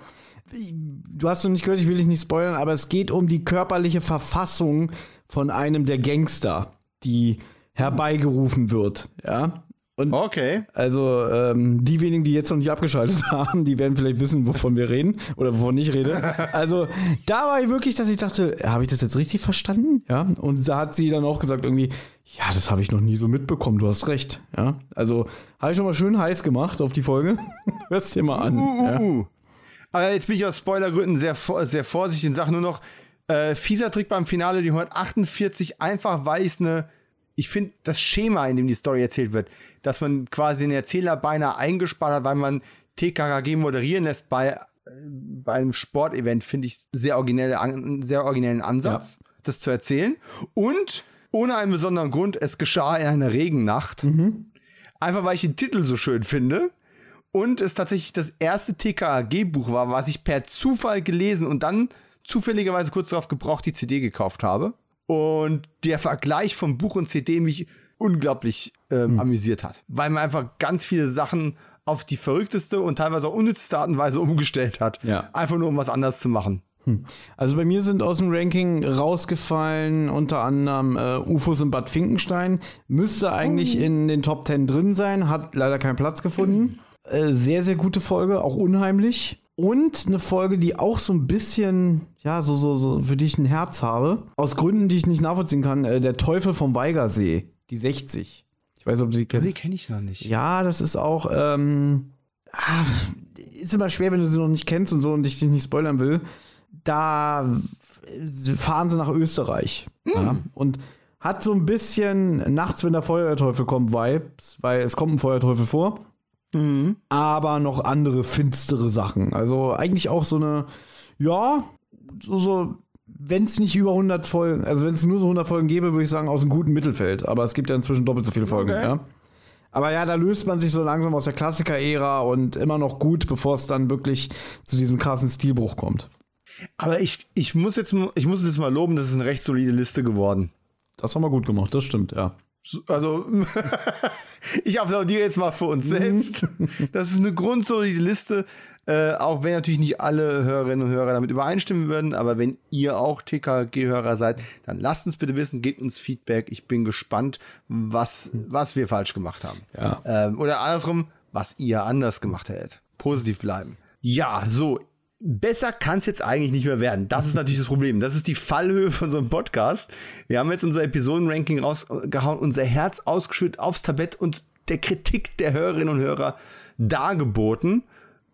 Du hast noch nicht gehört, ich will dich nicht spoilern, aber es geht um die körperliche Verfassung von einem der Gangster, die herbeigerufen wird, ja? Und Okay. also ähm, die wenigen, die jetzt noch nicht abgeschaltet haben, die werden vielleicht wissen, wovon wir reden oder wovon ich rede. Also da war ich wirklich, dass ich dachte, habe ich das jetzt richtig verstanden? Ja. Und da hat sie dann auch gesagt irgendwie, ja, das habe ich noch nie so mitbekommen. Du hast recht. Ja. Also habe ich schon mal schön heiß gemacht auf die Folge. Hörst dir mal an. Uh, ja. uh, uh. Aber jetzt bin ich aus Spoilergründen sehr, sehr vorsichtig und sage nur noch, äh, fieser Trick beim Finale, die 148, einfach weil ich es eine, ich finde das Schema, in dem die Story erzählt wird, dass man quasi den Erzähler beinahe eingespart hat, weil man TKKG moderieren lässt bei, äh, bei einem Sportevent, finde ich sehr originelle, sehr originellen Ansatz, das zu erzählen. Und ohne einen besonderen Grund, es geschah in einer Regennacht. Einfach weil ich den Titel so schön finde. Und es tatsächlich das erste TKAG-Buch war, was ich per Zufall gelesen und dann zufälligerweise kurz darauf gebraucht die CD gekauft habe. Und der Vergleich von Buch und CD mich unglaublich ähm, amüsiert hat. Weil man einfach ganz viele Sachen auf die verrückteste und teilweise auch unnützeste Art und Weise umgestellt hat. Ja. Einfach nur, um was anderes zu machen. Also bei mir sind aus dem Ranking rausgefallen unter anderem äh, UFOs in Bad Finkenstein. Müsste eigentlich in den Top 10 drin sein, hat leider keinen Platz gefunden. Äh, sehr, sehr gute Folge, auch unheimlich. Und eine Folge, die auch so ein bisschen, ja, so, so, so, für die ich ein Herz habe. Aus Gründen, die ich nicht nachvollziehen kann. Äh, der Teufel vom Weigersee, die 60. Ich weiß, ob du die kennst. Die kenne ich noch nicht. Ja, das ist auch, ähm, ah, ist immer schwer, wenn du sie noch nicht kennst und so und ich dich nicht spoilern will. Da fahren sie nach Österreich. Ja, und hat so ein bisschen nachts, wenn der Feuerteufel kommt, Vibes, weil es kommt ein Feuerteufel vor. Aber noch andere finstere Sachen. Also eigentlich auch so eine, ja, so, so wenn es nicht über 100 Folgen, also wenn es nur so 100 Folgen gäbe, würde ich sagen, aus einem guten Mittelfeld. Aber es gibt ja inzwischen doppelt so viele Folgen, Okay. ja. Aber ja, da löst man sich so langsam aus der Klassiker-Ära und immer noch gut, bevor es dann wirklich zu diesem krassen Stilbruch kommt. Aber ich, ich muss jetzt, ich muss es jetzt mal loben, das ist eine recht solide Liste geworden. Das haben wir gut gemacht, das stimmt, ja. So- Also, ich applaudiere jetzt mal für uns selbst. Das ist eine grundsolide Liste, äh, auch wenn natürlich nicht alle Hörerinnen und Hörer damit übereinstimmen würden, aber wenn ihr auch TKG-Hörer seid, dann lasst uns bitte wissen, gebt uns Feedback. Ich bin gespannt, was, was wir falsch gemacht haben. Ja. Ähm, oder andersrum, was ihr anders gemacht hättet. Positiv bleiben. Ja, so. Besser kann es jetzt eigentlich nicht mehr werden. Das ist natürlich das Problem. Das ist die Fallhöhe von so einem Podcast. Wir haben jetzt unser Episodenranking rausgehauen, unser Herz ausgeschüttet aufs Tablett und der Kritik der Hörerinnen und Hörer dargeboten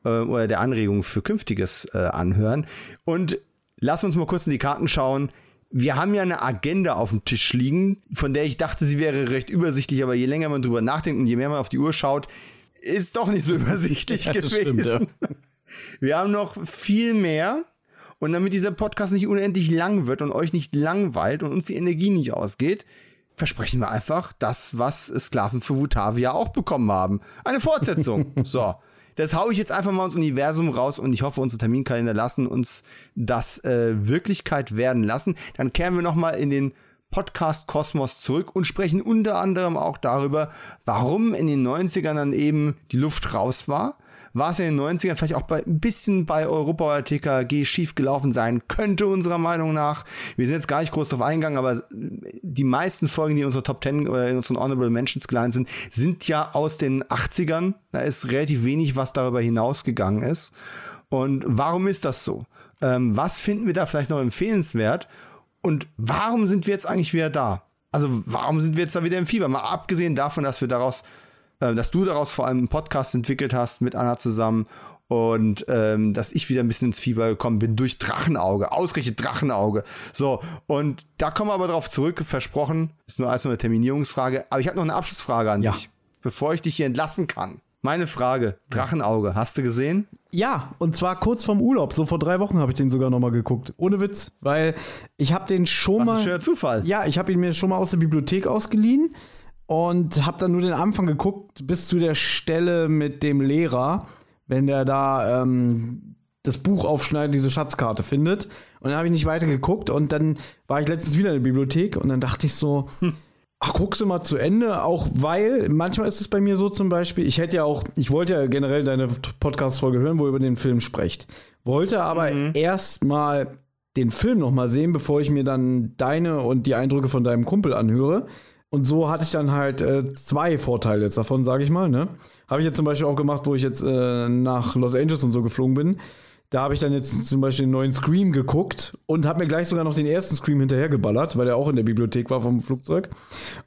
äh, oder der Anregung für künftiges äh, Anhören. Und lass uns mal kurz in die Karten schauen. Wir haben ja eine Agenda auf dem Tisch liegen, von der ich dachte, sie wäre recht übersichtlich, aber je länger man drüber nachdenkt und je mehr man auf die Uhr schaut, ist doch nicht so übersichtlich Ja, gewesen. stimmt, ja. Wir haben noch viel mehr. Und damit dieser Podcast nicht unendlich lang wird und euch nicht langweilt und uns die Energie nicht ausgeht, versprechen wir einfach das, was Sklaven für Vutavia auch bekommen haben. Eine Fortsetzung. so. Das hau ich jetzt einfach mal ins Universum raus und ich hoffe, unsere Terminkalender lassen uns das äh, Wirklichkeit werden lassen. Dann kehren wir nochmal in den Podcast Kosmos zurück und sprechen unter anderem auch darüber, warum in den 90ern dann eben die Luft raus war. War es in den 90ern vielleicht auch bei, ein bisschen bei Europa oder TKG schief gelaufen sein könnte, unserer Meinung nach. Wir sind jetzt gar nicht groß drauf eingegangen, aber die meisten Folgen, die in unserer Top 10 oder in unseren Honorable Mentions gelandet sind, sind ja aus den 80ern. Da ist relativ wenig, was darüber hinausgegangen ist. Und warum ist das so? Ähm, was finden wir da vielleicht noch empfehlenswert? Und warum sind wir jetzt eigentlich wieder da? Also warum sind wir jetzt da wieder im Fieber? Mal abgesehen davon, dass wir daraus, äh, dass du daraus vor allem einen Podcast entwickelt hast mit Anna zusammen und ähm, dass ich wieder ein bisschen ins Fieber gekommen bin durch Drachenauge, ausgerechnet Drachenauge. So, und da kommen wir aber drauf zurück, versprochen, ist nur alles nur eine Terminierungsfrage. Aber ich habe noch eine Abschlussfrage an Ja. dich, bevor ich dich hier entlassen kann. Meine Frage, Drachenauge, hast du gesehen? Ja, und zwar kurz vorm Urlaub. So vor drei Wochen habe ich den sogar noch mal geguckt. Ohne Witz. Weil ich habe den schon Was mal. ein schöner Zufall. Ja, ich habe ihn mir schon mal aus der Bibliothek ausgeliehen und habe dann nur den Anfang geguckt, bis zu der Stelle mit dem Lehrer, wenn der da ähm, das Buch aufschneidet, diese Schatzkarte findet. Und dann habe ich nicht weiter geguckt und dann war ich letztens wieder in der Bibliothek und dann dachte ich so, Ach, guckst du mal zu Ende, auch weil manchmal ist es bei mir so zum Beispiel, ich hätte ja auch, ich wollte ja generell deine Podcast-Folge hören, wo ihr über den Film sprecht. Wollte aber mhm. erst mal den Film noch mal sehen, bevor ich mir dann deine und die Eindrücke von deinem Kumpel anhöre. Und so hatte ich dann halt äh, zwei Vorteile jetzt davon, sage ich mal. Ne? Habe ich jetzt zum Beispiel auch gemacht, wo ich jetzt äh, nach Los Angeles und so geflogen bin. Da habe ich dann jetzt zum Beispiel den neuen Scream geguckt und habe mir gleich sogar noch den ersten Scream hinterhergeballert, weil der auch in der Bibliothek war vom Flugzeug.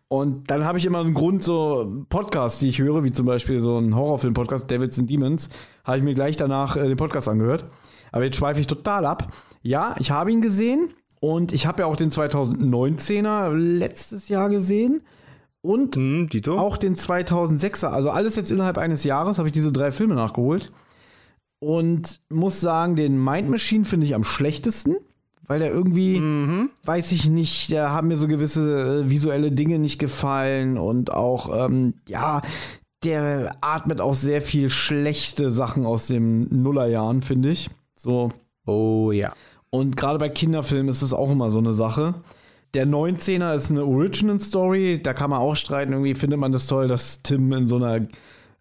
Und dann habe ich immer einen Grund, so Podcasts, die ich höre, wie zum Beispiel so ein Horrorfilm-Podcast, Devils and Demons, habe ich mir gleich danach äh, den Podcast angehört. Aber jetzt schweife ich total ab. Ja, ich habe ihn gesehen und ich habe ja auch den 2019er letztes Jahr gesehen. Und hm, auch den 2006er, also alles jetzt innerhalb eines Jahres habe ich diese drei Filme nachgeholt. Und muss sagen, den Mind Machine finde ich am schlechtesten, weil der irgendwie, mhm. weiß ich nicht, da haben mir so gewisse äh, visuelle Dinge nicht gefallen und auch, ähm, ja, der atmet auch sehr viel schlechte Sachen aus den Nullerjahren, finde ich. So. Oh ja. Und gerade bei Kinderfilmen ist es auch immer so eine Sache. Der 19er ist eine Original Story, da kann man auch streiten. Irgendwie findet man das toll, dass Tim in so einer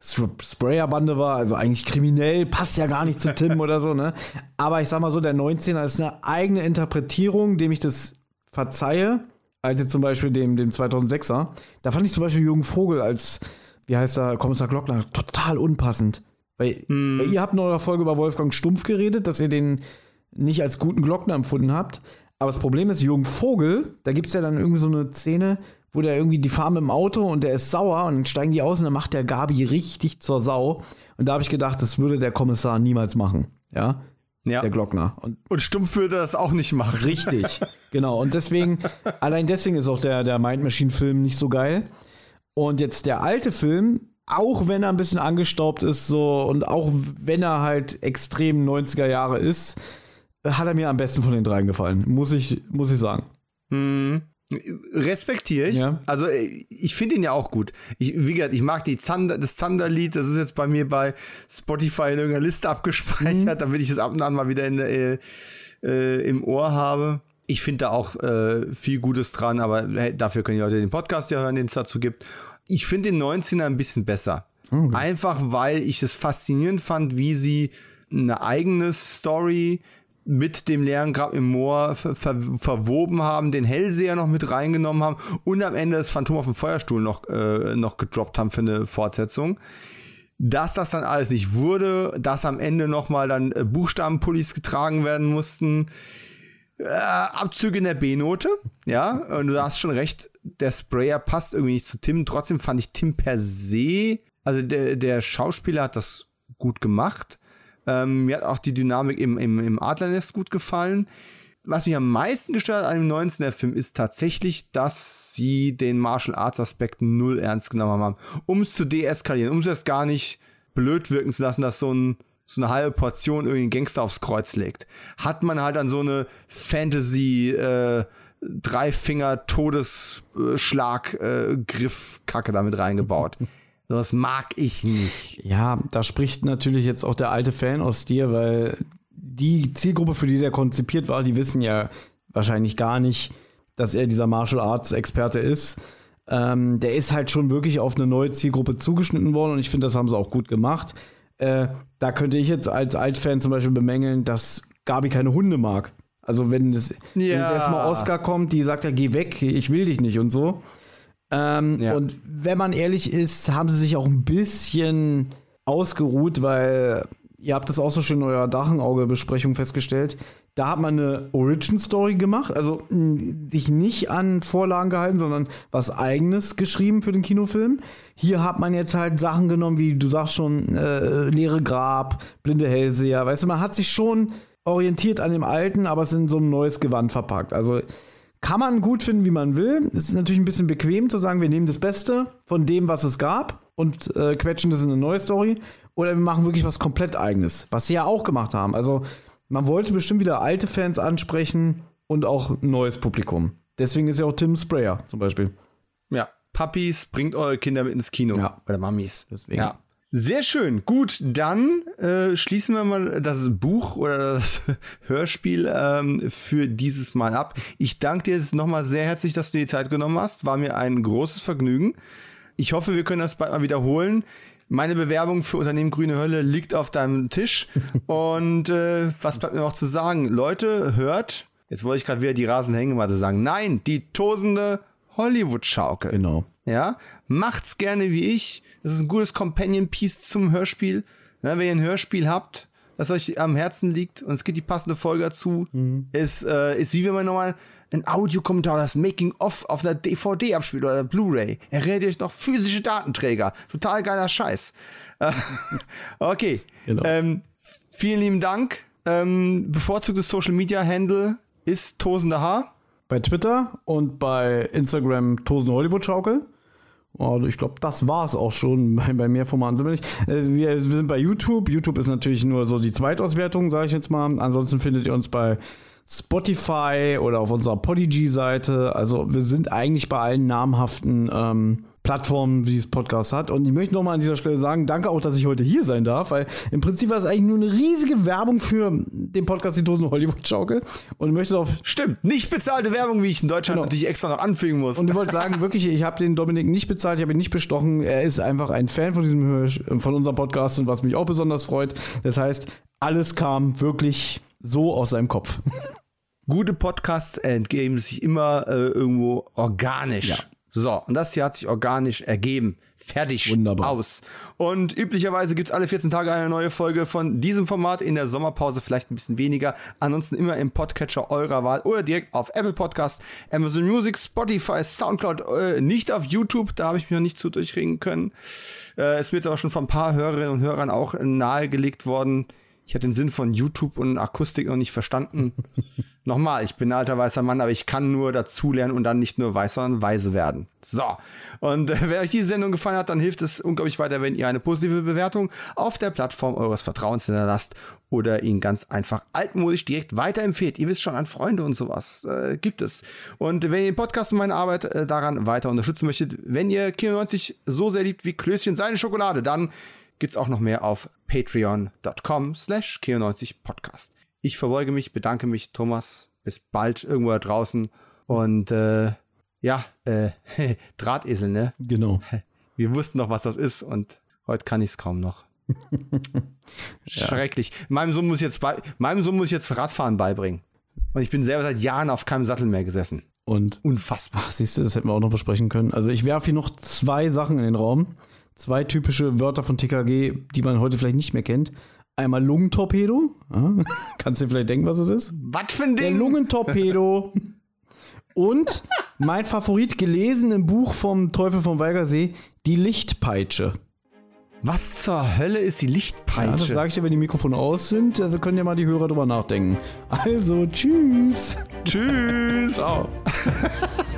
Sprayerbande war, also eigentlich kriminell, passt ja gar nicht zu Tim oder so, ne? Aber ich sag mal so, der 19er ist eine eigene Interpretierung, dem ich das verzeihe, als jetzt zum Beispiel dem, dem 2006er. Da fand ich zum Beispiel Jürgen Vogel als, wie heißt er, Kommissar Glockner, total unpassend. Weil, mm. weil ihr habt in eurer Folge über Wolfgang Stumpf geredet, dass ihr den nicht als guten Glockner empfunden habt. Aber das Problem ist, Jürgen Vogel, da gibt es ja dann irgendwie so eine Szene, wo der irgendwie die fahren im Auto und der ist sauer und dann steigen die aus und dann macht der Gabi richtig zur Sau. Und da habe ich gedacht, das würde der Kommissar niemals machen. Ja. Ja. Der Glockner. Und, und Stumpf würde das auch nicht machen. Richtig, genau. Und deswegen, allein deswegen ist auch der, der Mind Machine-Film nicht so geil. Und jetzt der alte Film, auch wenn er ein bisschen angestaubt ist, so und auch wenn er halt extrem 90er Jahre ist, hat er mir am besten von den dreien gefallen. Muss ich, muss ich sagen. Hm. Respektiere ich. Ja. Also ich finde ihn ja auch gut. Ich, wie gesagt, ich mag die Zander, das Zander-Lied, das ist jetzt bei mir bei Spotify in irgendeiner Liste abgespeichert, mhm. damit ich es ab und an mal wieder in, äh, äh, im Ohr habe. Ich finde da auch äh, viel Gutes dran, aber hey, dafür können die Leute den Podcast ja hören, den es dazu gibt. Ich finde den 19er ein bisschen besser. Okay. Einfach weil ich es faszinierend fand, wie sie eine eigene Story mit dem leeren Grab im Moor ver ver verwoben haben, den Hellseher noch mit reingenommen haben und am Ende das Phantom auf dem Feuerstuhl noch, äh, noch gedroppt haben für eine Fortsetzung. Dass das dann alles nicht wurde, dass am Ende nochmal dann äh, Buchstabenpullis getragen werden mussten, äh, Abzüge in der B-Note, ja, und du hast schon recht, der Sprayer passt irgendwie nicht zu Tim. Trotzdem fand ich Tim per se, also der, der Schauspieler hat das gut gemacht ähm, mir hat auch die Dynamik im, im, im Adlernest gut gefallen. Was mich am meisten gestört an dem 19er Film ist tatsächlich, dass sie den Martial Arts Aspekt null ernst genommen haben. Um es zu deeskalieren, um es gar nicht blöd wirken zu lassen, dass so, ein, so eine halbe Portion irgendwie Gangster aufs Kreuz legt. Hat man halt dann so eine Fantasy, äh, Dreifinger Todesschlag äh, Griff Kacke damit reingebaut. Das mag ich nicht. Ja, da spricht natürlich jetzt auch der alte Fan aus dir, weil die Zielgruppe, für die der konzipiert war, die wissen ja wahrscheinlich gar nicht, dass er dieser Martial Arts Experte ist. Ähm, der ist halt schon wirklich auf eine neue Zielgruppe zugeschnitten worden und ich finde, das haben sie auch gut gemacht. Äh, da könnte ich jetzt als Altfan zum Beispiel bemängeln, dass Gabi keine Hunde mag. Also wenn es, ja. wenn es erstmal Oscar kommt, die sagt ja, geh weg, ich will dich nicht und so. Ähm, ja. Und wenn man ehrlich ist, haben sie sich auch ein bisschen ausgeruht, weil ihr habt das auch so schön in eurer Dachenauge-Besprechung festgestellt. Da hat man eine Origin-Story gemacht, also sich nicht an Vorlagen gehalten, sondern was Eigenes geschrieben für den Kinofilm. Hier hat man jetzt halt Sachen genommen, wie du sagst schon, äh, leere Grab, blinde Hellseher. Weißt du, man hat sich schon orientiert an dem Alten, aber es in so ein neues Gewand verpackt. Also kann man gut finden, wie man will. Es ist natürlich ein bisschen bequem zu sagen, wir nehmen das Beste von dem, was es gab und äh, quetschen das in eine neue Story. Oder wir machen wirklich was komplett eigenes, was sie ja auch gemacht haben. Also man wollte bestimmt wieder alte Fans ansprechen und auch ein neues Publikum. Deswegen ist ja auch Tim Sprayer zum Beispiel. Ja, Puppies, bringt eure Kinder mit ins Kino. Ja, oder Mamis. Deswegen. Ja. Sehr schön. Gut, dann äh, schließen wir mal das Buch oder das Hörspiel ähm, für dieses Mal ab. Ich danke dir jetzt nochmal sehr herzlich, dass du die Zeit genommen hast. War mir ein großes Vergnügen. Ich hoffe, wir können das bald mal wiederholen. Meine Bewerbung für Unternehmen Grüne Hölle liegt auf deinem Tisch. Und äh, was bleibt mir noch zu sagen? Leute, hört, jetzt wollte ich gerade wieder die Rasenhängematte sagen. Nein, die tosende Hollywood-Schaukel. Genau. Ja, macht's gerne wie ich. Das ist ein gutes Companion-Piece zum Hörspiel. Ja, wenn ihr ein Hörspiel habt, das euch am Herzen liegt und es gibt die passende Folge dazu, mhm. ist, äh, ist wie wenn man nochmal ein Audiokommentar, das Making-of auf einer DVD abspielt oder Blu-ray. Erinnert euch noch physische Datenträger. Total geiler Scheiß. Äh, okay. Genau. Ähm, vielen lieben Dank. Ähm, bevorzugtes Social Media Handle ist Tosende Haar. Bei Twitter und bei Instagram Tosen Hollywood Schaukel. Also ich glaube, das war es auch schon bei, bei mehr Formaten. Sind wir, nicht. Äh, wir, wir sind bei YouTube. YouTube ist natürlich nur so die Zweitauswertung, sage ich jetzt mal. Ansonsten findet ihr uns bei Spotify oder auf unserer Podigy-Seite. Also wir sind eigentlich bei allen namhaften ähm, Plattformen, wie es Podcast hat. Und ich möchte nochmal an dieser Stelle sagen, danke auch, dass ich heute hier sein darf, weil im Prinzip war es eigentlich nur eine riesige Werbung für den Podcast Die Dosen Hollywood Schaukel. Und ich möchte auf. Stimmt, nicht bezahlte Werbung, wie ich in Deutschland genau. natürlich extra noch anfügen muss. Und ich wollte sagen, wirklich, ich habe den Dominik nicht bezahlt, ich habe ihn nicht bestochen. Er ist einfach ein Fan von diesem von unserem Podcast und was mich auch besonders freut. Das heißt, alles kam wirklich so aus seinem Kopf. Gute Podcasts entgeben sich immer äh, irgendwo organisch. Ja. So, und das hier hat sich organisch ergeben. Fertig. Wunderbar. Aus. Und üblicherweise gibt es alle 14 Tage eine neue Folge von diesem Format. In der Sommerpause vielleicht ein bisschen weniger. Ansonsten immer im Podcatcher eurer Wahl oder direkt auf Apple Podcast, Amazon Music, Spotify, Soundcloud, äh, nicht auf YouTube. Da habe ich mich noch nicht zu durchringen können. Äh, es wird aber schon von ein paar Hörerinnen und Hörern auch nahegelegt worden. Ich habe den Sinn von YouTube und Akustik noch nicht verstanden. Nochmal, ich bin ein alter weißer Mann, aber ich kann nur dazulernen und dann nicht nur weiß, sondern weise werden. So. Und äh, wenn euch diese Sendung gefallen hat, dann hilft es unglaublich weiter, wenn ihr eine positive Bewertung auf der Plattform eures Vertrauens hinterlasst oder ihn ganz einfach altmodisch direkt weiterempfehlt. Ihr wisst schon, an Freunde und sowas äh, gibt es. Und wenn ihr den Podcast und meine Arbeit äh, daran weiter unterstützen möchtet, wenn ihr Kino 90 so sehr liebt wie Klößchen seine Schokolade, dann gibt's auch noch mehr auf patreon.com slash Kino90 Podcast. Ich verbeuge mich, bedanke mich, Thomas. Bis bald irgendwo da draußen. Und äh, ja, äh, Drahtesel, ne? Genau. Wir wussten doch, was das ist und heute kann ich es kaum noch. Schrecklich. Ja. Meinem Sohn muss ich jetzt bei, meinem Sohn muss ich jetzt Radfahren beibringen. Und ich bin selber seit Jahren auf keinem Sattel mehr gesessen. Und unfassbar. Ach, siehst du, das hätten wir auch noch besprechen können. Also ich werfe hier noch zwei Sachen in den Raum. Zwei typische Wörter von TKG, die man heute vielleicht nicht mehr kennt. Einmal Lungentorpedo. Kannst du dir vielleicht denken, was es ist? Was für ein Ding? Der Lungentorpedo. Und mein Favorit gelesen im Buch vom Teufel vom Weigersee, die Lichtpeitsche. Was zur Hölle ist die Lichtpeitsche? Ja, das sage ich dir, wenn die Mikrofone aus sind. Wir können ja mal die Hörer drüber nachdenken. Also, tschüss. Tschüss. Ciao.